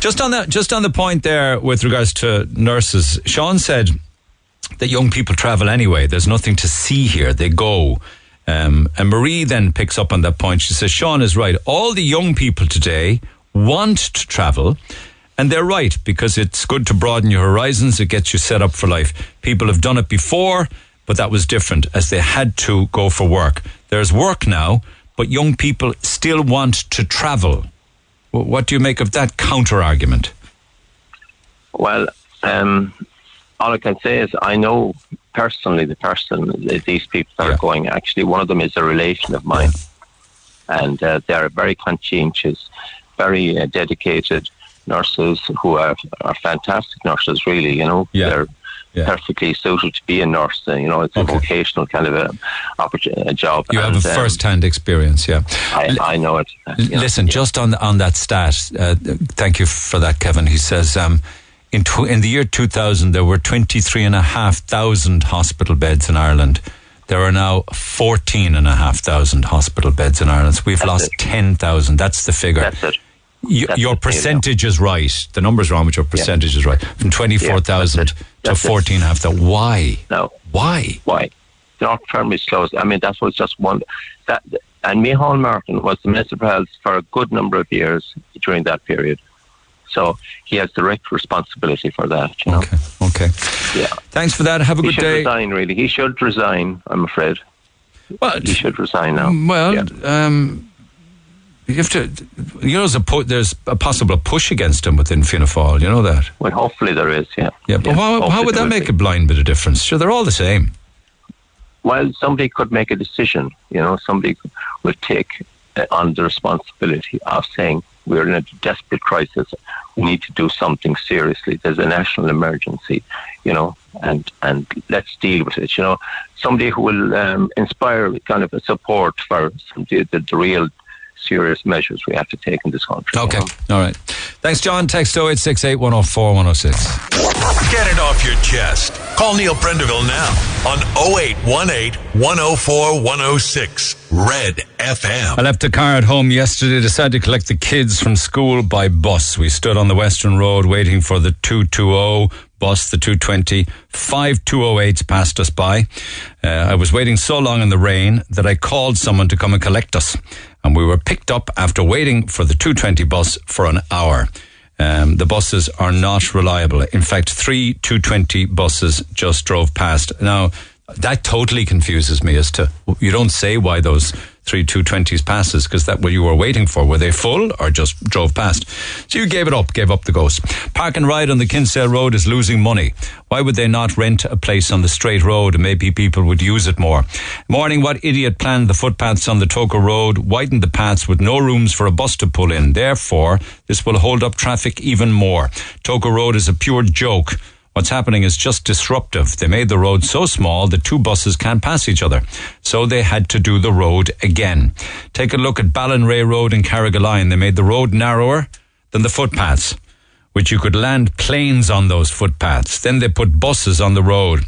Just on that, just on the point there with regards to nurses, Sean said that young people travel anyway. There's nothing to see here; they go. Um, and Marie then picks up on that point. She says, Sean is right. All the young people today want to travel, and they're right because it's good to broaden your horizons. It gets you set up for life. People have done it before, but that was different as they had to go for work. There's work now, but young people still want to travel. What do you make of that counter argument? Well, um, all I can say is I know personally the person, th- these people that are going. Actually, one of them is a relation of mine, and uh, they are very conscientious, very uh, dedicated nurses who are, are fantastic nurses. Really, you know, they're perfectly suited to be a nurse. uh, You know, it's a vocational kind of a, a job. You have a um, first-hand experience, yeah. I, I know it. L- Listen, just on on that stat, uh, thank you for that, Kevin. He says um, in tw- in the year 2000 there were 23,500 hospital beds in Ireland. There are now 14,500 hospital beds in Ireland. So we've lost 10,000. That's the figure. That's it. Y- your it, there you go. percentage is right. The number's wrong, but your percentage is right. From 24,000 to That's. 14,500. Why? No. Why? Why? They're not firmly closed. I mean, that was just one. That and Micheál Martin was the Minister of Health for a good number of years during that period. So he has direct responsibility for that. You know? Okay. Okay. Yeah. Thanks for that. Have a good day. he good should day. resign. Really, he should resign. I'm afraid. Well, he should resign now. Well, um, you have to. You know, there's a, there's a possible push against him within Fianna Fáil. You know that. Well, hopefully there is. Yeah. Yeah, but Yeah, how, how would that make a blind bit of difference? Sure, they're all the same. Well, somebody could make a decision. You know, somebody will take uh, on the responsibility of saying we're in a desperate crisis. We need to do something seriously. There's a national emergency. You know, and and let's deal with it. You know, somebody who will um, inspire kind of a support for some, the, the, the real serious measures we have to take in this country. Okay. All right. Thanks, John. Text 0868 104 106. Get it off your chest. Call Neil Prendeville now on 0818 104 106 Red FM. I left the car at home yesterday, decided to collect the kids from school by bus. We stood on the Western Road waiting for the 220 bus, the 220. Five 208s passed us by. Uh, I was waiting so long in the rain that I called someone to come and collect us. And we were picked up after waiting for the 220 bus for an hour. Um, the buses are not reliable. In fact, three 220 buses just drove past. Now, that totally confuses me as to you don't say why those three 220s passes because that what you were waiting for were they full or just drove past? So you gave it up gave up the ghost. Park and ride on the kinsale road is losing money. Why would they not rent a place on the straight road? Maybe people would use it more. Morning what idiot planned the footpaths on the Togher road widened the paths with no rooms for a bus to pull in? Therefore this will hold up traffic even more. Togher road is a pure joke What's happening is just disruptive. They made the road so small that two buses can't pass each other. So they had to do the road again. Take a look at Ballinrea Road in Carrigaline. They made the road narrower than the footpaths, which you could land planes on those footpaths. Then they put buses on the road.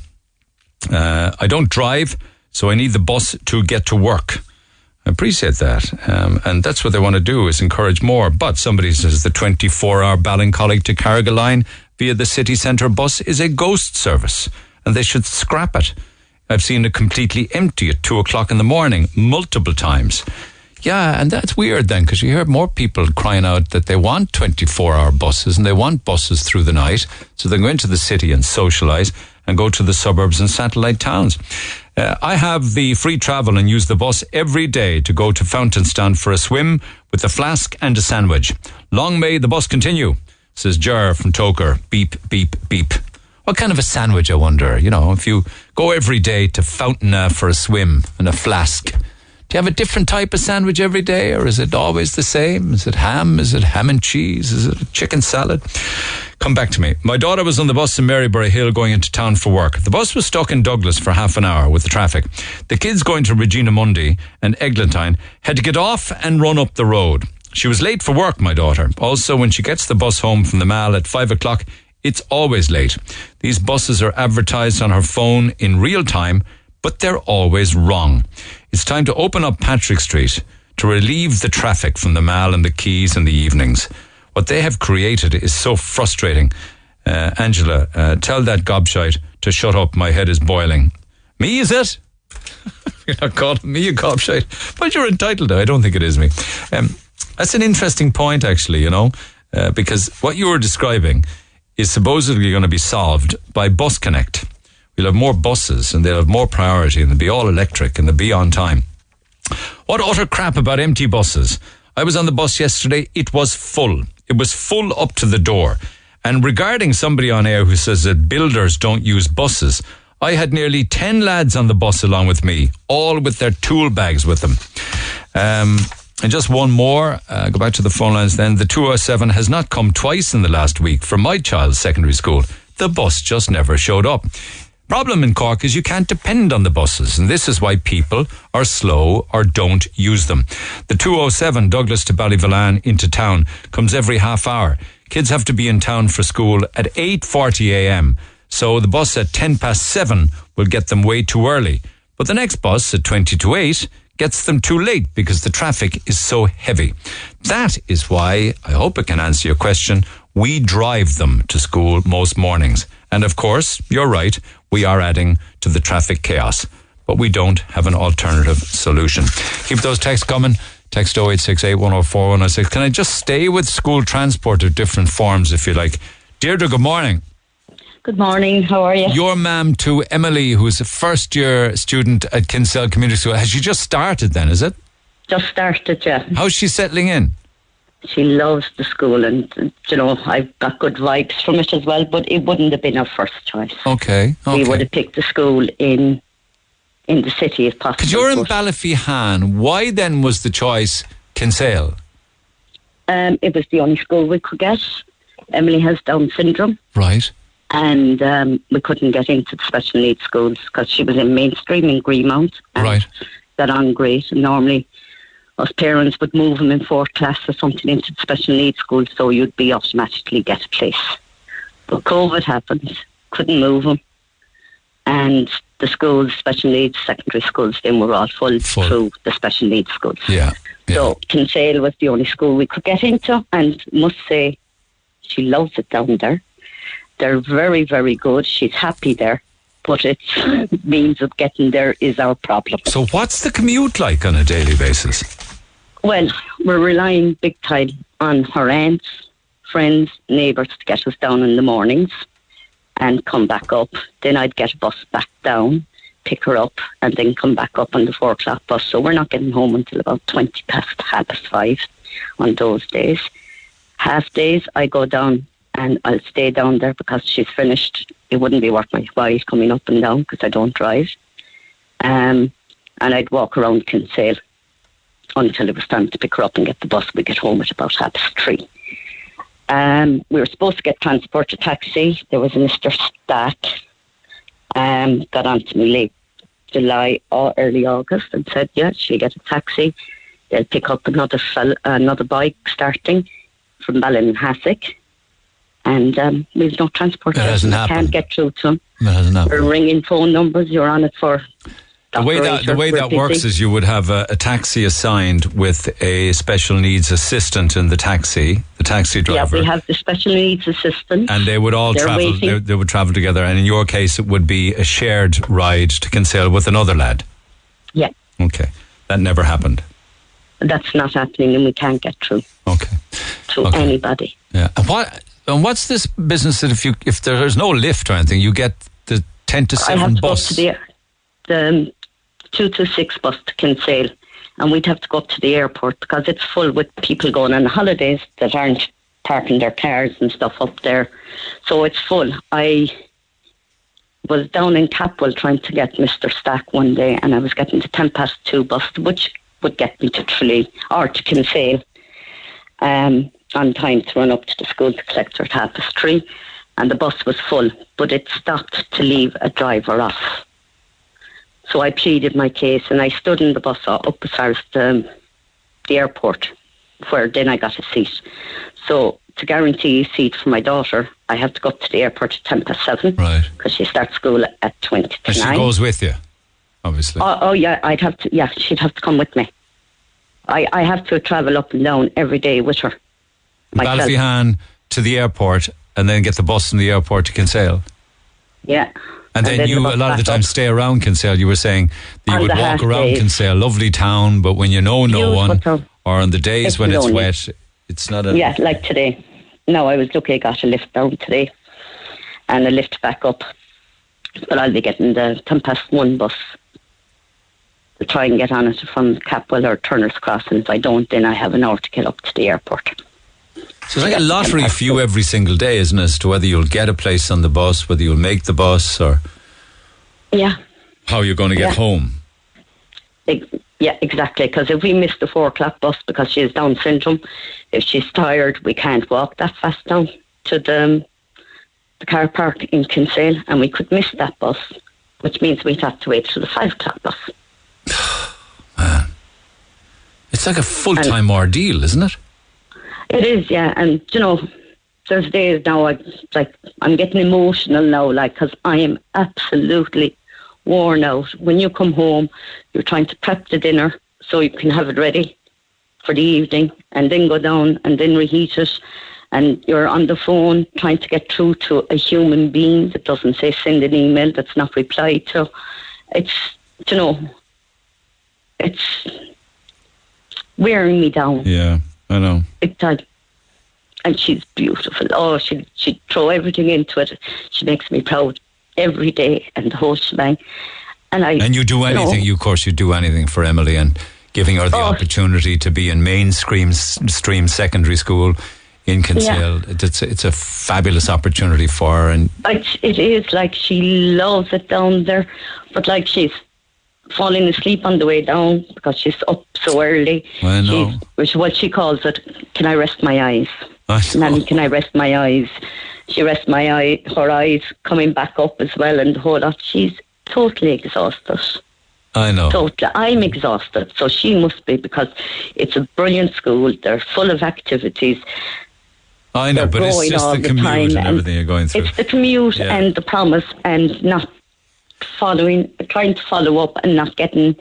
Uh, I don't drive, so I need the bus to get to work. I appreciate that. Um, and that's what they want to do is encourage more. But somebody says the 24 hour Ballincollig to Carrigaline via the city centre bus is a ghost service and they should scrap it. I've seen it completely empty at two o'clock in the morning multiple times. Yeah, and that's weird then because you hear more people crying out that they want 24 hour buses and they want buses through the night. So they go into the city and socialise and go to the suburbs and satellite towns. Uh, I have the free travel and use the bus every day to go to Fountainstown for a swim with a flask and a sandwich. Long may the bus continue, says Jar from Togher. Beep, beep, beep. What kind of a sandwich, I wonder? You know, if you go every day to Fountain for a swim and a flask, do you have a different type of sandwich every day, or is it always the same? Is it ham? Is it ham and cheese? Is it a chicken salad? Come back to me. My daughter was on the bus in Maryborough Hill going into town for work. The bus was stuck in Douglas for half an hour with the traffic. The kids going to Regina Mundi and Eglantine had to get off and run up the road. She was late for work, my daughter. Also, when she gets the bus home from the mall at five o'clock, it's always late. These buses are advertised on her phone in real time, but they're always wrong. It's time to open up Patrick Street to relieve the traffic from the mall and the quays in the evenings. What they have created is so frustrating. Uh, Angela, uh, tell that gobshite to shut up. My head is boiling. Me, is it? you're not calling me a gobshite, but you're entitled to. I don't think it is me. Um, that's an interesting point, actually, you know, uh, because what you were describing is supposedly going to be solved by Bus Connect. We'll have more buses and they'll have more priority and they'll be all electric and they'll be on time. What utter crap about empty buses. I was on the bus yesterday. It was full. It was full up to the door. And regarding somebody on air who says that builders don't use buses, I had nearly 10 lads on the bus along with me, all with their tool bags with them. Um, and just one more, uh, go back to the phone lines then. The 207 has not come twice in the last week from my child's secondary school. The bus just never showed up. Problem in Cork is you can't depend on the buses, and this is why people are slow or don't use them. The 207 Douglas to Ballyvolane into town comes every half hour. Kids have to be in town for school at 8:40 a.m. So the bus at 10 past 7 will get them way too early. But the next bus at 20 to 8 gets them too late because the traffic is so heavy. That is why, I hope I can answer your question, we drive them to school most mornings. And of course, you're right, we are adding to the traffic chaos. But we don't have an alternative solution. Keep those texts coming. Text 0868 104 106. Can I just stay with school transport of different forms if you like? Deirdre, good morning. Good morning. How are you? Your ma'am to Emily, who's a first year student at Kinsale Community School. Has she just started then, is it? Just started, yeah. How's she settling in? She loves the school, and you know I've got good vibes from it as well. But it wouldn't have been our first choice. Okay. okay. We would have picked the school in in the city if possible. Because you're in Ballyphehane, why then was the choice Kinsale? Um, it was the only school we could get. Emily has Down syndrome. Right and um, we couldn't get into the special needs schools because she was in mainstream in Greenmount. Right. Got on great. And normally, us parents would move them in fourth class or something into the special needs school, so you'd be automatically get a place. But COVID happened, couldn't move them, and the schools, special needs secondary schools, then were all full, through the special needs schools. Yeah. So Kinsale was the only school we could get into, and must say, she loves it down there. They're very, very good. She's happy there, but it's means of getting there is our problem. So what's the commute like on a daily basis? Well, we're relying big time on her aunts, friends, neighbours to get us down in the mornings and come back up. Then I'd get a bus back down, pick her up, and then come back up on the four o'clock bus. So we're not getting home until about 20 past, half past five on those days. Half days, I go down and I'll stay down there because she's finished. It wouldn't be worth my while coming up and down because I don't drive. Um, and I'd walk around Kinsale until it was time to pick her up and get the bus. We get home at about half past three. Um, we were supposed to get transport to taxi. There was a Mr. Stack um, got on to me late July or early August and said, yeah, she'll get a taxi. They'll pick up another fell, another bike starting from Ballinhassig. And um, we've no transport. It hasn't happened. can't get through to them. It hasn't happened. We're ringing phone numbers. You're on it for The way that the way that works is you would have a, a taxi assigned with a special needs assistant in the taxi, the taxi driver. Yeah, we have the special needs assistant. and they would all They're travel. They, they would travel together, and in your case, it would be a shared ride to Kinsale with another lad. Yeah, Okay, that never happened. that's not happening, and we can't get through. Okay. To anybody. Yeah. What? And what's this business that if you if there's no lift or anything, you get the ten to seven I have to bus? go to the, the um, two to six bus to Kinsale, and we'd have to go up to the airport because it's full with people going on holidays that aren't parking their cars and stuff up there. So it's full. I was down in Capwell trying to get Mr. Stack one day, and I was getting the ten past two bus, which would get me to Tralee or to Kinsale. Um, on time to run up to the school to collect her at half past three, and the bus was full, but it stopped to leave a driver off. So I pleaded my case, and I stood in the bus up as far as the, the airport, where then I got a seat. So to guarantee a seat for my daughter, I have to go up to the airport at ten past seven, right? Because she starts school at twenty to and she goes with you, obviously. Oh, oh yeah, I'd have to. Yeah, she'd have to come with me. I, I have to travel up and down every day with her. Myself. Ballyphehane to the airport, and then get the bus from the airport to Kinsale. Yeah. And, then, you, the a lot of the time, up. stay around Kinsale. You were saying that you On would walk around days. Kinsale, lovely town, but when you know no one, town. Um, or on the days It's when it's wet, it's not a. Yeah, like today. No, I was lucky I got a lift down today and a lift back up. But I'll be getting the 10 past one bus to try and get on it from Capwell or Turner's Cross. And if I don't, then I have an hour to get up to the airport. So it's like a lottery for you every single day, isn't it? As to whether you'll get a place on the bus, whether you'll make the bus, or Yeah. how you're going to get Yeah. home. Yeah, exactly. Because if we miss the four o'clock bus because she has Down syndrome, if she's tired, we can't walk that fast down to the, um, the car park in Kinsale, and we could miss that bus, which means we'd have to wait till the five o'clock bus. Man, It's like a full time ordeal, isn't it? It is, yeah, and you know, there's days now I like I'm getting emotional now, like because I am absolutely worn out. When you come home, you're trying to prep the dinner so you can have it ready for the evening, and then go down and then reheat it, and you're on the phone trying to get through to a human being that doesn't say send an email that's not replied to. It's you know, it's wearing me down Yeah, I know. big time. And she's beautiful. Oh, she she throw everything into it. She makes me proud every day and the whole shebang. And I And you do know, anything, you of course, you do anything for Emily and giving her the Oh. opportunity to be in mainstream stream secondary school in Kinsale. It's, a, it's a fabulous opportunity for her. And it, it is like she loves it down there, but like she's falling asleep on the way down because she's up so early. I know. She's, which what she calls it. Can I rest my eyes? Nanny, can I rest my eyes? She rests my eye, her eyes coming back up as well, and the whole lot. She's totally exhausted. I know. Totally. I'm exhausted. So she must be because it's a brilliant school. They're full of activities. I know, They're but it's just the the commute time and everything you're going through. It's the commute Yeah. and the promise and not following, trying to follow up and not getting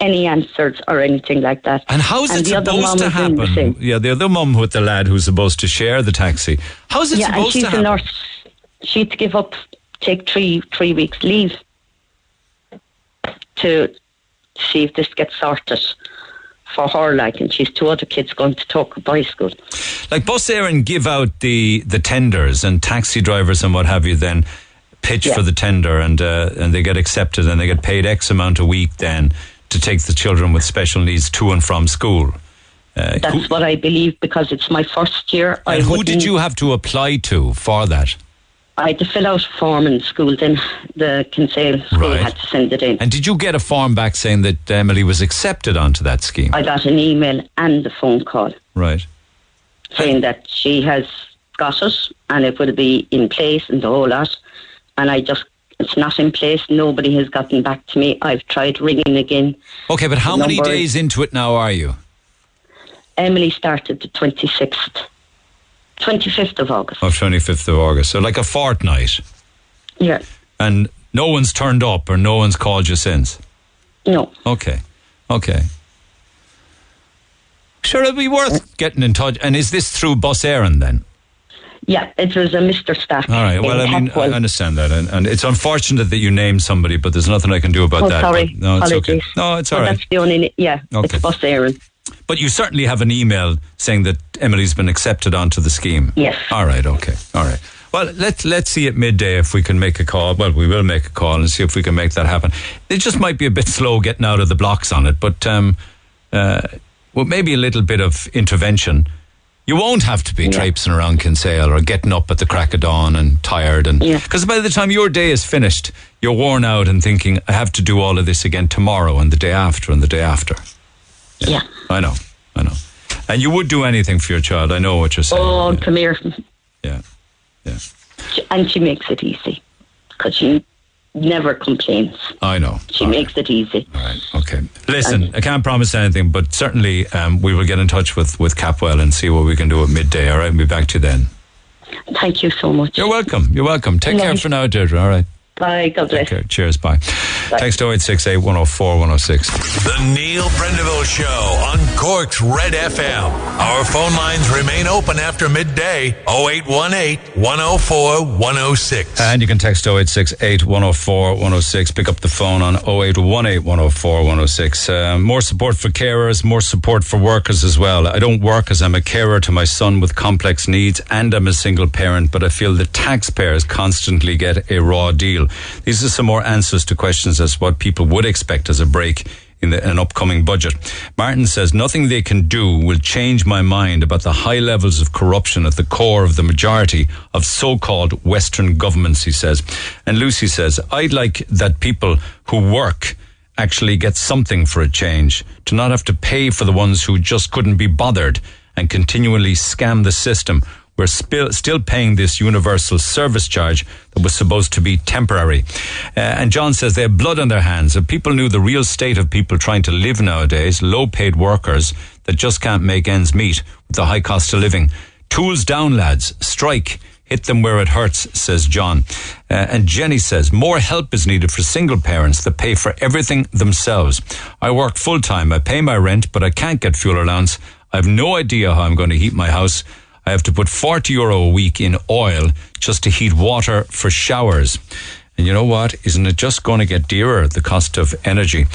any answers or anything like that. And how's and it the other supposed to happen? Yeah, the other mum with the lad who's supposed to share the taxi. How's it yeah, and she's to a happen? nurse. She had to give up, take three three weeks leave to see if this gets sorted for her. Like, and she's two other kids going to talk Boy School. Like Bus Éireann give out the the tenders and taxi drivers and what have you then pitch Yeah. for the tender and uh, and they get accepted and they get paid X amount a week then to take the children with special needs to and from school. Uh, That's who, what I believe because it's my first year. I who did you have to apply to for that? I had to fill out a form in school. Then the Kinsale school Right. had to send it in. And did you get a form back saying that Emily was accepted onto that scheme? I got an email and a phone call right. saying that she has got it and it will be in place and the whole lot. And I just, it's not in place. Nobody has gotten back to me. I've tried ringing again. Okay, but how many days into it now are you? Emily started the 26th, 25th of August. Of 25th of August. So like a fortnight. Yeah. And no one's turned up or no one's called you since? No. Okay. Okay. Sure, it'll be worth uh, getting in touch. And is this through Bus Éireann then? Yeah, it was a Mr. Stack. All right. Well, I mean, I understand that. And, and it's unfortunate that you named somebody, but there's nothing I can do about Oh, that. sorry. But no, it's okay. No, it's all right. That's the only, yeah, Okay. it's Bus Éireann. But you certainly have an email saying that Emily's been accepted onto the scheme. Yes. All right. Okay. All right. Well, let's let's see at midday if we can make a call. Well, we will make a call and see if we can make that happen. It just might be a bit slow getting out of the blocks on it, but um, uh, well, maybe a little bit of intervention. You won't have to be traipsing around Kinsale or getting up at the crack of dawn and tired, and because by the time your day is finished, you're worn out and thinking, "I have to do all of this again tomorrow and the day after and the day after." Yeah. I know, I know. And you would do anything for your child. I know what you're saying. Oh, come here. Yeah. Yeah. And she makes it easy because she never complains. I know. She makes it easy. All right. Okay. Listen, I can't promise anything, but certainly um, we will get in touch with, with Capwell and see what we can do at midday. All right, we'll be back to you then. Thank you so much. You're welcome. You're welcome. Take care for now, Deirdre. All right. Bye. God bless. Take care. Cheers. Bye. Text 0868 104 106. The Neil Prendeville Show on Cork's Red FM. Our phone lines remain open after midday 0818 104 106. And you can text 0868 104 106. Pick up the phone on 0818 104 106. Uh, more support for carers, more support for workers as well. I don't work as I'm a carer to my son with complex needs and I'm a single parent, but I feel the taxpayers constantly get a raw deal. These are some more answers to questions as what people would expect as a break in the, an upcoming budget. Martin says nothing they can do will change my mind about the high levels of corruption at the core of the majority of so-called Western governments, he says. And Lucy says, I'd like that people who work actually get something for a change, to not have to pay for the ones who just couldn't be bothered and continually scam the system. We're still, paying this universal service charge that was supposed to be temporary. Uh, and John says they have blood on their hands. If people knew the real state of people trying to live nowadays, low paid workers that just can't make ends meet with the high cost of living. Tools down, lads. Strike. Hit them where it hurts, says John. Uh, and Jenny says more help is needed for single parents that pay for everything themselves. I work full time. I pay my rent, but I can't get fuel allowance. I have no idea how I'm going to heat my house. I have to put 40 euro a week in oil just to heat water for showers. And you know what? Isn't it just going to get dearer, the cost of energy?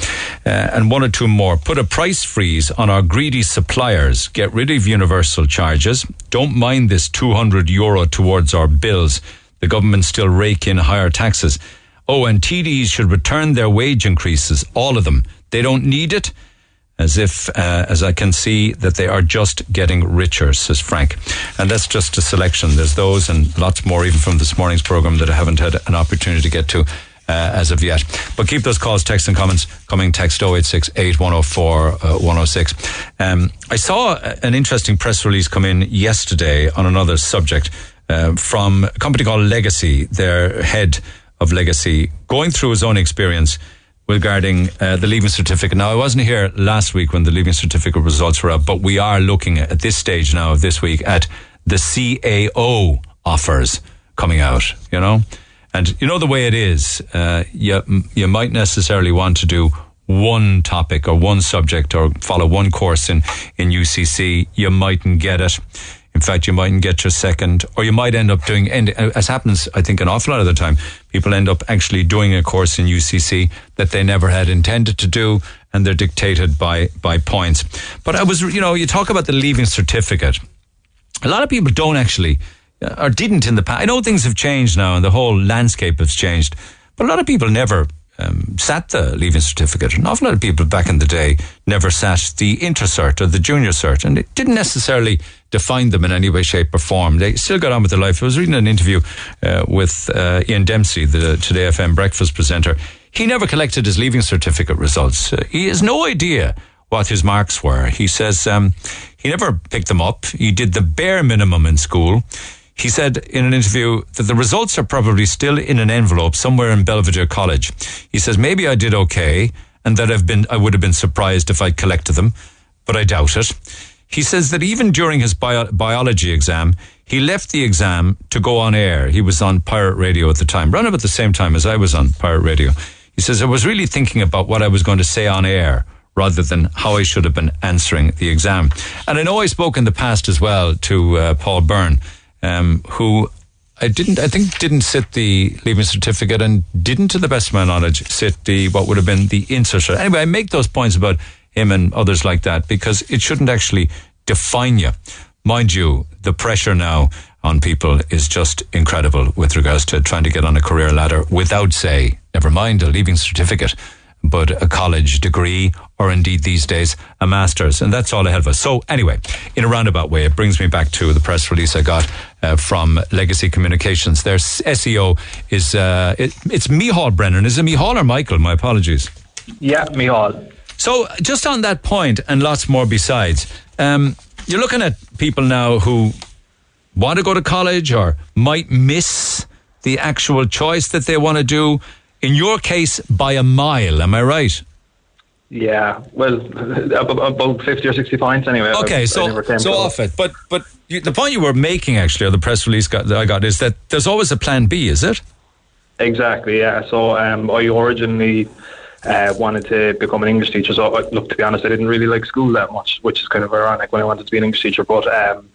Uh, and one or two more. Put a price freeze on our greedy suppliers. Get rid of universal charges. Don't mind this 200 euro towards our bills. The government still rake in higher taxes. Oh, and TDs should return their wage increases, all of them. They don't need it as if, uh, as I can see, that they are just getting richer, says Frank. And that's just a selection. There's those and lots more, even from this morning's program, that I haven't had an opportunity to get to. Uh, as of yet. But keep those calls, texts, and comments coming. Text 0868 104 uh, 106. Um, I saw an interesting press release come in yesterday on another subject uh, from a company called Legacy, their head of Legacy, going through his own experience regarding uh, the leaving certificate. Now, I wasn't here last week when the leaving certificate results were out, but we are looking at, at this stage now of this week at the CAO offers coming out, you know? And you know the way it is, uh, you, you might necessarily want to do one topic or one subject or follow one course in, in UCC. You mightn't get it. In fact, you mightn't get your second, or you might end up doing, and as happens, I think, an awful lot of the time, people end up actually doing a course in UCC that they never had intended to do, and they're dictated by, by points. But I was, you know, you talk about the leaving certificate. A lot of people don't actually, uh, or didn't in the past. I know things have changed now and the whole landscape has changed, but a lot of people never um, sat the leaving certificate. An awful lot of people back in the day never sat the intercert or the junior cert, and it didn't necessarily define them in any way, shape, or form. They still got on with their life. I was reading an interview uh, with uh, Ian Dempsey, the Today FM breakfast presenter. He never collected his leaving certificate results. Uh, he has no idea what his marks were. He says um, he never picked them up. He did the bare minimum in school. He said in an interview that the results are probably still in an envelope somewhere in Belvedere College. He says maybe I did okay and that I've been I would have been surprised if I'd collected them, but I doubt it. He says that even during his bio- biology exam, he left the exam to go on air. He was on pirate radio at the time, run about the same time as I was on pirate radio. He says I was really thinking about what I was going to say on air rather than how I should have been answering the exam. And I know I spoke in the past as well to uh, Paul Byrne um, who I didn't, I think, didn't sit the leaving certificate and didn't, to the best of my knowledge, sit the what would have been the intercert. Anyway, I make those points about him and others like that because it shouldn't actually define you. Mind you, the pressure now on people is just incredible with regards to trying to get on a career ladder without, say, never mind a leaving certificate but a college degree or indeed these days a master's. And that's all ahead of us. So anyway, in a roundabout way, it brings me back to the press release I got uh, from Legacy Communications. Their SEO is, uh, it, it's Micheál Brennan. Is it Micheál or Michael? My apologies. Yeah, Micheál. So just on that point and lots more besides, um, you're looking at people now who want to go to college or might miss the actual choice that they want to do in your case, by a mile. Am I right? Yeah, well, about fifty or sixty points anyway. Okay, I, so I so off it, but but you, the point you were making actually, or the press release got, that I got, is that there's always a plan B, is it? Exactly. Yeah. So um, I originally uh, wanted to become an English teacher. So look, to be honest, I didn't really like school that much, which is kind of ironic when I wanted to be an English teacher. But um,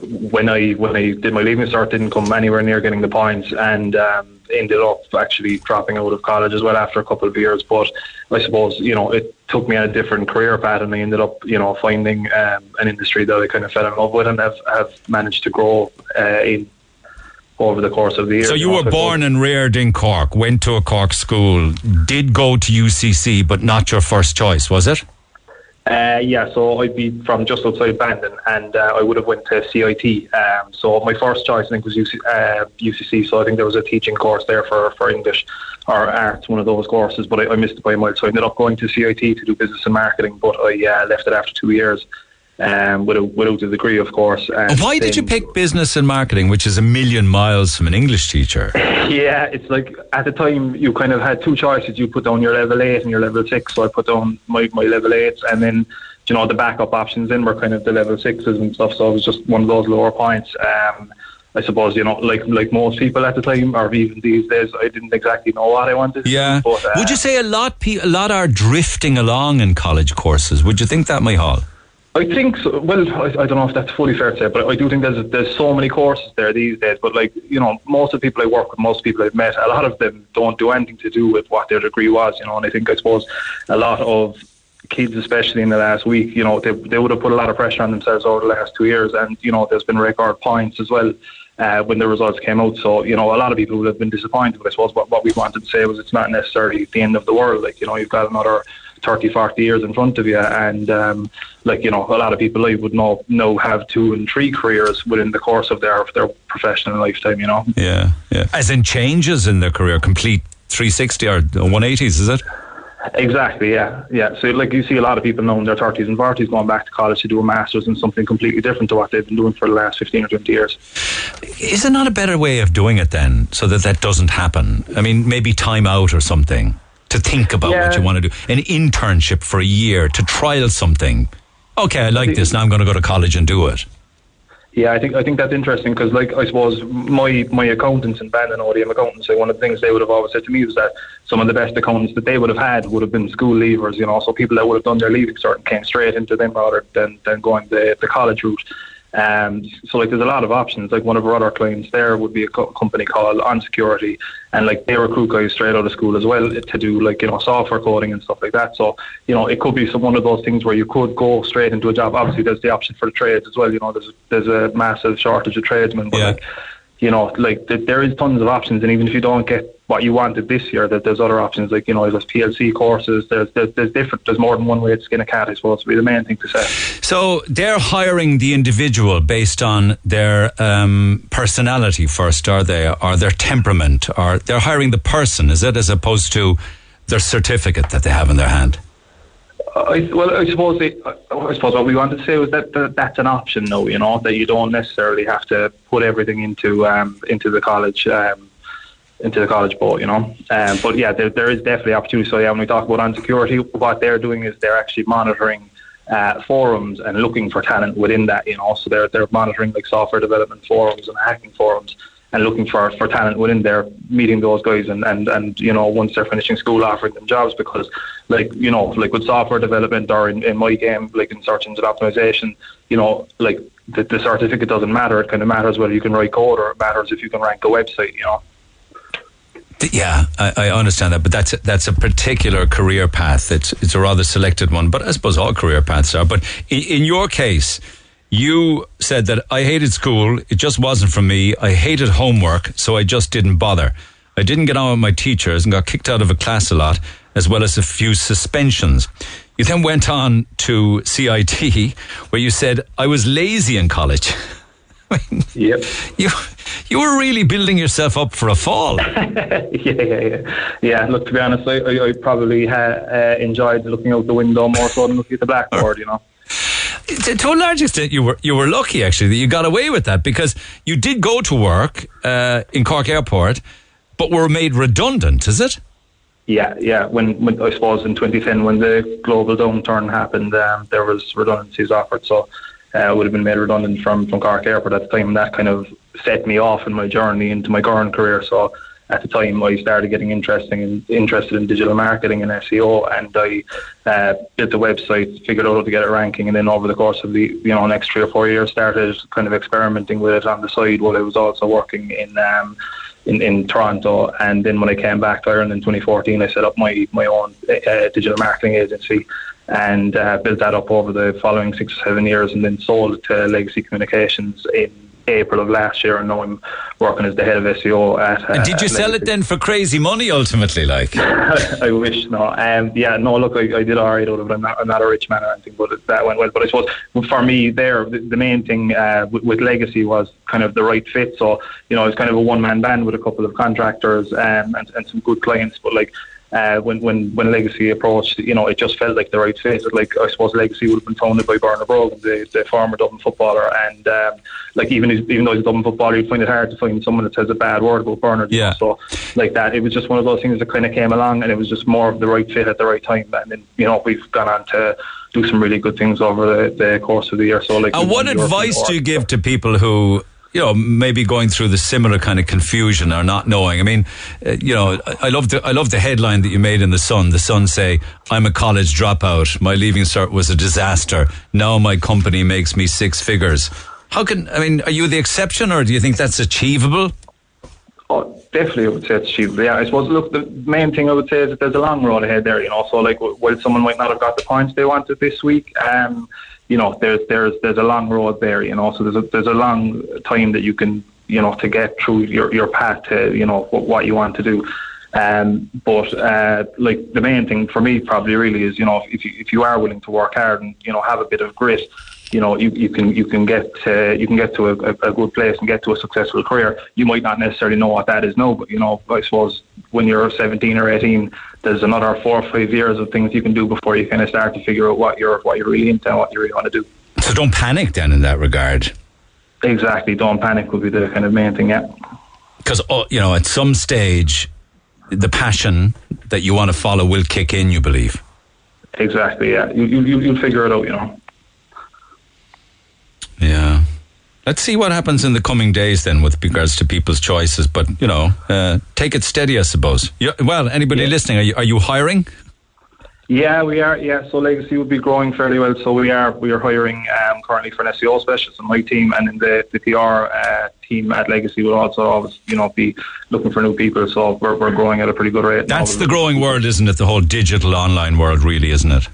when I when I did my leaving cert, didn't come anywhere near getting the points, and um, ended up actually dropping out of college as well after a couple of years. But I suppose you know it took me on a different career path, and I ended up you know finding um, an industry that I kind of fell in love with and have have managed to grow uh, in over the course of the year. So you, you were born and reared in Cork, went to a Cork school, did go to UCC, but not your first choice, was it? Uh, yeah, so I'd be from just outside Bandon, and uh, I would have went to CIT. Um, so my first choice, I think, was UC, uh, UCC. So I think there was a teaching course there for, for English or arts, one of those courses. But I, I missed it by a mile, so I ended up going to CIT to do business and marketing. But I uh, left it after two years um, without, without a degree, of course. Why did you pick business and marketing, which is a million miles from an English teacher? Yeah, it's like at the time you kind of had two choices. You put down your level eight and your level six. So I put down my, my level eight, and then you know the backup options in were kind of the level sixes and stuff. So it was just one of those lower points. Um, I suppose you know, like like most people at the time, or even these days, I didn't exactly know what I wanted. Yeah. But, uh, Would you say a lot pe- a lot are drifting along in college courses? Would you think that, Micheál? I think so. Well, I, I, don't know if that's fully fair to say, but I do think there's there's so many courses there these days. But like you know, most of the people I work with, most people I've met, a lot of them don't do anything to do with what their degree was. You know, and I think I suppose a lot of kids, especially in the last week, you know, they they would have put a lot of pressure on themselves over the last two years, and you know, there's been record points as well. Uh, when the results came out. So, you know, a lot of people would have been disappointed. But I suppose what, what we wanted to say was it's not necessarily the end of the world. Like, you know, you've got another 30, 40 years in front of you. And um, like, you know, a lot of people I would know, know have two and three careers within the course of their, their professional lifetime, you know? Yeah, yeah. As in changes in their career, complete 360 or 180s, is it? Exactly, yeah, yeah. So, like you see, a lot of people now in their thirties and forties going back to college to do a masters in something completely different to what they've been doing for the last fifteen or twenty years. Is it not a better way of doing it then, so that that doesn't happen? I mean, maybe time out or something. To think about what you want to do. An internship for a year to trial something. Okay, I like this. Now I'm going to go to college and do it. Yeah, I think I think that's interesting because, like, I suppose my my accountants in Bandon, ODM accountants, like, one of the things they would have always said to me was that some of the best accountants that they would have had would have been school leavers, you know, so people that would have done their leaving cert and came straight into them rather than than going the the college route. Um, so like, there's a lot of options. Like one of our other clients there would be a co- company called On Security, and like they recruit guys straight out of school as well to do like you know software coding and stuff like that. So you know, it could be some one of those things where you could go straight into a job. Obviously, there's the option for the trades as well. You know, there's there's a massive shortage of tradesmen, but like you know, like th- there is tons of options, and even if you don't get what you wanted this year, that there's other options. Like you know, there's PLC courses. There's there's, there's different. There's more than one way to skin a cat. I suppose would be the main thing to say. So they're hiring the individual based on their um, personality first, are they, or their temperament, or they're hiring the person, is it, as opposed to their certificate that they have in their hand? I, well, I suppose it, I suppose what we wanted to say was that, that that's an option, though. You know that you don't necessarily have to put everything into um, into the college um, into the college boat. You know, um, but yeah, there, there is definitely opportunity. So yeah, when we talk about on security, what they're doing is they're actually monitoring uh, forums and looking for talent within that. You know, so they're they're monitoring like software development forums and hacking forums. And looking for, for talent within there, meeting those guys, and, and, and you know once they're finishing school, offering them jobs because like you know like with software development or in, in my game like in search engine optimization, you know like the, the certificate doesn't matter. It kind of matters whether you can write code or it matters if you can rank a website. You know. Yeah, I, I understand that, but that's a, that's a particular career path. It's it's a rather selected one, but I suppose all career paths are. But in, in your case, you said that I hated school; it just wasn't for me. I hated homework, so I just didn't bother. I didn't get on with my teachers and got kicked out of a class a lot, as well as a few suspensions. You then went on to CIT, where you said I was lazy in college. yep. You you were really building yourself up for a fall. yeah, yeah, yeah. Yeah, look, to be honest, I, I, I probably ha, uh, enjoyed looking out the window more so than looking at the blackboard, you know. To, to a large extent, you were you were lucky actually that you got away with that because you did go to work uh, in Cork Airport, but were made redundant. Is it? Yeah, yeah. When, when I suppose in 2010, when the global downturn happened, um, there was redundancies offered, so uh, I would have been made redundant from from Cork Airport at the time. And that kind of set me off in my journey into my current career. So at the time, I started getting interesting in, interested in digital marketing and SEO, and I uh, built the website, figured out how to get it ranking, and then over the course of the you know next three or four years, started kind of experimenting with it on the side while I was also working in. Um, in, in Toronto, and then when I came back to Ireland in 2014, I set up my my own uh, digital marketing agency and uh, built that up over the following six or seven years, and then sold it to Legacy Communications in April of last year. And now I'm working as the head of SEO at. Uh, And did you at sell it then for crazy money ultimately? Like, I wish no. Um, yeah, no. Look, I, I did all right out of it. I'm not, I'm not a rich man or anything, but that went well. But I suppose for me, there, the, the main thing uh, with, with Legacy was kind of the right fit. So you know, it's kind of a one man band with a couple of contractors um, and, and some good clients. But like. Uh, when when when Legacy approached, you know, it just felt like the right fit. Like I suppose Legacy would have been founded by Bernard Brogan, the, the former Dublin footballer, and um, like even even though he's a Dublin footballer, you'd find it hard to find someone that says a bad word about Bernard. Yeah. So like that, it was just one of those things that kind of came along, and it was just more of the right fit at the right time. And then you know we've gone on to do some really good things over the, the course of the year. So like, and what won the European advice do you give to people who? You know, maybe going through the similar kind of confusion or not knowing. I mean, uh, you know, I love the I love the headline that you made in the Sun. The Sun say, "I'm a college dropout. My leaving cert was a disaster. Now my company makes me six figures." How can I mean? Are you the exception, or do you think that's achievable? Oh, definitely, I would say it's achievable. Yeah, I suppose. Look, the main thing I would say is that there's a long road ahead there. You know, so like wh- while someone might not have got the points they wanted this week, um, you know, there's there's there's a long road there. You know, so there's a there's a long time that you can you know to get through your your path to you know what, what you want to do. Um, but uh, like the main thing for me probably really is you know if you if you are willing to work hard and you know have a bit of grit, you know you, you can you can get uh, you can get to a, a, a good place and get to a successful career. You might not necessarily know what that is now, but you know I suppose when you're 17 or 18, there's another four or five years of things you can do before you kind of start to figure out what you're what you're really into and what you really want to do. So don't panic then in that regard. Exactly, don't panic would be the kind of main thing. Yeah. Because oh, you know, at some stage, the passion that you want to follow will kick in. You believe? Exactly. Yeah. You you you- you'll figure it out. You know. Yeah. Let's see what happens in the coming days then with regards to people's choices. But you know, uh, take it steady, I suppose. you well, anybody listening, are you, are you hiring? Yeah, we are. Yeah, so Legacy will be growing fairly well. So we are we are hiring um, currently for an SEO specialist on my team, and in the, the PR uh, team at Legacy will also always you know be looking for new people. So we're, we're growing at a pretty good rate. That's the growing world, isn't it? The whole digital online world, really, isn't it?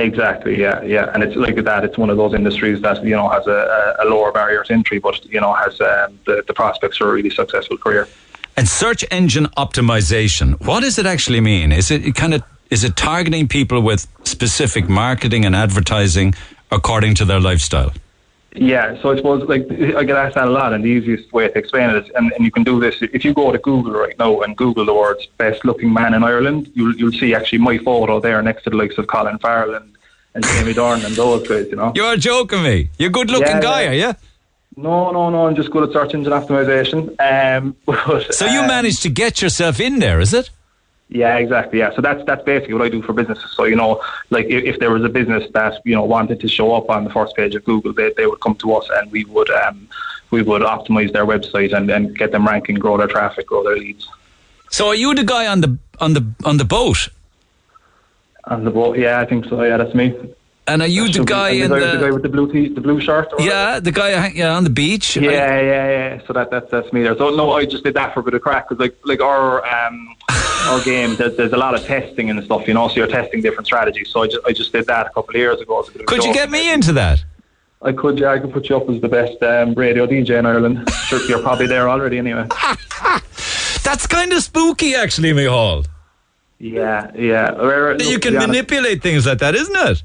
Exactly. Yeah, yeah, and it's like that. It's one of those industries that you know has a, a lower barrier to entry, but you know has um, the the prospects for a really successful career. And search engine optimization. What does it actually mean? Is it kind of is it targeting people with specific marketing and advertising according to their lifestyle? Yeah, so I suppose like I get asked that a lot, and the easiest way to explain it is, and, and you can do this if you go to Google right now and Google the words "best looking man in Ireland," you'll you'll see actually my photo there next to the likes of Colin Farrell and, and Jamie Dornan and those guys. You know. You're joking me. You're a good looking Yeah, guy, yeah. are you? No, no, no. I'm just good at search engine optimization. Um, but, So you um, managed to get yourself in there, is it? Yeah, exactly. Yeah, so that's that's basically what I do for businesses. So you know, like if, if there was a business that you know wanted to show up on the first page of Google, they they would come to us and we would um we would optimize their website and, and get them ranking, grow their traffic, grow their leads. So are you the guy on the on the on the boat? On the boat, yeah, I think so. Yeah, that's me. And are you the be- guy in the, guy, the- the guy with the blue tee, the blue shirt? Yeah, the guy yeah, on the beach. Yeah, yeah, yeah. So that, that that's me there. So no, I just did that for a bit of crack because like like our um our game there's, there's a lot of testing and stuff, you know. So you're testing different strategies. So I just I just did that a couple of years ago. as a bit of a Could you get me into that? I could, yeah, I could put you up as the best um, radio DJ in Ireland. Sure, you're probably there already anyway. That's kind of spooky, actually, Micheál. Yeah, yeah. You can to be honest- manipulate things like that, isn't it?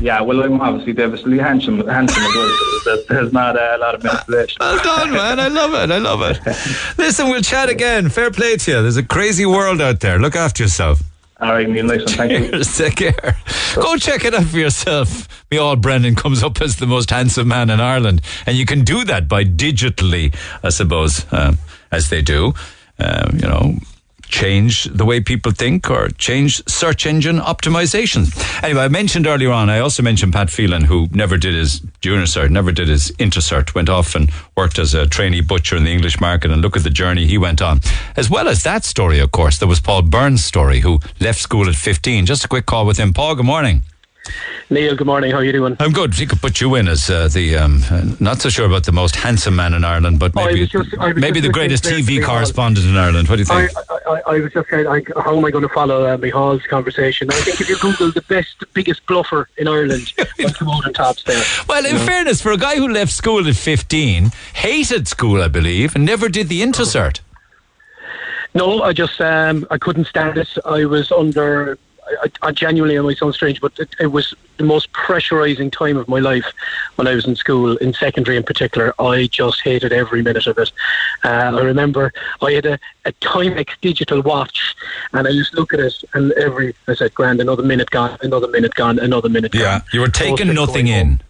Yeah, well, I'm obviously devastatingly handsome, handsome as well. There's, there's not uh, a lot of manipulation. Well done, man. I love it. I love it. Listen, we'll chat again. Fair play to you. There's a crazy world out there. Look after yourself. All right, Neil, nice one. Thank you. Take care. Go check it out for yourself. Micheál Brennan comes up as the most handsome man in Ireland. And you can do that by digitally, I suppose, um, as they do. Um, you know, change the way people think or change search engine optimization. Anyway, I mentioned earlier on, I also mentioned Pat Phelan, who never did his junior cert, never did his intercert, went off and worked as a trainee butcher in the English market and look at the journey he went on. As well as that story, of course, there was Paul Byrne's story, who left school at 15. Just a quick call with him. Paul, good morning. Neil, good morning. How are you doing? I'm good. He could put you in as uh, the, um, uh, not so sure about the most handsome man in Ireland, but Oh, maybe, just- maybe the greatest TV correspondent in Ireland. What do you think? I, I, I was just saying, like, how am I going to follow uh, Micheál's conversation? I think if you Google the best, biggest bluffer in Ireland, I'll come out on tops there. Well, in know? fairness, for a guy who left school at 15, hated school, I believe, and never did the intercert. No, I just um, I couldn't stand it. I was under. I, I genuinely, it might sound strange, but it, it was the most pressurizing time of my life when I was in school, in secondary in particular. I just hated every minute of it. Uh, I remember I had a, a Timex digital watch, and I used to look at it, and every I said, "Grand, another minute gone, another minute gone, another minute gone." Yeah, you were taking nothing in.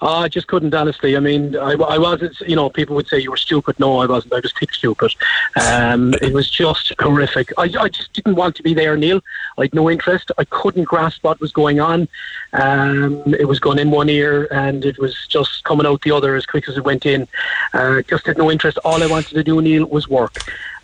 Oh, I just couldn't, honestly. I mean, I, I wasn't, you know, people would say you were stupid. No, I wasn't. I was thick stupid. Um, it was just horrific. I, I just didn't want to be there, Neil. I had no interest. I couldn't grasp what was going on. Um, it was going in one ear and it was just coming out the other as quick as it went in. Uh, just had no interest. All I wanted to do, Neil, was work.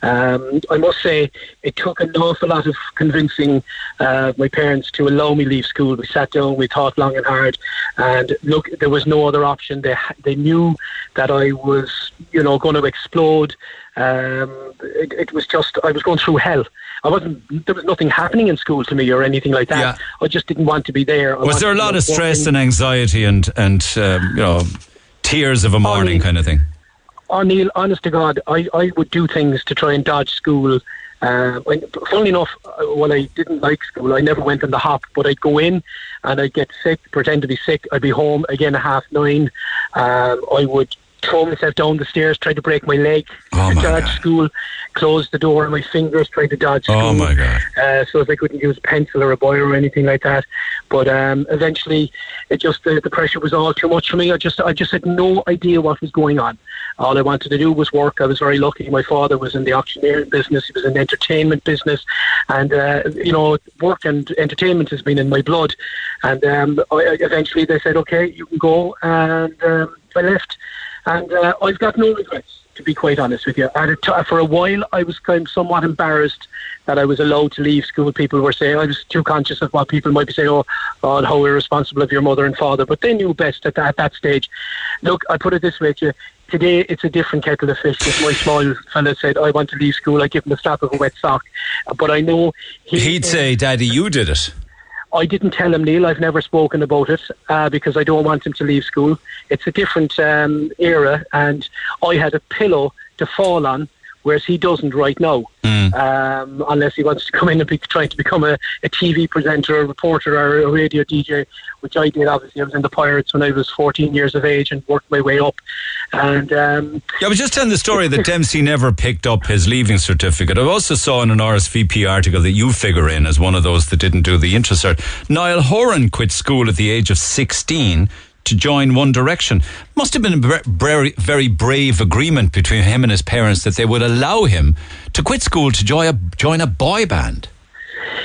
Um, I must say, it took an awful lot of convincing uh, my parents to allow me leave school. We sat down, we thought long and hard, and look, there was no other option. They they knew that I was, you know, going to explode. Um, it, it was just I was going through hell. I wasn't. There was nothing happening in school to me or anything like that. Yeah. I just didn't want to be there. I Was there a lot of stress and anxiety and, and um, you know, tears of a morning kind of thing? Oh, Neil, honest to God, I, I would do things to try and dodge school. Uh, when, funnily enough, uh, when I didn't like school, I never went on the hop, but I'd go in and I'd get sick, pretend to be sick. I'd be home again at half nine. Um, I would throw myself down the stairs, try to break my leg, Oh, to dodge school, close the door on my fingers, trying to dodge school. Oh, my God. Uh, so if I couldn't use a pencil or a boy or anything like that. But um, eventually, it just the, the pressure was all too much for me. I just I just had no idea what was going on. All I wanted to do was work. I was very lucky. My father was in the auctioneering business. He was in the entertainment business, and uh, you know, work and entertainment has been in my blood. And um, I, eventually, they said, "Okay, you can go," and um, I left. And uh, I've got no regrets to be quite honest with you. For a while, I was kind of somewhat embarrassed that I was allowed to leave school. People were saying I was too conscious of what people might be saying. Oh, God, how irresponsible of your mother and father. But they knew best at that, at that stage. Look, I put it this way to you. Today, it's a different kettle of fish. If my small fella said, I want to leave school, I give him a slap of a wet sock. But I know he, He'd say, Daddy, you did it. I didn't tell him, Neil. I've never spoken about it uh, because I don't want him to leave school. It's a different um, era, and I had a pillow to fall on, whereas he doesn't right now. Um, unless he wants to come in and be trying to become a, a TV presenter, a reporter, or a radio DJ, which I did. Obviously, I was in the Pirates when I was 14 years of age and worked my way up. And um, Yeah, I was just telling the story that Dempsey never picked up his leaving certificate. I also saw in an RSVP article that you figure in as one of those that didn't do the intercert. Niall Horan quit school at the age of 16 to join One Direction. Must have been a bra- very brave agreement between him and his parents that they would allow him to quit school to join a, join a boy band.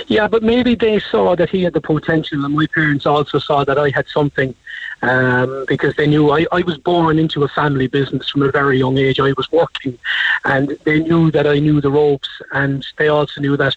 Yeah, but maybe they saw that he had the potential, and my parents also saw that I had something um, because they knew I, I was born into a family business from a very young age. I was working, and they knew that I knew the ropes, and they also knew that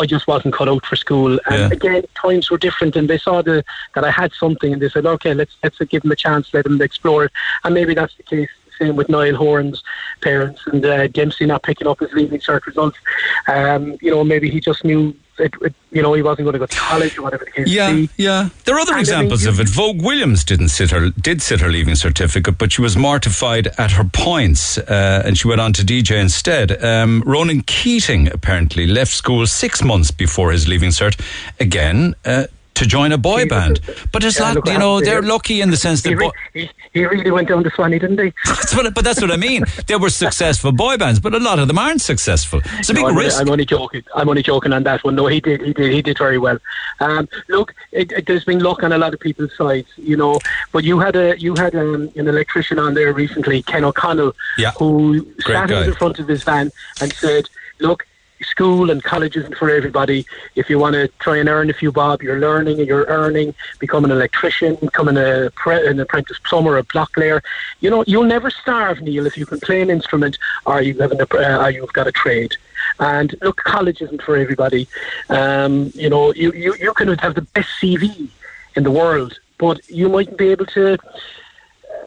I just wasn't cut out for school. And Yeah. again, times were different, and they saw the, that I had something, and they said, "Okay, let's let's give him a chance, let him explore it." And maybe that's the case. Same with Niall Horan's parents and uh, Dempsey not picking up his leaving cert results. Um, you know, maybe he just knew, it, it, you know, he wasn't going to go to college or whatever the case Yeah, be. yeah. There are other And I mean, examples of it. Vogue Williams didn't sit her did sit her leaving certificate, but she was mortified at her points, uh, and she went on to DJ instead. Um, Ronan Keating apparently left school six months before his leaving cert, again. Uh, to join a boy band, but it's Yeah, like you know they're lucky in the sense that He, re- he, he really went down to Swanee, didn't he? that's what, but that's what I mean. They were successful boy bands, but a lot of them aren't successful. It's a big No, I'm, risk. I'm only joking. I'm only joking on that one. No, he did. He did. He did very well. Um, look, it, it, there's been luck on a lot of people's sides, you know. But you had a you had um, an electrician on there recently, Ken O'Connell, Yeah. who Great sat guy. in the front of his van and said, "Look." School and college isn't for everybody. If you want to try and earn a few bob, you're learning you're earning, become an electrician, becoming a pre- an apprentice plumber, a block layer. You know, you'll never starve, Neil, if you can play an instrument or you have an, uh, or you've got a trade. And look, college isn't for everybody. Um, you know, you, you, you can have the best CV in the world, but you mightn't be able to.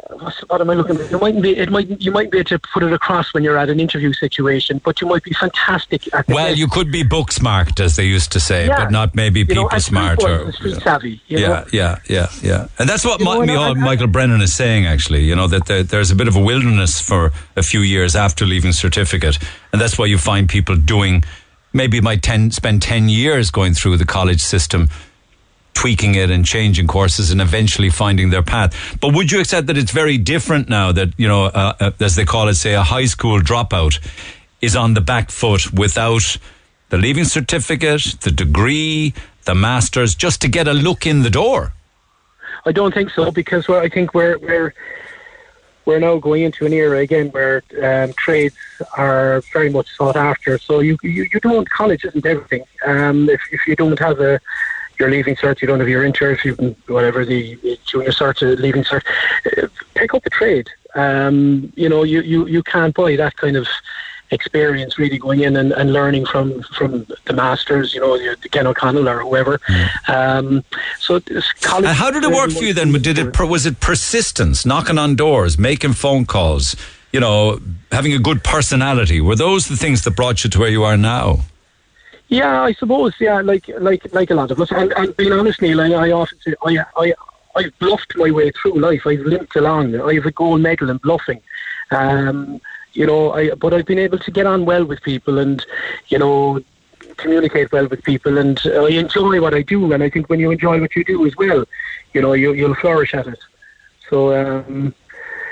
What am I looking at? You mightn't be. It might. You might be able to put it across when you're at an interview situation, but you might be fantastic Well, you could be book smart, as they used to say, Yeah. but not maybe You people street smart or street savvy. You yeah, know? yeah, yeah, yeah. And that's what know, Michael Brennan is saying, actually. You know, that there, there's a bit of a wilderness for a few years after leaving certificate. And that's why you find people doing, maybe might ten, spend 10 years going through the college system, tweaking it and changing courses and eventually finding their path. But would you accept that it's very different now that, you know, uh, uh, as they call it, say, a high school dropout is on the back foot without the leaving certificate, the degree, the masters, just to get a look in the door? I don't think so because we're, I think we're we're we're now going into an era again where um, trades are very much sought after. So you you, you don't college isn't everything. Um, if if you don't have a your leaving cert, you don't have your inter, if you can whatever the junior cert, uh, leaving cert, uh, pick up a trade. Um, you know you, you you can't buy that kind of experience really going in and, and learning from from the masters, you know, Ken O'Connell or whoever. Um, so college. And how did it work for you then? Did it was it persistence, knocking on doors, making phone calls, you know, having a good personality? Were those the things that brought you to where you are now? Yeah, I suppose. Yeah, like like like a lot of us. And, and being honest, Neil, I, I often say I I I've bluffed my way through life. I've limped along. I have a gold medal in bluffing. Um, you know, I but I've been able to get on well with people and you know communicate well with people and I enjoy what I do. And I think when you enjoy what you do as well, you know, you you'll flourish at it. So. Um,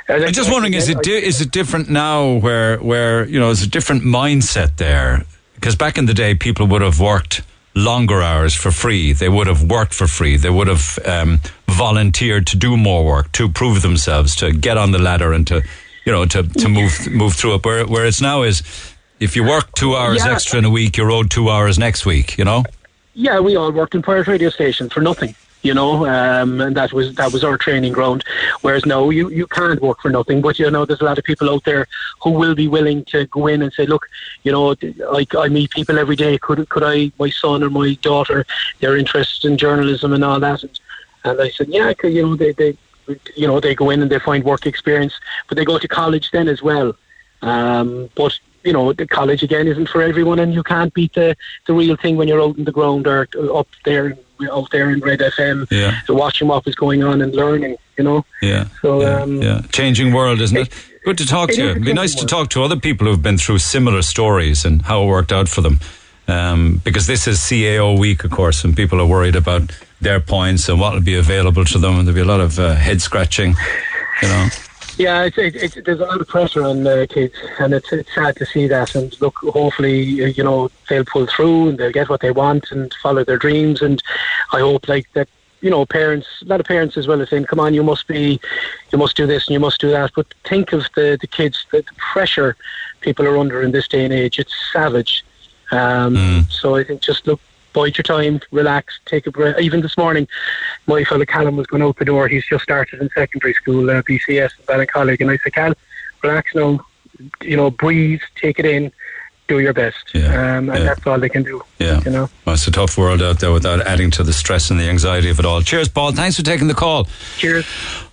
I'm just wondering, is it di- is it different now? Where where you know, is a different mindset there? Because back in the day, people would have worked longer hours for free. They would have worked for free. They would have um, volunteered to do more work, to prove themselves, to get on the ladder and to, you know, to, to move move through it. Where, where it's now is, if you work two hours Yeah. extra in a week, you're owed two hours next week. You know. yeah, we all worked in pirate radio stations for nothing, you know, um, and that was that was our training ground. Whereas now you, you can't work for nothing, but you know there's a lot of people out there who will be willing to go in and say, look, you know, like I meet people every day. Could could I, my son or my daughter, they're interested in journalism and all that, and, and I said, yeah, you know, they they you know they go in and they find work experience, but they go to college then as well. Um, but you know, the college again isn't for everyone, and you can't beat the, the real thing when you're out in the ground or up there out there in Red FM, Yeah. so watching what was going on and learning. You know, Yeah. so yeah, um, yeah. Changing world, isn't it? Good to talk it to you. It'd be nice changing to talk to other people who've been through similar stories and how it worked out for them. Um, because this is CAO week, of course, and people are worried about their points and what will be available to them, and there'll be a lot of uh, head scratching, you know. Yeah, it's, it's, it's, there's a lot of pressure on uh, kids, and it's, it's sad to see that. And look, hopefully, you know, they'll pull through and they'll get what they want and follow their dreams. And I hope, like that, you know, parents, a lot of parents as well are saying, "Come on, you must be, you must do this and you must do that." But think of the the kids, the, the pressure people are under in this day and age. It's savage. Um, So I think just look, bide your time, relax, take a breath. Even this morning, my fellow Callum was going out the door. He's just started in secondary school, uh, BCS in Ballincollig, and I said, "Cal, relax now. You know, breathe, take it in, do your best." um, and that's all they can do. Yeah. You know. Well, it's a tough world out there without adding to the stress and the anxiety of it all. Cheers, Paul. Thanks for taking the call. Cheers.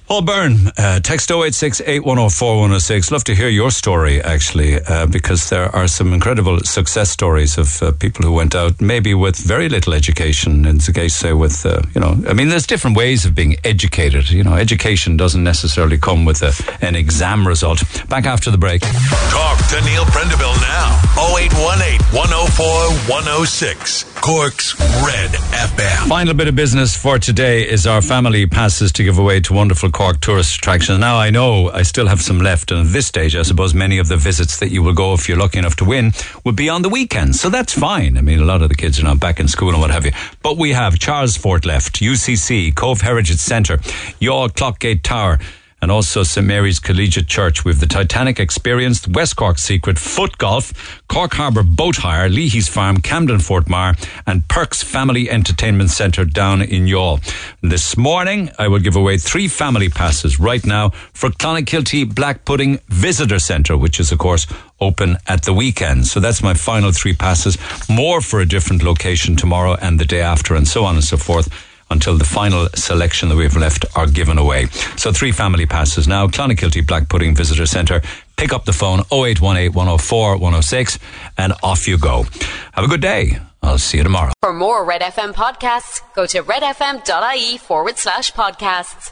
Paul Byrne, uh, text 086 8104106. Love to hear your story, actually, uh, because there are some incredible success stories of uh, people who went out maybe with very little education. In the case, say, with, uh, you know, I mean, there's different ways of being educated. You know, education doesn't necessarily come with a, an exam result. Back after the break. Talk to Neil Prendeville now. 0818 104 106. Cork's Red FM. Final bit of business for today is our family passes to give away to wonderful Cork tourist attractions. Now, I know I still have some left, and at this stage, I suppose many of the visits that you will go if you're lucky enough to win would be on the weekends. So that's fine. I mean, a lot of the kids are not back in school and what have you. But we have Charles Fort left, UCC, Cobh Heritage Centre, Youghal Clockgate Tower and also St Mary's Collegiate Church. We've the Titanic Experience, West Cork Secret, Foot Golf, Cork Harbour Boat Hire, Leahy's Farm, Camden Fort Meagher, and Perks Family Entertainment Centre down in Youghal. This morning, I will give away three family passes right now for Clonakilty Black Pudding Visitor Centre, which is, of course, open at the weekend. So that's my final three passes. More for a different location tomorrow and the day after, and so on and so forth until the final selection that we have left are given away. So three family passes now. Clonakilty Black Pudding Visitor Centre. Pick up the phone 0818 104 106 and off you go. Have a good day. I'll see you tomorrow. For more Red FM podcasts, go to redfm.ie forward slash podcasts.